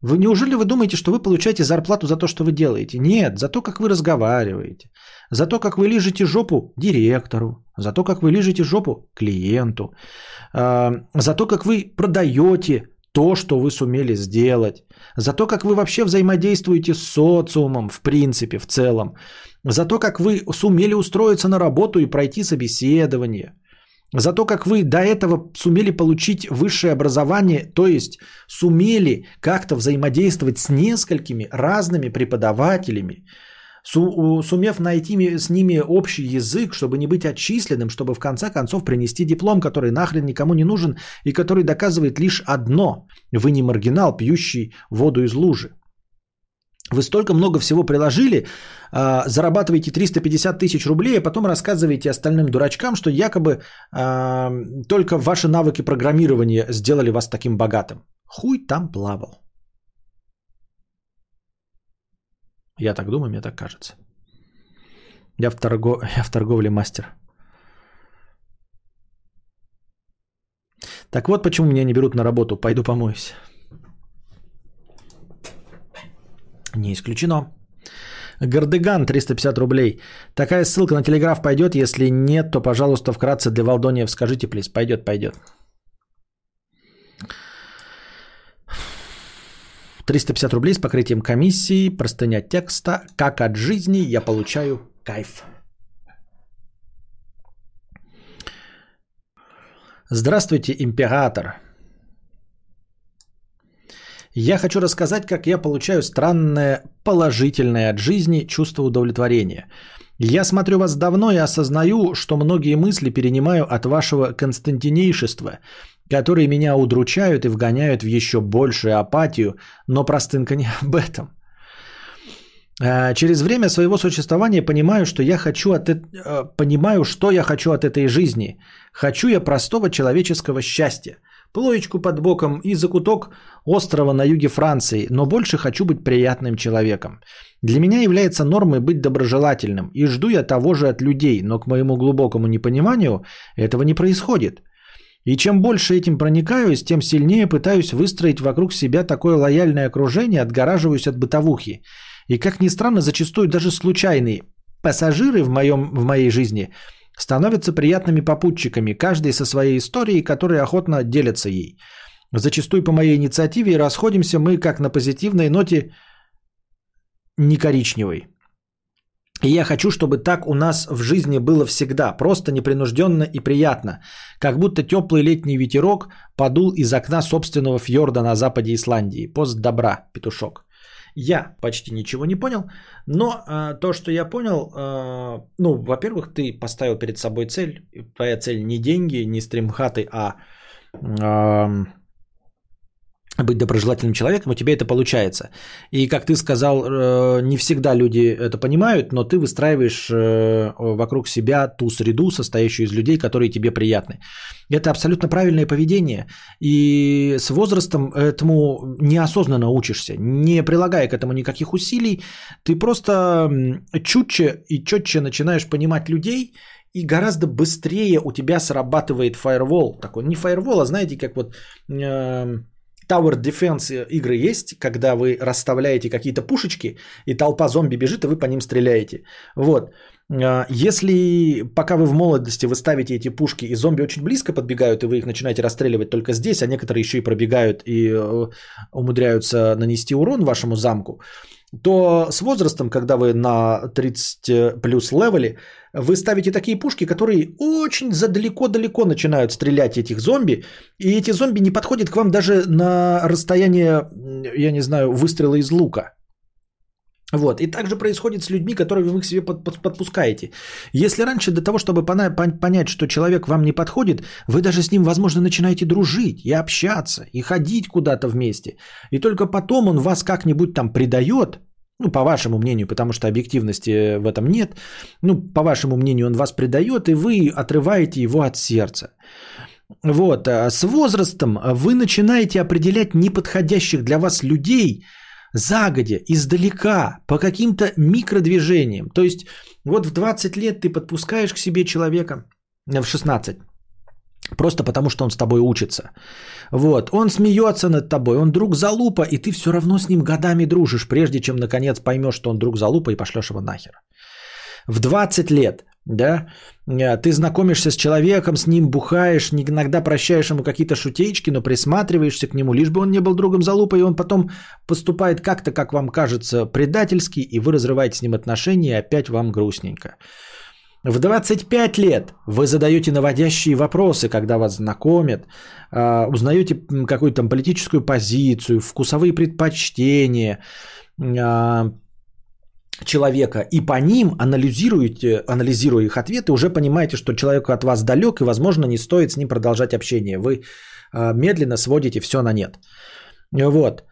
Вы неужели вы думаете, что вы получаете зарплату за то, что вы делаете? Нет, за то, как вы разговариваете, за то, как вы лижете жопу директору, за то, как вы лижете жопу клиенту, э, за то, как вы продаете то, что вы сумели сделать, за то, как вы вообще взаимодействуете с социумом, в принципе, в целом, за то, как вы сумели устроиться на работу и пройти собеседование, за то, как вы до этого сумели получить высшее образование, то есть сумели как-то взаимодействовать с несколькими разными преподавателями, су- сумев найти с ними общий язык, чтобы не быть отчисленным, чтобы в конце концов принести диплом, который нахрен никому не нужен и который доказывает лишь одно – вы не маргинал, пьющий воду из лужи. Вы столько много всего приложили, а, зарабатываете 350 тысяч рублей, а потом рассказываете остальным дурачкам, что якобы а, только ваши навыки программирования сделали вас таким богатым. Хуй там плавал. Я так думаю, мне так кажется. Я в, торго... Я в торговле мастер. Так вот, почему меня не берут на работу. Пойду помоюсь. Не исключено. Гардеган 350 рублей. Такая ссылка на телеграф пойдет. Если нет, то, пожалуйста, вкратце для Валдониев скажите, плиз. Пойдет, пойдет. 350 рублей с покрытием комиссии, простыня текста. Как от жизни я получаю кайф. Здравствуйте, император. Я хочу рассказать, как я получаю странное положительное от жизни чувство удовлетворения. Я смотрю вас давно и осознаю, что многие мысли перенимаю от вашего константинейшества, которые меня удручают и вгоняют в еще большую апатию, но простынка не об этом. А, Через время своего существования понимаю, что я хочу от э, понимаю, что я хочу от этой жизни. Хочу я простого человеческого счастья. Плоечку под боком и закуток острова на юге Франции, но больше хочу быть приятным человеком. Для меня является нормой быть доброжелательным, и жду я того же от людей, но к моему глубокому непониманию этого не происходит. И чем больше этим проникаюсь, тем сильнее пытаюсь выстроить вокруг себя такое лояльное окружение, отгораживаюсь от бытовухи. И как ни странно, зачастую даже случайные пассажиры в, моем, в моей жизни становятся приятными попутчиками, каждый со своей историей, которые охотно делятся ей. Зачастую по моей инициативе и расходимся мы как на позитивной ноте не коричневой. И я хочу, чтобы так у нас в жизни было всегда, просто непринужденно и приятно, как будто теплый летний ветерок подул из окна собственного фьорда на западе Исландии. Пост добра, петушок. Я почти ничего не понял, но э, то, что я понял, э, ну, во-первых, ты поставил перед собой цель. Твоя цель не деньги, не стримхаты, а э, быть доброжелательным человеком, у тебя это получается. И как ты сказал, э, не всегда люди это понимают, но ты выстраиваешь э, вокруг себя ту среду, состоящую из людей, которые тебе приятны. Это абсолютно правильное поведение. И с возрастом этому неосознанно учишься, не прилагая к этому никаких усилий. Ты просто чутче и четче начинаешь понимать людей, и гораздо быстрее у тебя срабатывает фаервол. Такой, не фаервол, а знаете, как вот... э, Tower Defense игры есть, когда вы расставляете какие-то пушечки, и толпа зомби бежит, и вы по ним стреляете. Вот. А, Если пока вы в молодости вы ставите эти пушки, и зомби очень близко подбегают, и вы их начинаете расстреливать только здесь, а некоторые еще и пробегают и э, умудряются нанести урон вашему замку, то с возрастом, когда вы на 30 плюс левеле, вы ставите такие пушки, которые очень задалеко-далеко начинают стрелять этих зомби, и эти зомби не подходят к вам даже на расстояние, я не знаю, выстрела из лука. Вот. И также происходит с людьми, которые вы к себе под- под- подпускаете. Если раньше для того, чтобы пона- пон- понять, что человек вам не подходит, вы даже с ним, возможно, начинаете дружить и общаться, и ходить куда-то вместе. И только потом он вас как-нибудь там предает, ну, по вашему мнению, потому что объективности в этом нет, ну, по вашему мнению, он вас предает, и вы отрываете его от сердца. Вот, а с возрастом вы начинаете определять неподходящих для вас людей загодя, издалека, по каким-то микродвижениям. То есть вот в 20 лет ты подпускаешь к себе человека, э, в 16, просто потому что он с тобой учится. Вот, он смеется над тобой, он друг залупа, и ты все равно с ним годами дружишь, прежде чем наконец поймешь, что он друг залупа и пошлешь его нахер. В 20 лет да, э, ты знакомишься с человеком, с ним бухаешь, иногда прощаешь ему какие-то шутечки, но присматриваешься к нему, лишь бы он не был другом залупа, и он потом поступает как-то, как вам кажется, предательски, и вы разрываете с ним отношения, и опять вам грустненько. В 25 лет вы задаете наводящие вопросы, когда вас знакомят, а, узнаете какую-то там политическую позицию, вкусовые предпочтения а, человека, и по ним анализируете, анализируя их ответы, уже понимаете, что человек от вас далек, и, возможно, не стоит с ним продолжать общение. Вы а, медленно сводите все на нет. Вот.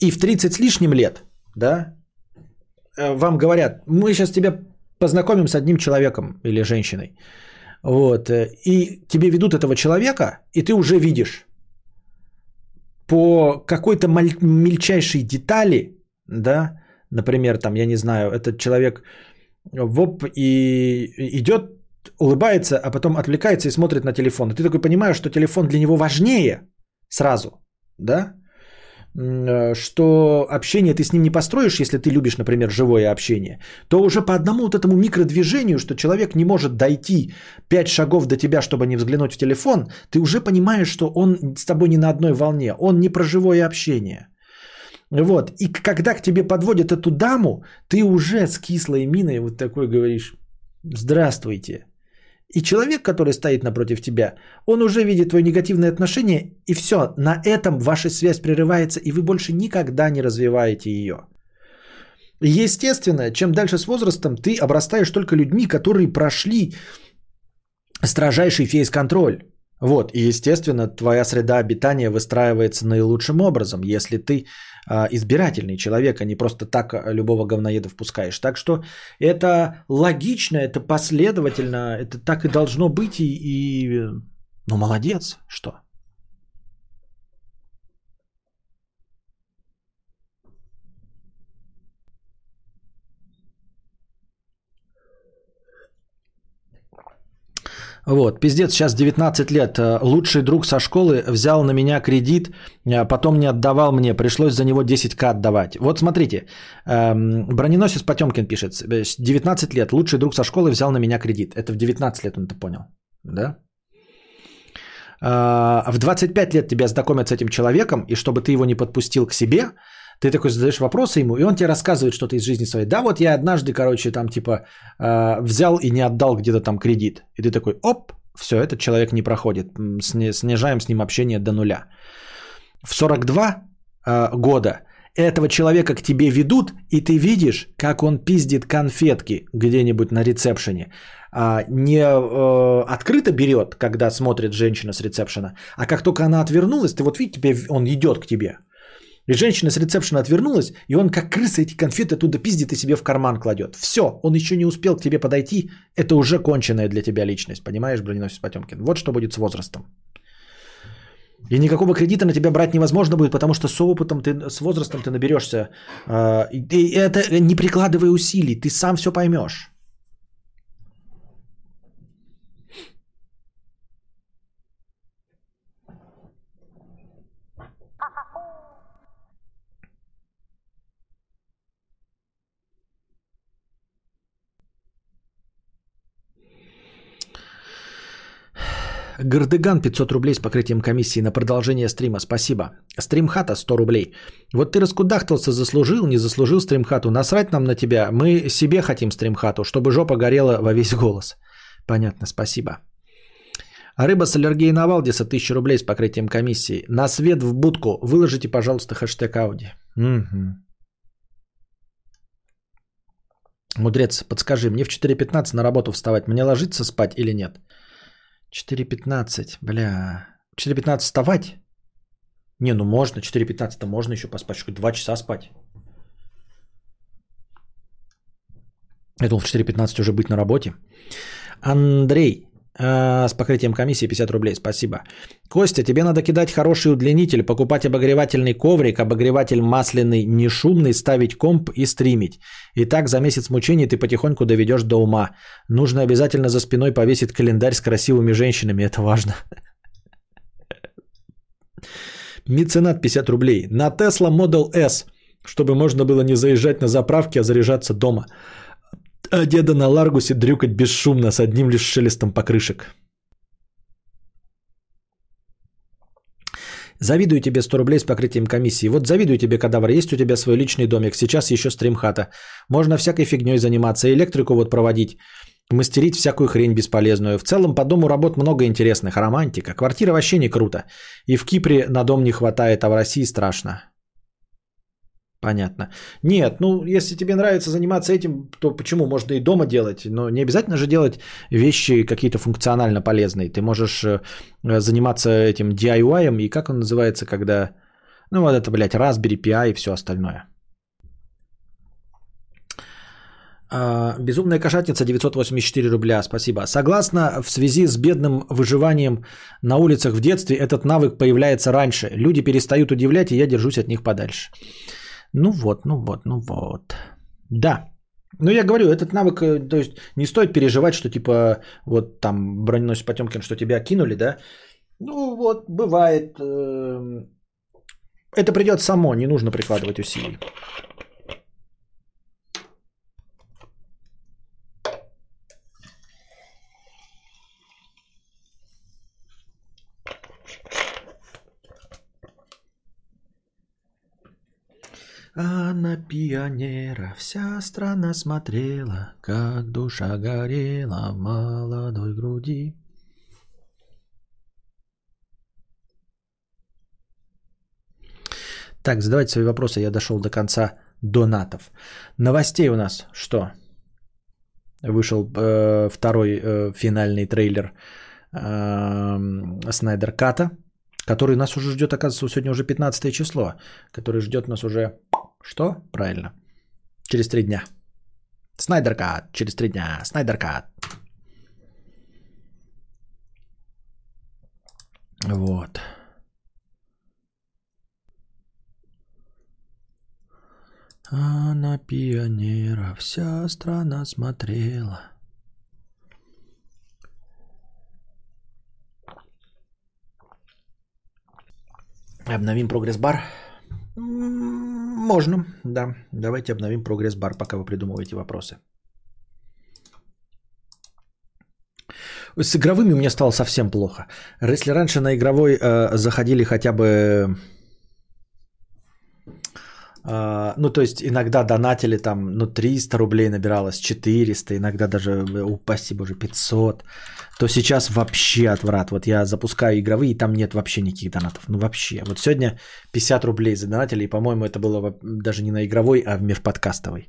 И в 30 с лишним лет, да, э, вам говорят, мы сейчас тебя познакомим с одним человеком или женщиной. Вот. э, И тебе ведут этого человека, и ты уже видишь по какой-то мельчайшей детали, да, например, там, я не знаю, этот человек воп и идет, улыбается, а потом отвлекается и смотрит на телефон. И ты такой понимаешь, что телефон для него важнее сразу, да, что общение ты с ним не построишь, если ты любишь, например, живое общение, то уже по одному вот этому микродвижению, что человек не может дойти 5 шагов до тебя, чтобы не взглянуть в телефон, ты уже понимаешь, что он с тобой не на одной волне, он не про живое общение. Вот. И когда к тебе подводят эту даму, ты уже с кислой миной вот такой говоришь «Здравствуйте». И человек, который стоит напротив тебя, он уже видит твое негативное отношение, и все, на этом ваша связь прерывается, и вы больше никогда не развиваете ее. Естественно, чем дальше с возрастом, ты обрастаешь только людьми, которые прошли строжайший фейс-контроль. Вот, и естественно, твоя среда обитания выстраивается наилучшим образом, если ты избирательный человек, а не просто так а, любого говноеда впускаешь. Так что это логично, это последовательно, это так и должно быть, и, и ну молодец, что? Вот, пиздец, сейчас 19 лет. Э, Лучший друг со школы взял на меня кредит, а потом не отдавал мне, пришлось за него 10к отдавать. Вот смотрите, эм, броненосец Потемкин пишет, э, 19 лет, лучший друг со школы взял на меня кредит. Это в 19 лет он это понял, да? В 25 лет тебя знакомят с этим человеком, и чтобы ты его не подпустил к себе, ты такой задаешь вопросы ему, и он тебе рассказывает что-то из жизни своей. Да, вот я однажды, короче, там типа э, взял и не отдал где-то там кредит. И ты такой, оп, все, этот человек не проходит. Снижаем с ним общение до нуля. В 42 э, года этого человека к тебе ведут, и ты видишь, как он пиздит конфетки где-нибудь на ресепшене. А, не э, открыто берет, когда смотрит женщина с ресепшена, а как только она отвернулась, ты вот видишь, тебе, он идет к тебе. И женщина с ресепшена отвернулась, и он как крыса эти конфеты оттуда пиздит и себе в карман кладет. Все, он еще не успел к тебе подойти, это уже конченая для тебя личность, понимаешь, броненосец Потемкин? Вот что будет с возрастом. И никакого кредита на тебя брать невозможно будет, потому что с опытом, ты, с возрастом ты наберешься. э, и- это не прикладывая усилий, ты сам все поймешь. Гардеган 500 рублей с покрытием комиссии на продолжение стрима. Спасибо. Стримхата 100 рублей. Вот ты раскудахтался, заслужил, не заслужил стримхату. Насрать нам на тебя. Мы себе хотим стримхату, чтобы жопа горела во весь голос. Понятно, спасибо. Рыба с аллергией на Валдиса 1000 рублей с покрытием комиссии. На свет в будку. Выложите, пожалуйста, хэштег Ауди. Мгм. Мудрец, подскажи, мне в 4.15 на работу вставать. Мне ложиться спать или нет? 4.15, бля. 4.15 вставать? Не, ну можно, 4.15 можно еще поспать, хоть 2 часа спать. Я думал, в 4.15 уже быть на работе. Андрей, с покрытием комиссии 50 рублей, спасибо. Костя, тебе надо кидать хороший удлинитель, покупать обогревательный коврик, обогреватель масляный, не шумный, ставить комп и стримить. И так за месяц мучений ты потихоньку доведешь до ума. Нужно обязательно за спиной повесить календарь с красивыми женщинами, это важно. Меценат 50 рублей. На Tesla Model S, чтобы можно было не заезжать на заправки, а заряжаться дома. А деда на Ларгусе дрюкать бесшумно с одним лишь шелестом покрышек. Завидую тебе 100 рублей с покрытием комиссии. Вот завидую тебе, кадавр. Есть у тебя свой личный домик. Сейчас еще стримхата. Можно всякой фигней заниматься. Электрику вот проводить. Мастерить всякую хрень бесполезную. В целом по дому работ много интересных. Романтика. Квартира вообще не круто. И в Кипре на дом не хватает, а в России страшно. Понятно. Нет, ну если тебе нравится заниматься этим, то почему? Можно и дома делать, но не обязательно же делать вещи какие-то функционально полезные. Ты можешь э, заниматься этим DIY, и как он называется, когда... Ну вот это, блядь, Raspberry Pi и все остальное. А, Безумная кошатница 984 рубля, спасибо. Согласно, в связи с бедным выживанием на улицах в детстве, этот навык появляется раньше. Люди перестают удивлять, и я держусь от них подальше. Ну вот, ну вот, ну вот. Да. Ну, я говорю, этот навык, э, то есть не стоит переживать, что типа вот там броненосец Потемкин, что тебя кинули, да? Ну вот, бывает. Эм, это придет само, не нужно прикладывать усилий. А на пионера вся страна смотрела, как душа горела в молодой груди. Так, задавайте свои вопросы, я дошел до конца донатов. Новостей у нас что? Вышел э, второй э, финальный трейлер э, Снайдер Ката, который нас уже ждет, оказывается, сегодня уже 15 число, который ждет нас уже что? Правильно. Через три дня. Снайдеркат. Через три дня. Снайдеркат. Вот. А на пионера вся страна смотрела. Обновим прогресс-бар. Можно, да. Давайте обновим прогресс-бар, пока вы придумываете вопросы. С игровыми у меня стало совсем плохо. Если раньше на игровой э, заходили хотя бы... Э, ну, то есть иногда донатили там, ну, 300 рублей набиралось, 400, иногда даже, упаси боже, 500 то сейчас вообще отврат. Вот я запускаю игровые, и там нет вообще никаких донатов. Ну вообще. Вот сегодня 50 рублей задонатили, и, по-моему, это было даже не на игровой, а в межподкастовой.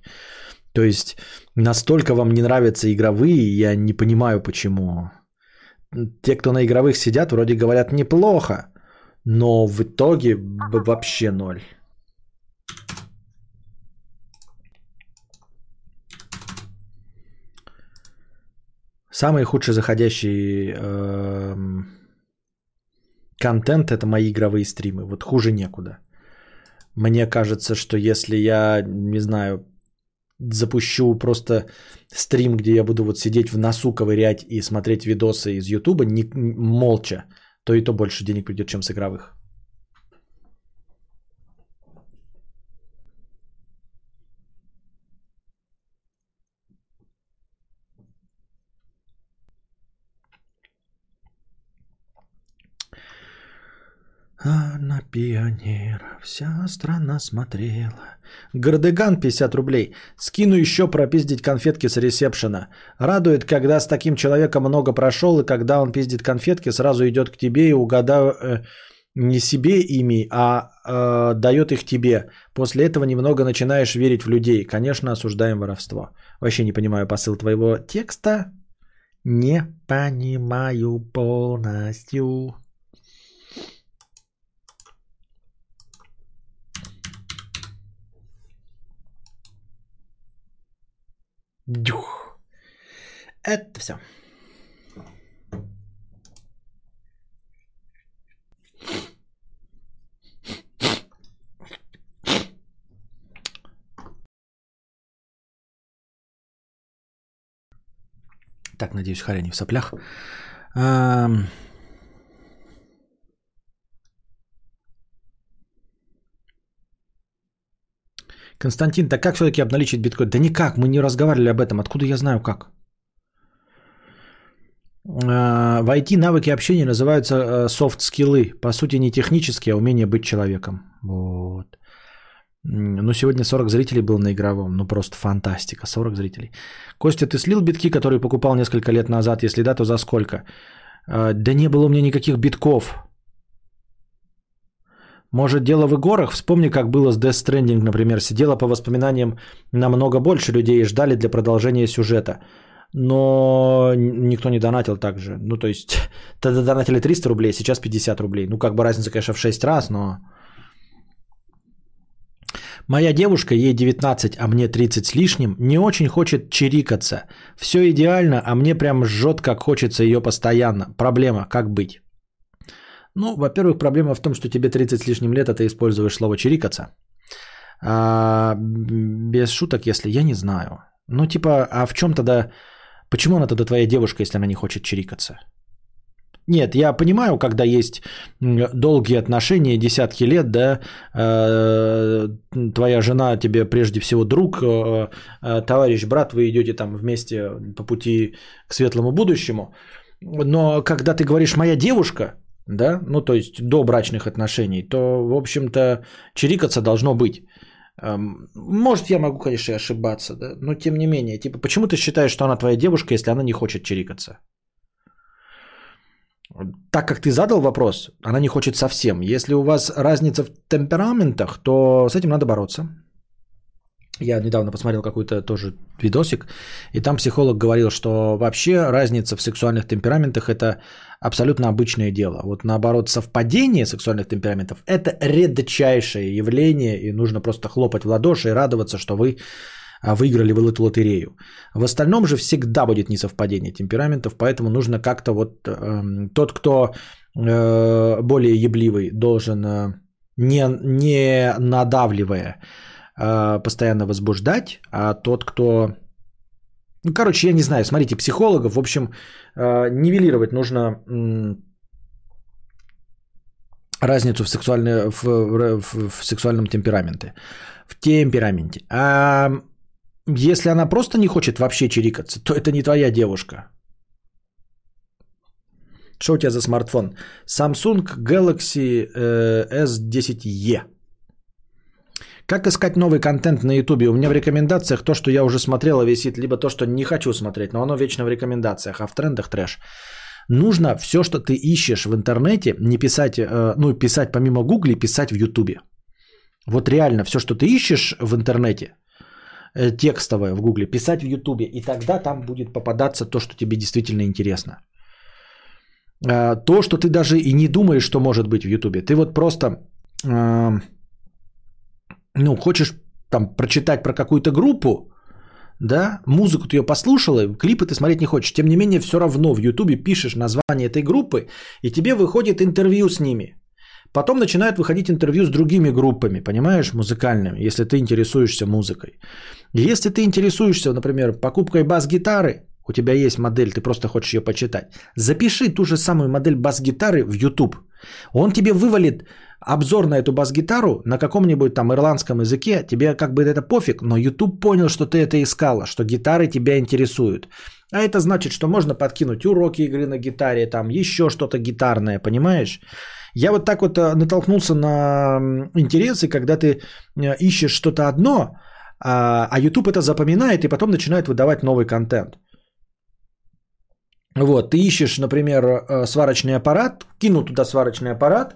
То есть настолько вам не нравятся игровые, я не понимаю почему. Те, кто на игровых сидят, вроде говорят неплохо, но в итоге вообще ноль. Самый худший заходящий э, контент это мои игровые стримы. Вот хуже некуда. Мне кажется, что если я, не знаю, запущу просто стрим, где я буду вот сидеть в носу ковырять и смотреть видосы из Ютуба не, молча, то и то больше денег придет, чем с игровых. А на пионера вся страна смотрела. Гардеган 50 рублей. Скину еще пропиздить конфетки с ресепшена. Радует, когда с таким человеком много прошел, и когда он пиздит конфетки, сразу идет к тебе и угадаю э, не себе ими, а э, дает их тебе. После этого немного начинаешь верить в людей. Конечно, осуждаем воровство. Вообще не понимаю посыл твоего текста. Не понимаю полностью. Дюх. Это все. Так, надеюсь, Харя не в соплях. Константин, так как все-таки обналичить биткоин? Да никак, мы не разговаривали об этом. Откуда я знаю как? А, В IT навыки общения называются софт-скиллы. По сути, не технические, а умение быть человеком. Вот. Ну, сегодня 40 зрителей было на игровом. Ну, просто фантастика. 40 зрителей. Костя, ты слил битки, которые покупал несколько лет назад? Если да, то за сколько? А, Да не было у меня никаких битков. Может, дело в игорах? Вспомни, как было с Death Stranding, например. Сидело по воспоминаниям намного больше людей и ждали для продолжения сюжета. Но никто не донатил так же. Ну, то есть, тогда донатили 300 рублей, сейчас 50 рублей. Ну, как бы разница, конечно, в 6 раз, но... Моя девушка, ей 19, а мне 30 с лишним, не очень хочет чирикаться. Все идеально, а мне прям жжет, как хочется ее постоянно. Проблема, как быть? Ну, во-первых, проблема в том, что тебе 30 с лишним лет, а ты используешь слово чирикаться. А, без шуток, если я не знаю. Ну, типа, а в чем тогда... Почему она тогда твоя девушка, если она не хочет чирикаться? Нет, я понимаю, когда есть долгие отношения, десятки лет, да, э, твоя жена тебе прежде всего друг, э, э, товарищ, брат, вы идете там вместе по пути к светлому будущему. Но когда ты говоришь «моя девушка», да, ну то есть до брачных отношений, то, в общем-то, чирикаться должно быть. Эм, Может, я могу, конечно, ошибаться, да, но тем не менее, типа, почему ты считаешь, что она твоя девушка, если она не хочет чирикаться? Так как ты задал вопрос, она не хочет совсем. Если у вас разница в темпераментах, то с этим надо бороться. Я недавно посмотрел какой-то тоже видосик, и там психолог говорил, что вообще разница в сексуальных темпераментах это абсолютно обычное дело. Вот наоборот, совпадение сексуальных темпераментов это редчайшее явление, и нужно просто хлопать в ладоши и радоваться, что вы а, выиграли в эту лотерею. В остальном же всегда будет несовпадение темпераментов, поэтому нужно как-то вот эм, тот, кто э, более ебливый, должен э, не, не надавливая э, постоянно возбуждать, а тот, кто... Ну, короче, я не знаю, смотрите, психологов, в общем, э, нивелировать нужно разницу в, сексуальной, в, в- в сексуальном темпераменте. В темпераменте. А если она просто не хочет вообще чирикаться, то это не твоя девушка. Что у тебя за смартфон? Samsung Galaxy э, S10e. Как искать новый контент на YouTube? У меня в рекомендациях то, что я уже смотрел, висит, либо то, что не хочу смотреть, но оно вечно в рекомендациях, а в трендах трэш. Нужно все, что ты ищешь в интернете, не писать, э, ну, писать помимо Гугла, писать в Ютубе. Вот реально все, что ты ищешь в интернете, э, текстовое в Гугле, писать в Ютубе, и тогда там будет попадаться то, что тебе действительно интересно. А, То, что ты даже и не думаешь, что может быть в Ютубе. Ты вот просто, ну, хочешь там прочитать про какую-то группу, да, музыку ты ее послушала, клипы ты смотреть не хочешь. Тем не менее, все равно в Ютубе пишешь название этой группы, и тебе выходит интервью с ними. Потом начинают выходить интервью с другими группами, понимаешь, музыкальными, если ты интересуешься музыкой. Если ты интересуешься, например, покупкой бас-гитары, у тебя есть модель, ты просто хочешь ее почитать, запиши ту же самую модель бас-гитары в YouTube. Он тебе вывалит обзор на эту бас-гитару на каком-нибудь там ирландском языке, тебе как бы это пофиг, но YouTube понял, что ты это искала, что гитары тебя интересуют. А это значит, что можно подкинуть уроки игры на гитаре, там еще что-то гитарное, понимаешь? Я вот так вот э, натолкнулся на интересы, когда ты э, ищешь что-то одно, а а YouTube это запоминает и потом начинает выдавать новый контент. Вот, ты ищешь, например, э, сварочный аппарат, кинул туда сварочный аппарат,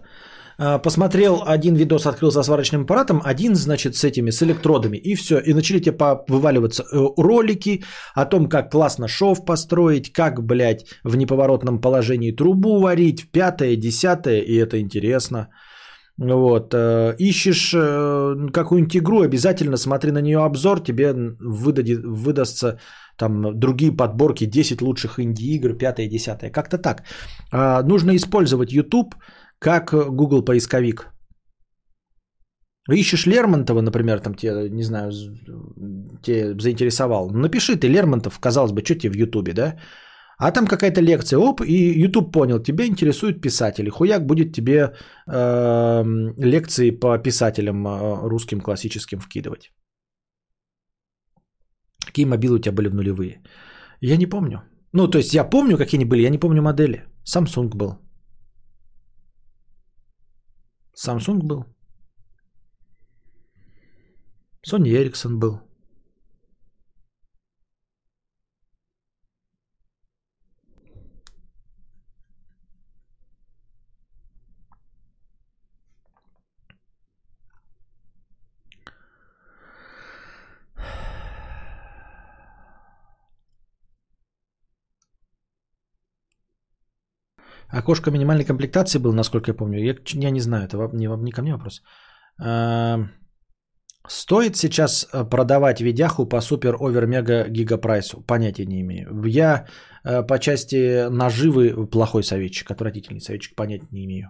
посмотрел один видос, открыл со сварочным аппаратом, один, значит, с этими, с электродами, и все. И начали тебе вываливаться э, ролики о том, как классно шов построить, как, блядь, в неповоротном положении трубу варить, пятое, десятое, и это интересно. Вот, э, ищешь э, какую-нибудь игру, обязательно смотри на нее обзор, тебе выдадит, выдастся там другие подборки, 10 лучших инди-игр, 5 10 Как-то так. А, нужно использовать YouTube как Google поисковик. Ищешь Лермонтова, например, там тебе, не знаю, тебе заинтересовал. Напиши ты Лермонтов, казалось бы, что тебе в Ютубе, да? А там какая-то лекция, оп, и YouTube понял, тебя интересуют писатели. Хуяк будет тебе эм, лекции по писателям э, русским классическим вкидывать. Какие мобилы у тебя были в нулевые? Я не помню. Ну, то есть я помню, какие они были, я не помню модели. Samsung был. Samsung был. Sony Ericsson был. Окошко минимальной комплектации было, насколько я помню. Я, я не знаю, это не, не ко мне вопрос. А, стоит сейчас э, продавать видяху по супер овер мега гигапрайсу? Понятия не имею. Я э, по части наживы плохой советчик, отвратительный советчик, понятия не имею.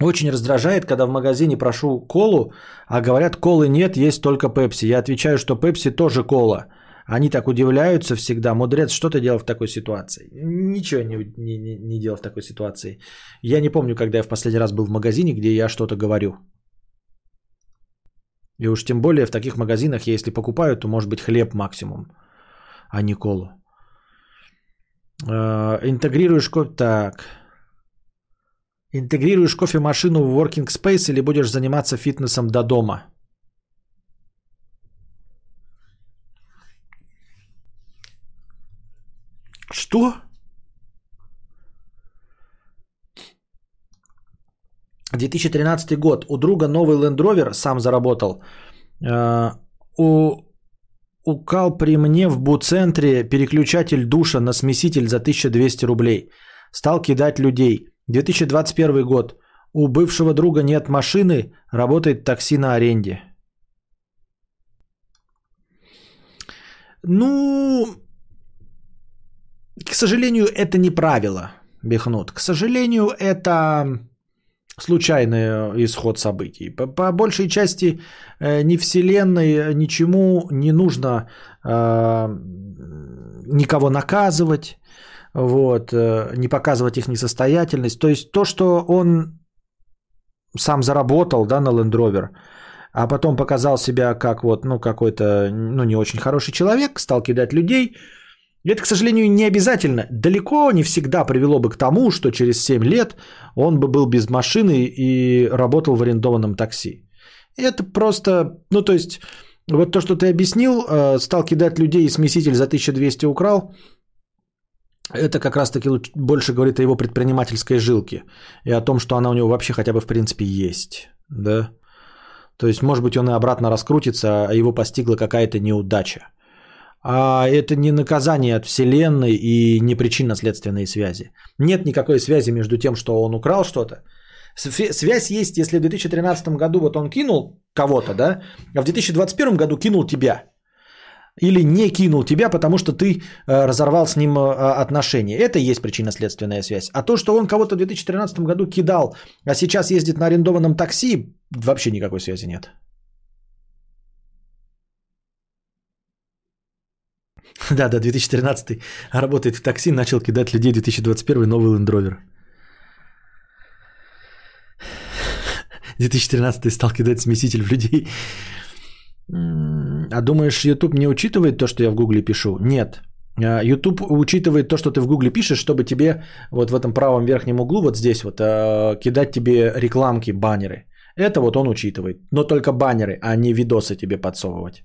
Очень раздражает, когда в магазине прошу колу, а говорят, колы нет, есть только пепси. Я отвечаю, что пепси тоже кола. Они так удивляются всегда. Мудрец, что ты делал в такой ситуации? Ничего не, не, не делал в такой ситуации. Я не помню, когда я в последний раз был в магазине, где я что-то говорю. И уж тем более в таких магазинах, если покупаю, то может быть хлеб максимум, а не колу. Э, интегрируешь кофе... Так. Интегрируешь кофемашину в Working Space или будешь заниматься фитнесом до дома? Что? «2013 год. У друга новый Land Rover, сам заработал. Э, у, укал при мне в буцентре переключатель душа на смеситель за 1200 рублей. Стал кидать людей. 2021 год. У бывшего друга нет машины, работает такси на аренде. Ну, к сожалению, это не правило, Бехнут. К сожалению, это случайный исход событий. По, по большей части э, ни Вселенной ничему не нужно э, никого наказывать, вот, э, не показывать их несостоятельность. То есть то, что он сам заработал да, на Land Rover, а потом показал себя как вот, ну, какой-то ну, не очень хороший человек, стал кидать людей – это, к сожалению, не обязательно. Далеко не всегда привело бы к тому, что через 7 лет он бы был без машины и работал в арендованном такси. Это просто, ну то есть, вот то, что ты объяснил, э, стал кидать людей и смеситель за 1200 украл, это как раз-таки больше говорит о его предпринимательской жилке и о том, что она у него вообще хотя бы в принципе есть. Да? То есть, может быть, он и обратно раскрутится, а его постигла какая-то неудача а это не наказание от Вселенной и не причинно-следственные связи. Нет никакой связи между тем, что он украл что-то. Связь есть, если в 2013 году вот он кинул кого-то, да, а в 2021 году кинул тебя. Или не кинул тебя, потому что ты э, разорвал с ним э, отношения. Это и есть причинно-следственная связь. А то, что он кого-то в 2013 году кидал, а сейчас ездит на арендованном такси, вообще никакой связи нет. Да, да, 2013 работает в такси, начал кидать людей 2021 новый Land Rover. 2013 стал кидать смеситель в людей. А думаешь, YouTube не учитывает то, что я в Гугле пишу? Нет. А, YouTube учитывает то, что ты в Гугле пишешь, чтобы тебе вот в этом правом верхнем углу, вот здесь вот, а, кидать тебе рекламки, баннеры. Это вот он учитывает. Но только баннеры, а не видосы тебе подсовывать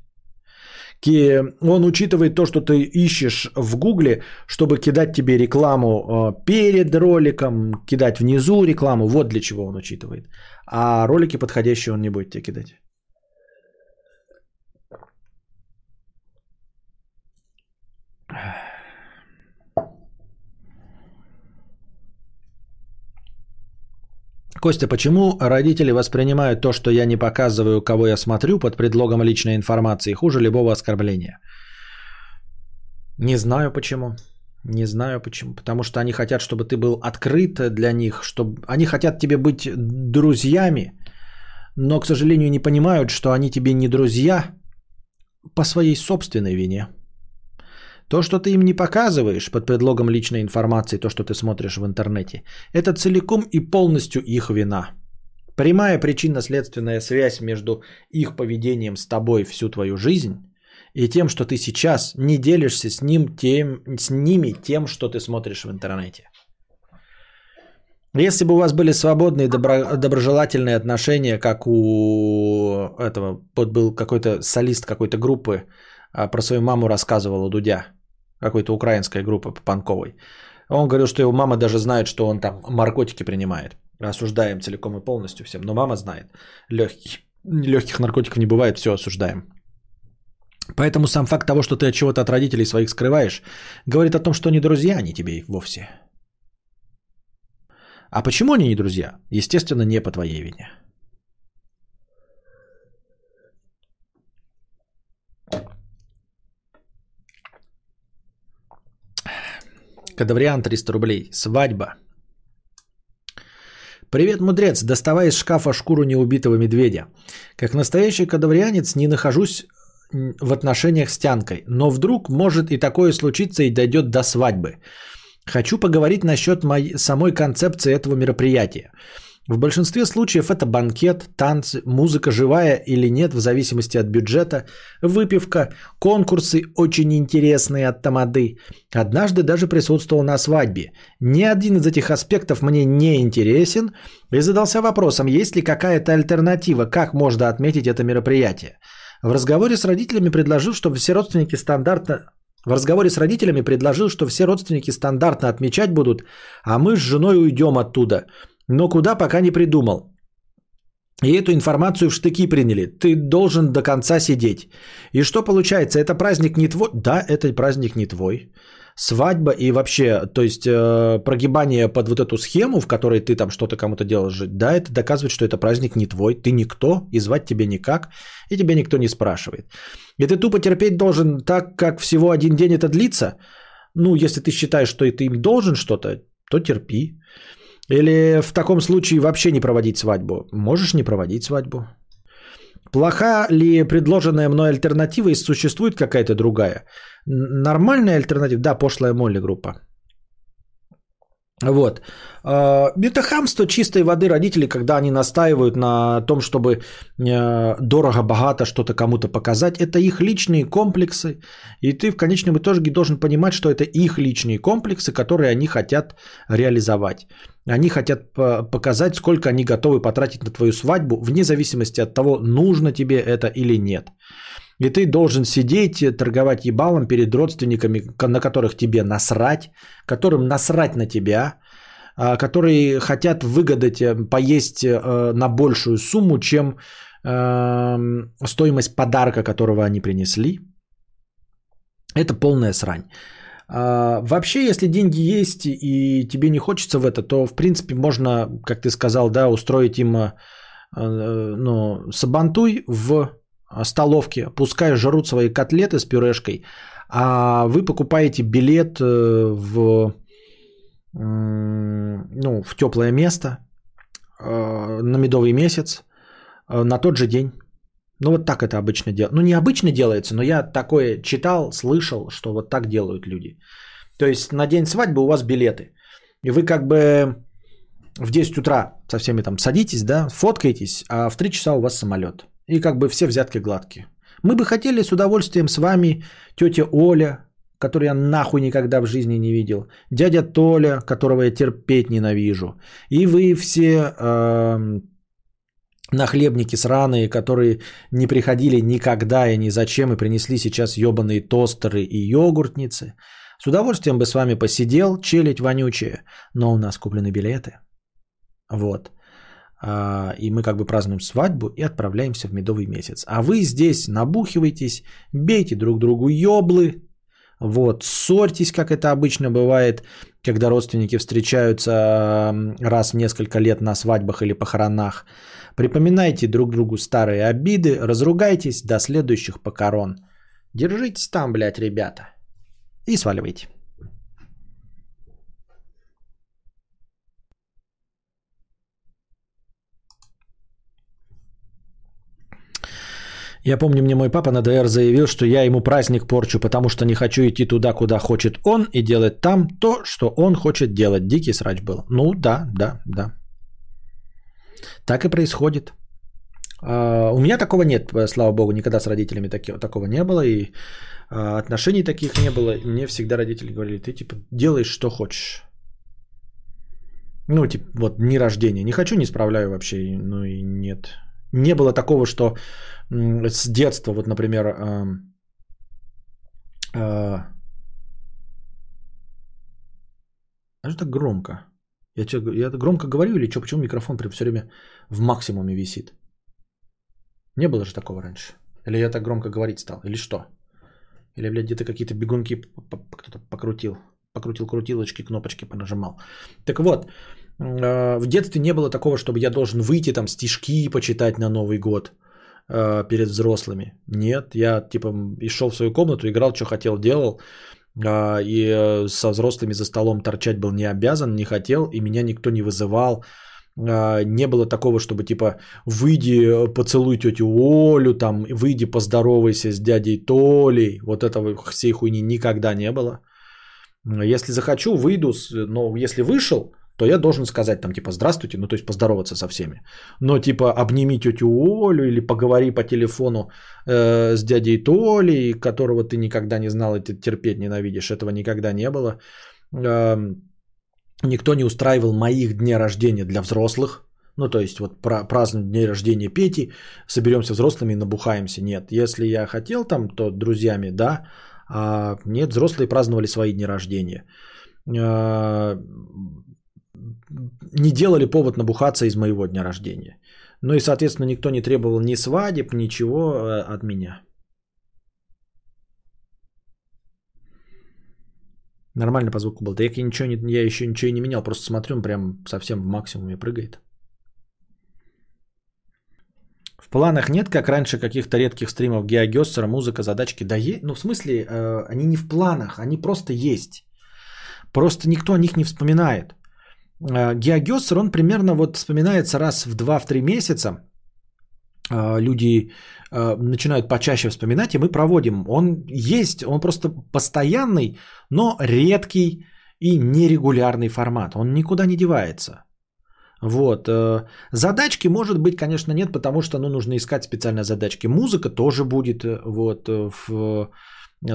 он учитывает то, что ты ищешь в Гугле, чтобы кидать тебе рекламу э, перед роликом, кидать внизу рекламу. Вот для чего он учитывает. А ролики подходящие он не будет тебе кидать. Костя, почему родители воспринимают то, что я не показываю, кого я смотрю, под предлогом личной информации, хуже любого оскорбления? Не знаю почему. Не знаю почему. Потому что они хотят, чтобы ты был открыт для них, чтобы они хотят тебе быть друзьями, но, к сожалению, не понимают, что они тебе не друзья по своей собственной вине. То, что ты им не показываешь под предлогом личной информации, то, что ты смотришь в интернете, это целиком и полностью их вина. Прямая причинно-следственная связь между их поведением с тобой всю твою жизнь и тем, что ты сейчас не делишься с, ним тем, с ними тем, что ты смотришь в интернете. Если бы у вас были свободные, добро, доброжелательные отношения, как у этого, вот был какой-то солист какой-то группы, а, про свою маму рассказывал у Дудя, какой-то украинской группы Панковой. Он говорил, что его мама даже знает, что он там наркотики принимает. Осуждаем целиком и полностью всем. Но мама знает. Легких, легких наркотиков не бывает, все осуждаем. Поэтому сам факт того, что ты от чего-то от родителей своих скрываешь, говорит о том, что они друзья, а не тебе вовсе. А почему они не друзья? Естественно, не по твоей вине. Кадавриан 300 рублей. Свадьба. Привет, мудрец. Доставай из шкафа шкуру неубитого медведя. Как настоящий кадаврианец не нахожусь в отношениях с Тянкой, но вдруг может и такое случиться и дойдет до свадьбы. Хочу поговорить насчет моей, самой концепции этого мероприятия. В большинстве случаев это банкет, танцы, музыка живая или нет, в зависимости от бюджета, выпивка, конкурсы очень интересные от тамады. Однажды даже присутствовал на свадьбе. Ни один из этих аспектов мне не интересен и задался вопросом, есть ли какая-то альтернатива, как можно отметить это мероприятие. В разговоре с родителями предложил, что все родственники стандартно в разговоре с родителями предложил, что все родственники стандартно отмечать будут, а мы с женой уйдем оттуда. Но куда пока не придумал. И эту информацию в штыки приняли. Ты должен до конца сидеть. И что получается? Это праздник не твой? Да, это праздник не твой свадьба и вообще, то есть э, прогибание под вот эту схему, в которой ты там что-то кому-то делаешь, да, это доказывает, что это праздник не твой, ты никто, и звать тебе никак, и тебя никто не спрашивает. И ты тупо терпеть должен так, как всего один день это длится. Ну, если ты считаешь, что ты им должен что-то, то терпи. Или в таком случае вообще не проводить свадьбу. Можешь не проводить свадьбу. Плоха ли предложенная мной альтернатива и существует какая-то другая? Нормальная альтернатива? Да, пошлая Молли группа. Вот. А, это хамство чистой воды родителей, когда они настаивают на том, чтобы э, дорого-богато что-то кому-то показать. Это их личные комплексы. И ты в конечном итоге должен понимать, что это их личные комплексы, которые они хотят реализовать. Они хотят показать, сколько они готовы потратить на твою свадьбу, вне зависимости от того, нужно тебе это или нет. И ты должен сидеть, торговать ебалом перед родственниками, на которых тебе насрать, которым насрать на тебя, а, которые хотят выгадать, э, поесть э, на большую сумму, чем эм, стоимость подарка, которого они принесли. Это полная срань. А, вообще, если деньги есть и тебе не хочется в это, то в принципе можно, как ты сказал, да, устроить им э, ну, сабантуй в столовке, пускай жрут свои котлеты с пюрешкой, а вы покупаете билет в ну, в теплое место э, на медовый месяц э, на тот же день. Ну, вот так это обычно делается. Ну, не обычно делается, но я такое читал, слышал, что вот так делают люди. То есть на день свадьбы у вас билеты. И вы как бы в 10 утра со всеми там садитесь, да, фоткаетесь, а в 3 часа у вас самолет. И как бы все взятки гладкие. Мы бы хотели с удовольствием с вами, тетя Оля, который я нахуй никогда в жизни не видел, дядя Толя, которого я терпеть ненавижу, и вы все э, нахлебники сраные, которые не приходили никогда и ни зачем и принесли сейчас ебаные тостеры и йогуртницы. С удовольствием бы с вами посидел, челить вонючие, но у нас куплены билеты. Вот. А, и мы как бы празднуем свадьбу и отправляемся в медовый месяц. А вы здесь набухиваетесь, бейте друг другу еблы, вот, ссорьтесь, как это обычно бывает, когда родственники встречаются раз в несколько лет на свадьбах или похоронах. Припоминайте друг другу старые обиды, разругайтесь до следующих покорон. Держитесь там, блядь, ребята. И сваливайте. Я помню, мне мой папа на ДР заявил, что я ему праздник порчу, потому что не хочу идти туда, куда хочет он, и делать там то, что он хочет делать. Дикий срач был. Ну да, да, да. Так и происходит. А, У меня такого нет, слава богу, никогда с родителями такого не было, и а, отношений таких не было. Мне всегда родители говорили, ты типа делаешь, что хочешь. Ну, типа, вот дни рождения. Не хочу, не справляю вообще. Ну и нет. Не было такого, что с детства, вот, например, ам, а, а что так громко? Я, чё, я громко говорю или что? Почему микрофон все время в максимуме висит? Не было же такого раньше. Или я так громко говорить стал? Или что? Или, блядь, где-то какие-то бегунки кто-то покрутил. Покрутил крутилочки, кнопочки понажимал. Так вот, э, в детстве не было такого, чтобы я должен выйти там стишки почитать на Новый год э, перед взрослыми. Нет, я типа и шел в свою комнату, играл, что хотел, делал. а, И э, со взрослыми за столом торчать был не обязан, не хотел, и меня никто не вызывал. А, Не было такого, чтобы типа выйди, э, поцелуй тетю Олю, там, выйди, поздоровайся с дядей Толей. Вот этого всей хуйни никогда не было. Если захочу, выйду, с- но если вышел, то я должен сказать там типа здравствуйте, ну то есть поздороваться со всеми. Но типа обними тетю Олю или поговори по телефону э, с дядей Толей, которого ты никогда не знал и ты терпеть ненавидишь, этого никогда не было. Эм, никто не устраивал моих дней рождения для взрослых. Ну, то есть, вот пра- празднуем день рождения Пети, соберемся взрослыми и набухаемся. Нет, если я хотел там, то друзьями, да. А нет, взрослые праздновали свои дни рождения. Не делали повод набухаться из моего дня рождения. Ну и, соответственно, никто не требовал ни свадеб, ничего э, от меня. Нормально по звуку было. Да я, ничего не, я еще ничего и не менял, просто смотрю, он прям совсем в максимуме прыгает. В планах нет, как раньше, каких-то редких стримов Геогессера, музыка, задачки. Да есть, ну в смысле, э, они не в планах, они просто есть. Просто никто о них не вспоминает. Э, Геогессер, он примерно вот вспоминается раз в 2-3 месяца. Э, Люди э, начинают почаще вспоминать, и мы проводим. Он есть, он просто постоянный, но редкий и нерегулярный формат. Он никуда не девается. Вот. Задачки, может быть, конечно, нет, потому что ну, нужно искать специально задачки. Музыка тоже будет вот, в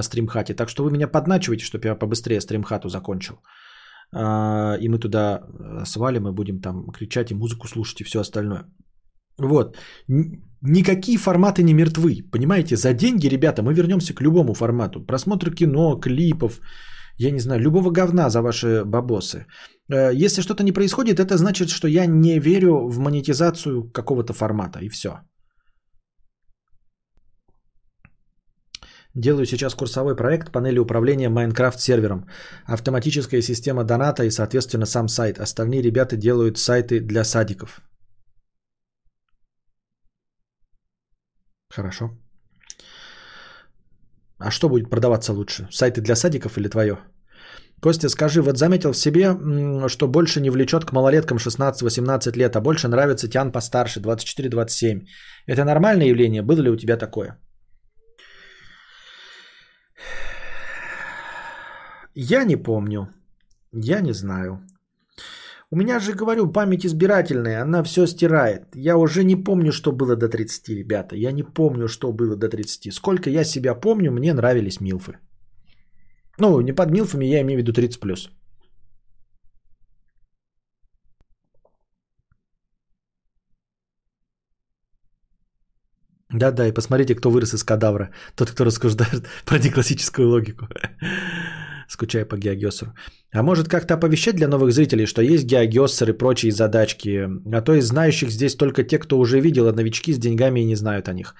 стримхате. Так что вы меня подначиваете, чтобы я побыстрее стримхату закончил. А, И мы туда э, свалим и будем там кричать и музыку слушать и все остальное. Вот. Никакие форматы не мертвы. Понимаете, за деньги, ребята, мы вернемся к любому формату. Просмотр кино, клипов, я не знаю, любого говна за ваши бабосы. Э, Если что-то не происходит, это значит, что я не верю в монетизацию какого-то формата, и все. Делаю сейчас курсовой проект панели управления Майнкрафт сервером. Автоматическая система доната и, соответственно, сам сайт. Остальные ребята делают сайты для садиков. Хорошо. А что будет продаваться лучше? Сайты для садиков или твое? Костя, скажи, вот заметил в себе, что больше не влечет к малолеткам 16-18 лет, а больше нравится тян постарше, 24-27. Это нормальное явление? Было ли у тебя такое? Я не помню. Я не знаю. У меня же, говорю, память избирательная, она все стирает. Я уже не помню, что было до 30, ребята. Я не помню, что было до 30. Сколько я себя помню, мне нравились милфы. Ну, не под милфами, я имею в виду 30+. Да-да, и посмотрите, кто вырос из кадавра. Тот, кто рассуждает про неклассическую логику. Скучаю по геогессеру. А может как-то оповещать для новых зрителей, что есть геогессер и прочие задачки. А то из знающих здесь только те, кто уже видел, а новички с деньгами и не знают о них.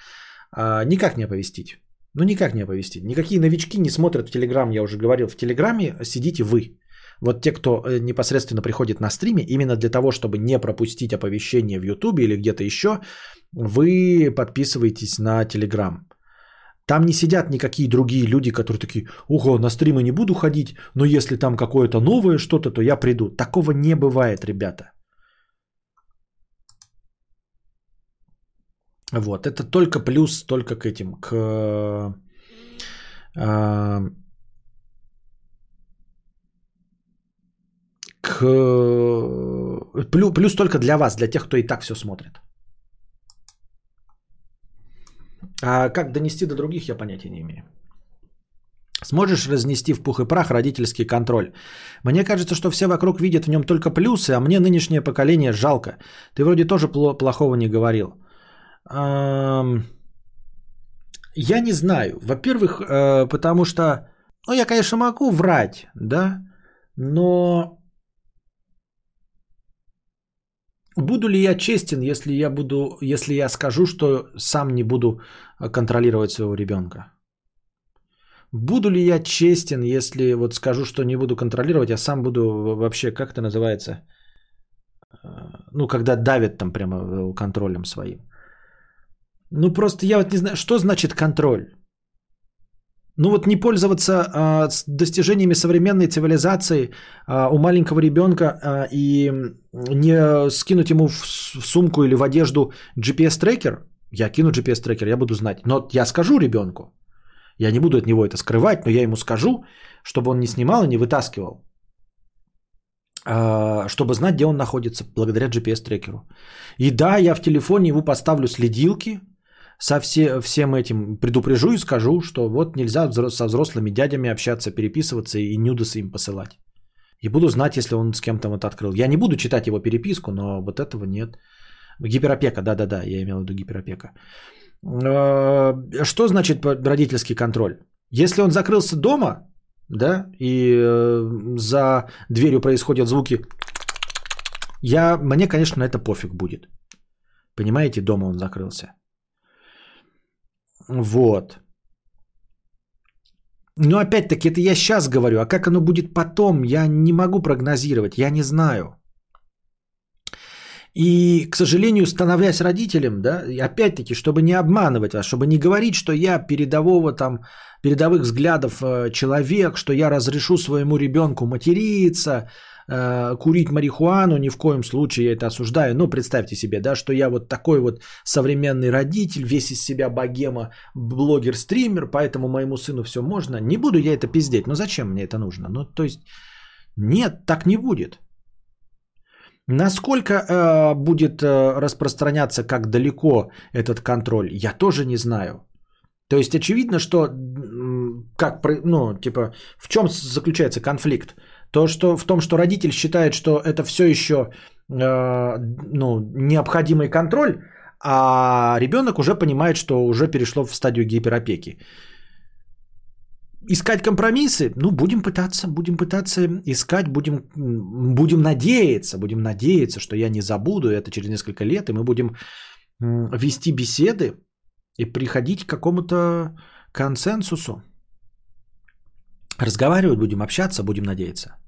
А, никак не оповестить. Ну никак не оповестить. Никакие новички не смотрят в Телеграм, я уже говорил. В Телеграме сидите вы. Вот те, кто э, непосредственно приходит на стриме, именно для того, чтобы не пропустить оповещение в Ютубе или где-то еще, вы подписываетесь на Телеграм. Там не сидят никакие другие люди, которые такие, ого, на стримы не буду ходить, но если там какое-то новое что-то, то я приду. Такого не бывает, ребята. Вот, это только плюс, только к этим, к а, к Плюс, плюс только для вас, для тех, кто и так все смотрит. А как донести до других, я понятия не имею. Сможешь разнести в пух и прах родительский контроль? Мне кажется, что все вокруг видят в нем только плюсы, а мне нынешнее поколение жалко. Ты вроде тоже пло- плохого не говорил. Я не знаю. Во-первых, э, потому что, ну, я, конечно, могу врать, да, но буду ли я честен, если я буду, если я скажу, что сам не буду э, контролировать своего ребенка? Буду ли я честен, если вот скажу, что не буду контролировать, а сам буду вообще, как это называется, Э, ну, когда давят там прямо э, контролем своим. Ну, просто я вот не знаю, что значит контроль? Ну, вот не пользоваться а, достижениями современной цивилизации а, у маленького ребенка а, и не скинуть ему в, в сумку или в одежду GPS-трекер, я кину GPS-трекер, я буду знать. Но я скажу ребенку, я не буду от него это скрывать, но я ему скажу, чтобы он не снимал и не вытаскивал, а, чтобы знать, где он находится, благодаря GPS-трекеру. И да, я в телефоне его поставлю следилки, со все, всем этим предупрежу и скажу, что вот нельзя со взрослыми дядями общаться, переписываться и нюдосы им посылать. И буду знать, если он с кем-то вот открыл. Я не буду читать его переписку, но вот этого нет. Гиперопека, да-да-да, я имел в виду гиперопека. Э, Что значит родительский контроль? Если он закрылся дома, да, и э, за дверью происходят звуки, я, мне, конечно, это пофиг будет. Понимаете, дома он закрылся. Вот. Но опять-таки, это я сейчас говорю, а как оно будет потом, я не могу прогнозировать, я не знаю. И, к сожалению, становясь родителем, да, опять-таки, чтобы не обманывать вас, чтобы не говорить, что я передового там, передовых взглядов э, человек, что я разрешу своему ребенку материться, курить марихуану, ни в коем случае я это осуждаю. Но представьте себе, да, что я вот такой вот современный родитель, весь из себя богема, блогер-стример, поэтому моему сыну все можно. Не буду я это пиздеть, но зачем мне это нужно? Ну, то есть, нет, так не будет. Насколько э, будет э, распространяться, как далеко этот контроль, я тоже не знаю. То есть очевидно, что как, ну, типа, в чем заключается конфликт? То, что в том, что родитель считает, что это все еще э, ну, необходимый контроль, а ребенок уже понимает, что уже перешло в стадию гиперопеки. Искать компромиссы? Ну, будем пытаться, будем пытаться искать, будем, будем надеяться, будем надеяться, что я не забуду это через несколько лет, и мы будем вести беседы и приходить к какому-то консенсусу. Разговаривать будем, общаться, будем надеяться.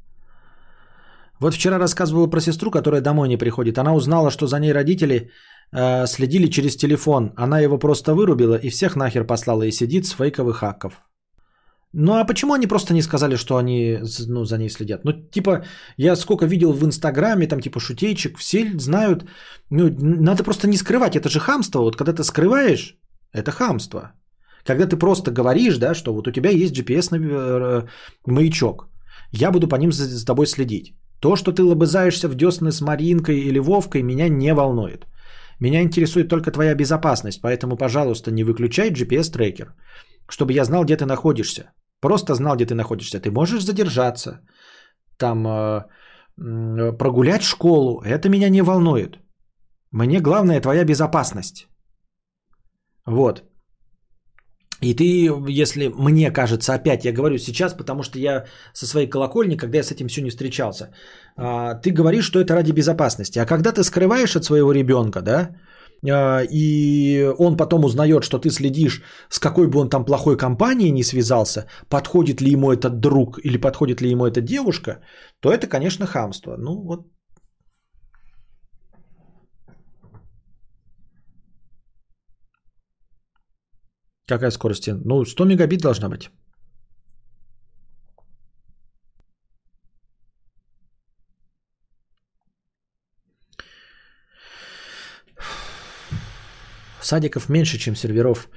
Вот вчера рассказывала про сестру, которая домой не приходит. Она узнала, что за ней родители э, следили через телефон. Она его просто вырубила и всех нахер послала и сидит с фейковых хаков. Ну а почему они просто не сказали, что они ну, за ней следят? Ну, типа, я сколько видел в Инстаграме, там типа шутейчик, все знают. Ну, надо просто не скрывать, это же хамство. Вот когда ты скрываешь, это хамство. Когда ты просто говоришь, да, что вот у тебя есть GPS-маячок, я буду по ним за, за тобой следить. То, что ты лобызаешься в десны с Маринкой или Вовкой, меня не волнует. Меня интересует только твоя безопасность, поэтому, пожалуйста, не выключай GPS-трекер, чтобы я знал, где ты находишься. Просто знал, где ты находишься. Ты можешь задержаться, там э, прогулять школу. Это меня не волнует. Мне главное твоя безопасность. Вот. И ты, если мне кажется, опять я говорю сейчас, потому что я со своей колокольни, когда я с этим все не встречался, а, ты говоришь, что это ради безопасности. А когда ты скрываешь от своего ребенка, да, а, и он потом узнает, что ты следишь, с какой бы он там плохой компанией не связался, подходит ли ему этот друг или подходит ли ему эта девушка, то это, конечно, хамство. Ну вот Какая скорость? Ну, 100 мегабит должна быть. Садиков меньше, чем серверов.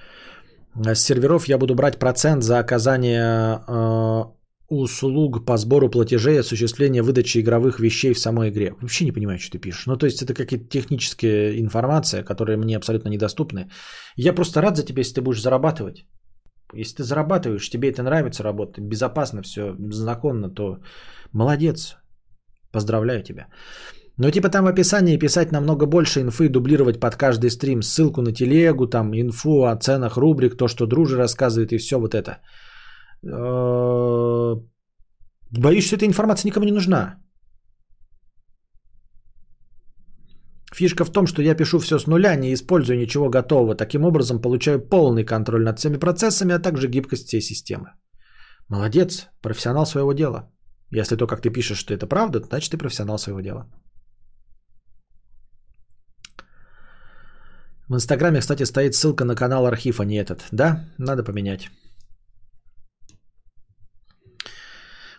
С серверов я буду брать процент за оказание э, услуг по сбору платежей и осуществления выдачи игровых вещей в самой игре. Вообще не понимаю, что ты пишешь. Ну, то есть это какая-то техническая информация, которая мне абсолютно недоступна. Я просто рад за тебя, если ты будешь зарабатывать. Если ты зарабатываешь, тебе это нравится работать, безопасно, все законно, то молодец. Поздравляю тебя. Но типа там в описании писать намного больше инфы, дублировать под каждый стрим ссылку на телегу, там инфу о ценах рубрик, то, что дружи рассказывает и все вот это. Э, боюсь, что эта информация никому не нужна. Фишка в том, что я пишу все с нуля, не использую ничего готового. Таким образом, получаю полный контроль над всеми процессами, а также гибкость всей системы. Молодец, профессионал своего дела. Если то, как ты пишешь, что это правда, значит ты профессионал своего дела. В Инстаграме, кстати, стоит ссылка на канал Архив, а не этот. Да, надо поменять.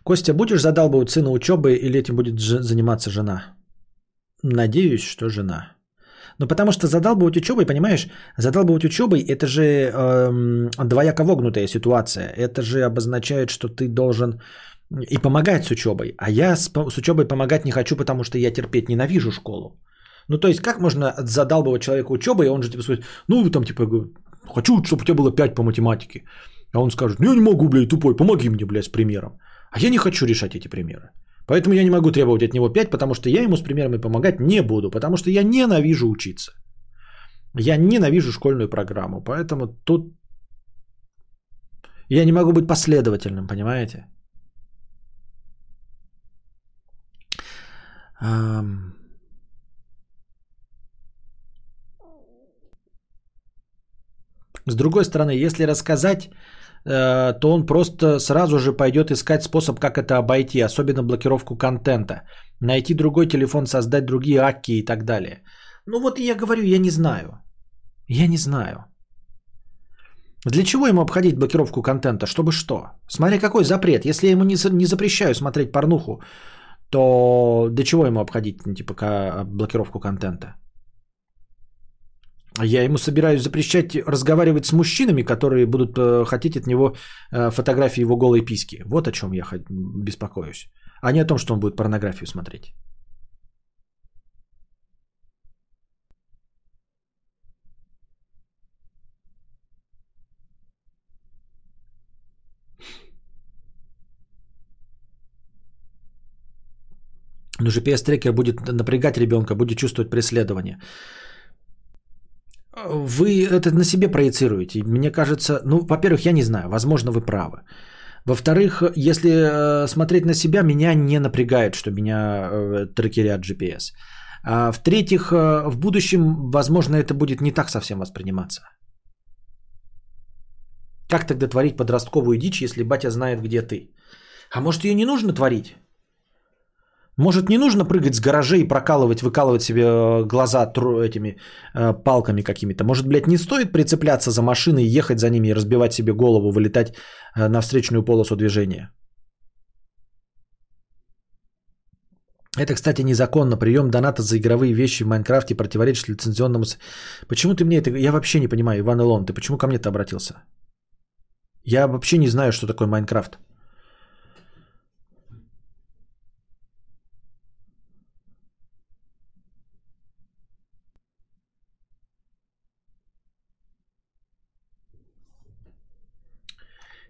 Костя, будешь задалбывать сына учебой или этим будет ж- заниматься жена? Надеюсь, что жена. Ну, потому что задалбывать учебой, понимаешь, задалбывать учебой – это же эм, двояко вогнутая ситуация. Это же обозначает, что ты должен и помогать с учебой. А я с, с учебой помогать не хочу, потому что я терпеть ненавижу школу. Ну, то есть, как можно задалбывать человека учебой, и он же типа скажет, ну, там, типа, хочу, чтобы у тебя было 5 по математике. А он скажет, ну, я не могу, блядь, тупой, помоги мне, блядь, с примером. А я не хочу решать эти примеры. Поэтому я не могу требовать от него 5, потому что я ему с примерами помогать не буду, потому что я ненавижу учиться. Я ненавижу школьную программу, поэтому тут я не могу быть последовательным, понимаете? С другой стороны, если рассказать, то он просто сразу же пойдет искать способ, как это обойти, особенно блокировку контента, найти другой телефон, создать другие акки и так далее. Ну вот я говорю, я не знаю. Я не знаю. Для чего ему обходить блокировку контента? Чтобы что? Смотри, какой запрет. Если я ему не, не запрещаю смотреть порнуху, то для чего ему обходить ну, типа блокировку контента? Я ему собираюсь запрещать разговаривать с мужчинами, которые будут э, хотеть от него э, фотографии его голой писки. Вот о чем я беспокоюсь. А не о том, что он будет порнографию смотреть. Но GPS-трекер будет напрягать ребенка, будет чувствовать преследование. Вы это на себе проецируете. Мне кажется, ну, во-первых, я не знаю, возможно, вы правы. Во-вторых, если э, смотреть на себя, меня не напрягает, что меня э, трекерят GPS. А в-третьих, э, в будущем, возможно, это будет не так совсем восприниматься. Как тогда творить подростковую дичь, если батя знает, где ты? А может, ее не нужно творить? Может, не нужно прыгать с гаражей и прокалывать, выкалывать себе э, глаза этими э, палками какими-то? Может, блядь, не стоит прицепляться за машиной, ехать за ними и разбивать себе голову, вылетать э, на встречную полосу движения? Это, кстати, незаконно. Прием доната за игровые вещи в Майнкрафте противоречит лицензионному... Почему ты мне это... Я вообще не понимаю, Иван Илон, ты почему ко мне-то обратился? Я вообще не знаю, что такое Майнкрафт.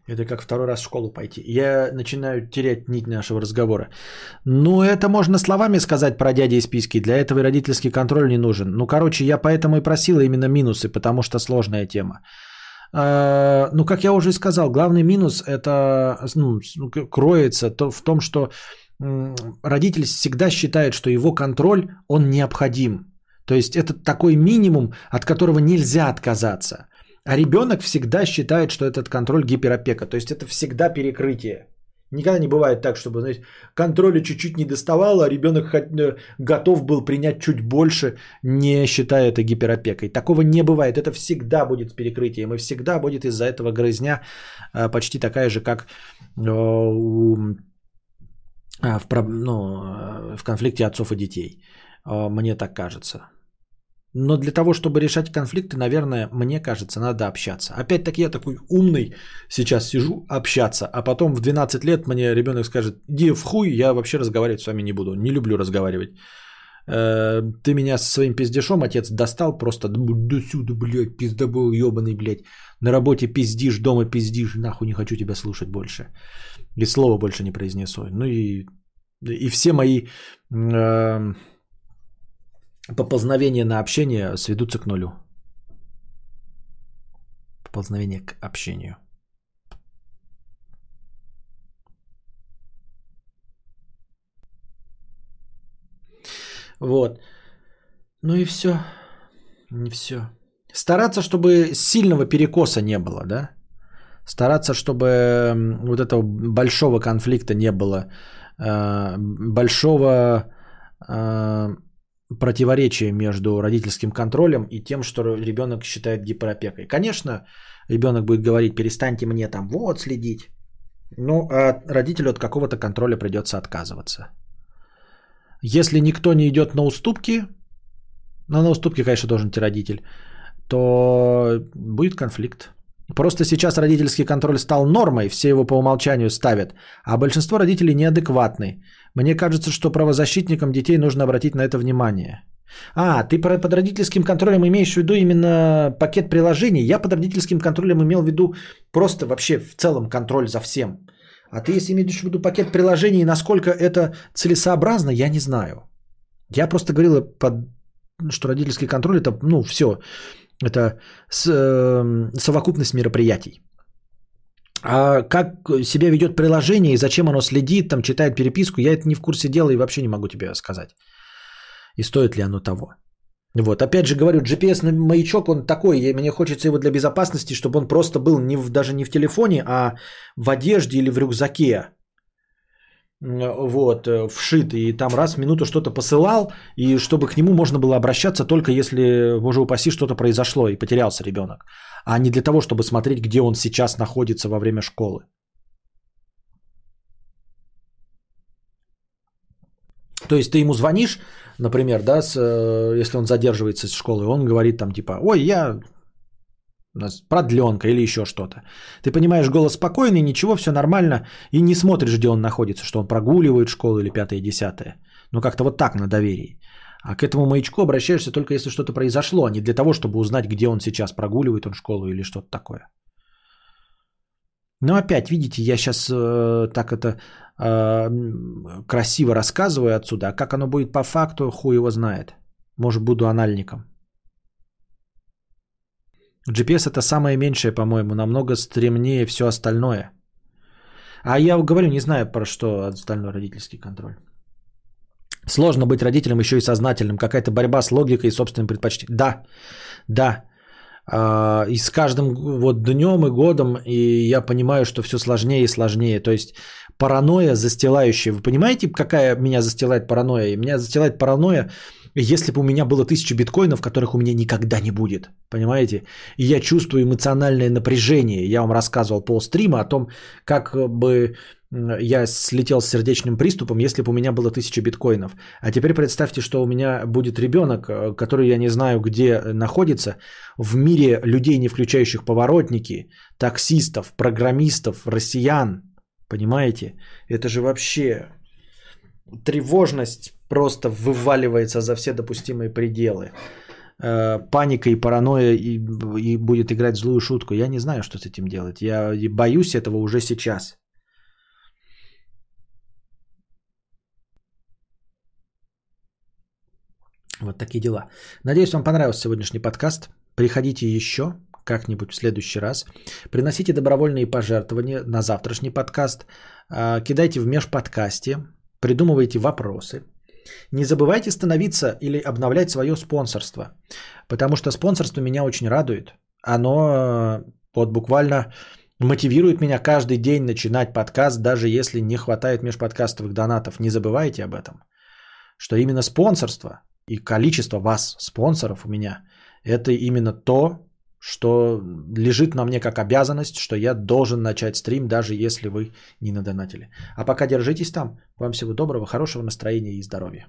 Это как второй раз в школу пойти. Я начинаю терять нить нашего разговора. Ну, это можно словами сказать про дяди и списки. Для этого и родительский контроль не нужен. Ну, короче, я поэтому и просила именно минусы, потому что сложная тема. А, ну, как я уже сказал, главный минус это ну, кроется то, в том, что родитель всегда считает, что его контроль, он необходим. То есть это такой минимум, от которого нельзя отказаться. А ребенок всегда считает, что этот контроль гиперопека. То есть это всегда перекрытие. Никогда не бывает так, чтобы знаете, контроля чуть-чуть не доставало, а ребенок э, готов был принять чуть больше, не считая это гиперопекой. Такого не бывает. Это всегда будет перекрытием. И всегда будет из-за этого грызня э, почти такая же, как э, в, ну, в конфликте отцов и детей. Мне так кажется. Но для того, чтобы решать конфликты, наверное, мне кажется, надо общаться. Опять-таки я такой умный сейчас сижу общаться, а потом в 12 лет мне ребенок скажет, иди в хуй, я вообще разговаривать с вами не буду, не люблю разговаривать. Э, Ты меня со своим пиздешом, отец, достал просто, да сюда, блядь, пиздобол ебаный, блядь. На работе пиздишь, дома пиздишь, нахуй не хочу тебя слушать больше. И слова больше не произнесу. Ну и, и все мои э, поползновения на общение сведутся к нулю. Поползновение к общению. Вот. Ну и все. Не все. Стараться, чтобы сильного перекоса не было, да? Стараться, чтобы вот этого большого конфликта не было, э, большого противоречия между родительским контролем и тем, что ребенок считает гиперопекой. Конечно, ребенок будет говорить, перестаньте мне там вот следить. Ну, а родителю от какого-то контроля придется отказываться. Если никто не идет на уступки, ну, на уступки, конечно, должен идти родитель, то будет конфликт. Просто сейчас родительский контроль стал нормой, все его по умолчанию ставят, а большинство родителей неадекватны. Мне кажется, что правозащитникам детей нужно обратить на это внимание. А, ты под родительским контролем имеешь в виду именно пакет приложений? Я под родительским контролем имел в виду просто вообще в целом контроль за всем. А ты если имеешь в виду пакет приложений, насколько это целесообразно, я не знаю. Я просто говорила, под, что родительский контроль это, ну, все, это с- э, совокупность мероприятий. А как себя ведет приложение и зачем оно следит, там читает переписку, я это не в курсе дела и вообще не могу тебе сказать. И стоит ли оно того. Вот, опять же говорю, GPS-маячок, он такой, и мне хочется его для безопасности, чтобы он просто был не в, даже не в телефоне, а в одежде или в рюкзаке. М, Вот, э, вшит, и там раз в минуту что-то посылал, и чтобы к нему можно было обращаться только если, боже упаси, что-то произошло и потерялся ребенок, а не для того, чтобы смотреть, где он сейчас находится во время школы. То есть ты ему звонишь, например, да, с, э, если он задерживается с школы, он говорит там типа, ой, я нас продленка или еще что-то. Ты понимаешь, голос спокойный, ничего, все нормально, и не смотришь, где он находится, что он прогуливает школу или пятое, десятое. Ну, как-то вот так на доверии. А к этому маячку обращаешься только если что-то произошло, а не для того, чтобы узнать, где он сейчас, прогуливает он школу или что-то такое. Но опять, видите, я сейчас э, так это э, красиво рассказываю отсюда, а как оно будет по факту, хуй его знает. Может, буду анальником. GPS это самое меньшее, по-моему, намного стремнее все остальное. А я говорю, не знаю про что остальной родительский контроль. Сложно быть родителем еще и сознательным. Какая-то борьба с логикой и собственным предпочтением. Да, да. А, И с каждым вот днем и годом и я понимаю, что все сложнее и сложнее. То есть паранойя застилающая. Вы понимаете, какая меня застилает паранойя? И Меня застилает паранойя, если бы у меня было тысяча биткоинов, которых у меня никогда не будет. Понимаете? И я чувствую эмоциональное напряжение. Я вам рассказывал полстрима о том, как бы я слетел с сердечным приступом, если бы у меня было тысяча биткоинов. А теперь представьте, что у меня будет ребенок, э, который я не знаю, где находится, в мире людей, не включающих поворотники, таксистов, программистов, россиян. Понимаете? Это же вообще тревожность просто вываливается за все допустимые пределы. Э, Паника и паранойя и, и будет играть злую шутку. Я не знаю, что с этим делать. Я боюсь этого уже сейчас. Вот такие дела. Надеюсь, вам понравился сегодняшний подкаст. Приходите еще как-нибудь в следующий раз. Приносите добровольные пожертвования на завтрашний подкаст. А, Кидайте в межподкасте. Придумывайте вопросы. Не забывайте становиться или обновлять свое спонсорство. Потому что спонсорство меня очень радует. Оно э, вот буквально мотивирует меня каждый день начинать подкаст, даже если не хватает межподкастовых донатов. Не забывайте об этом. Что именно спонсорство и количество вас, спонсоров у меня, это именно то, что лежит на мне как обязанность, что я должен начать стрим, даже если вы не надонатили. А пока держитесь там. Вам всего доброго, хорошего настроения и здоровья.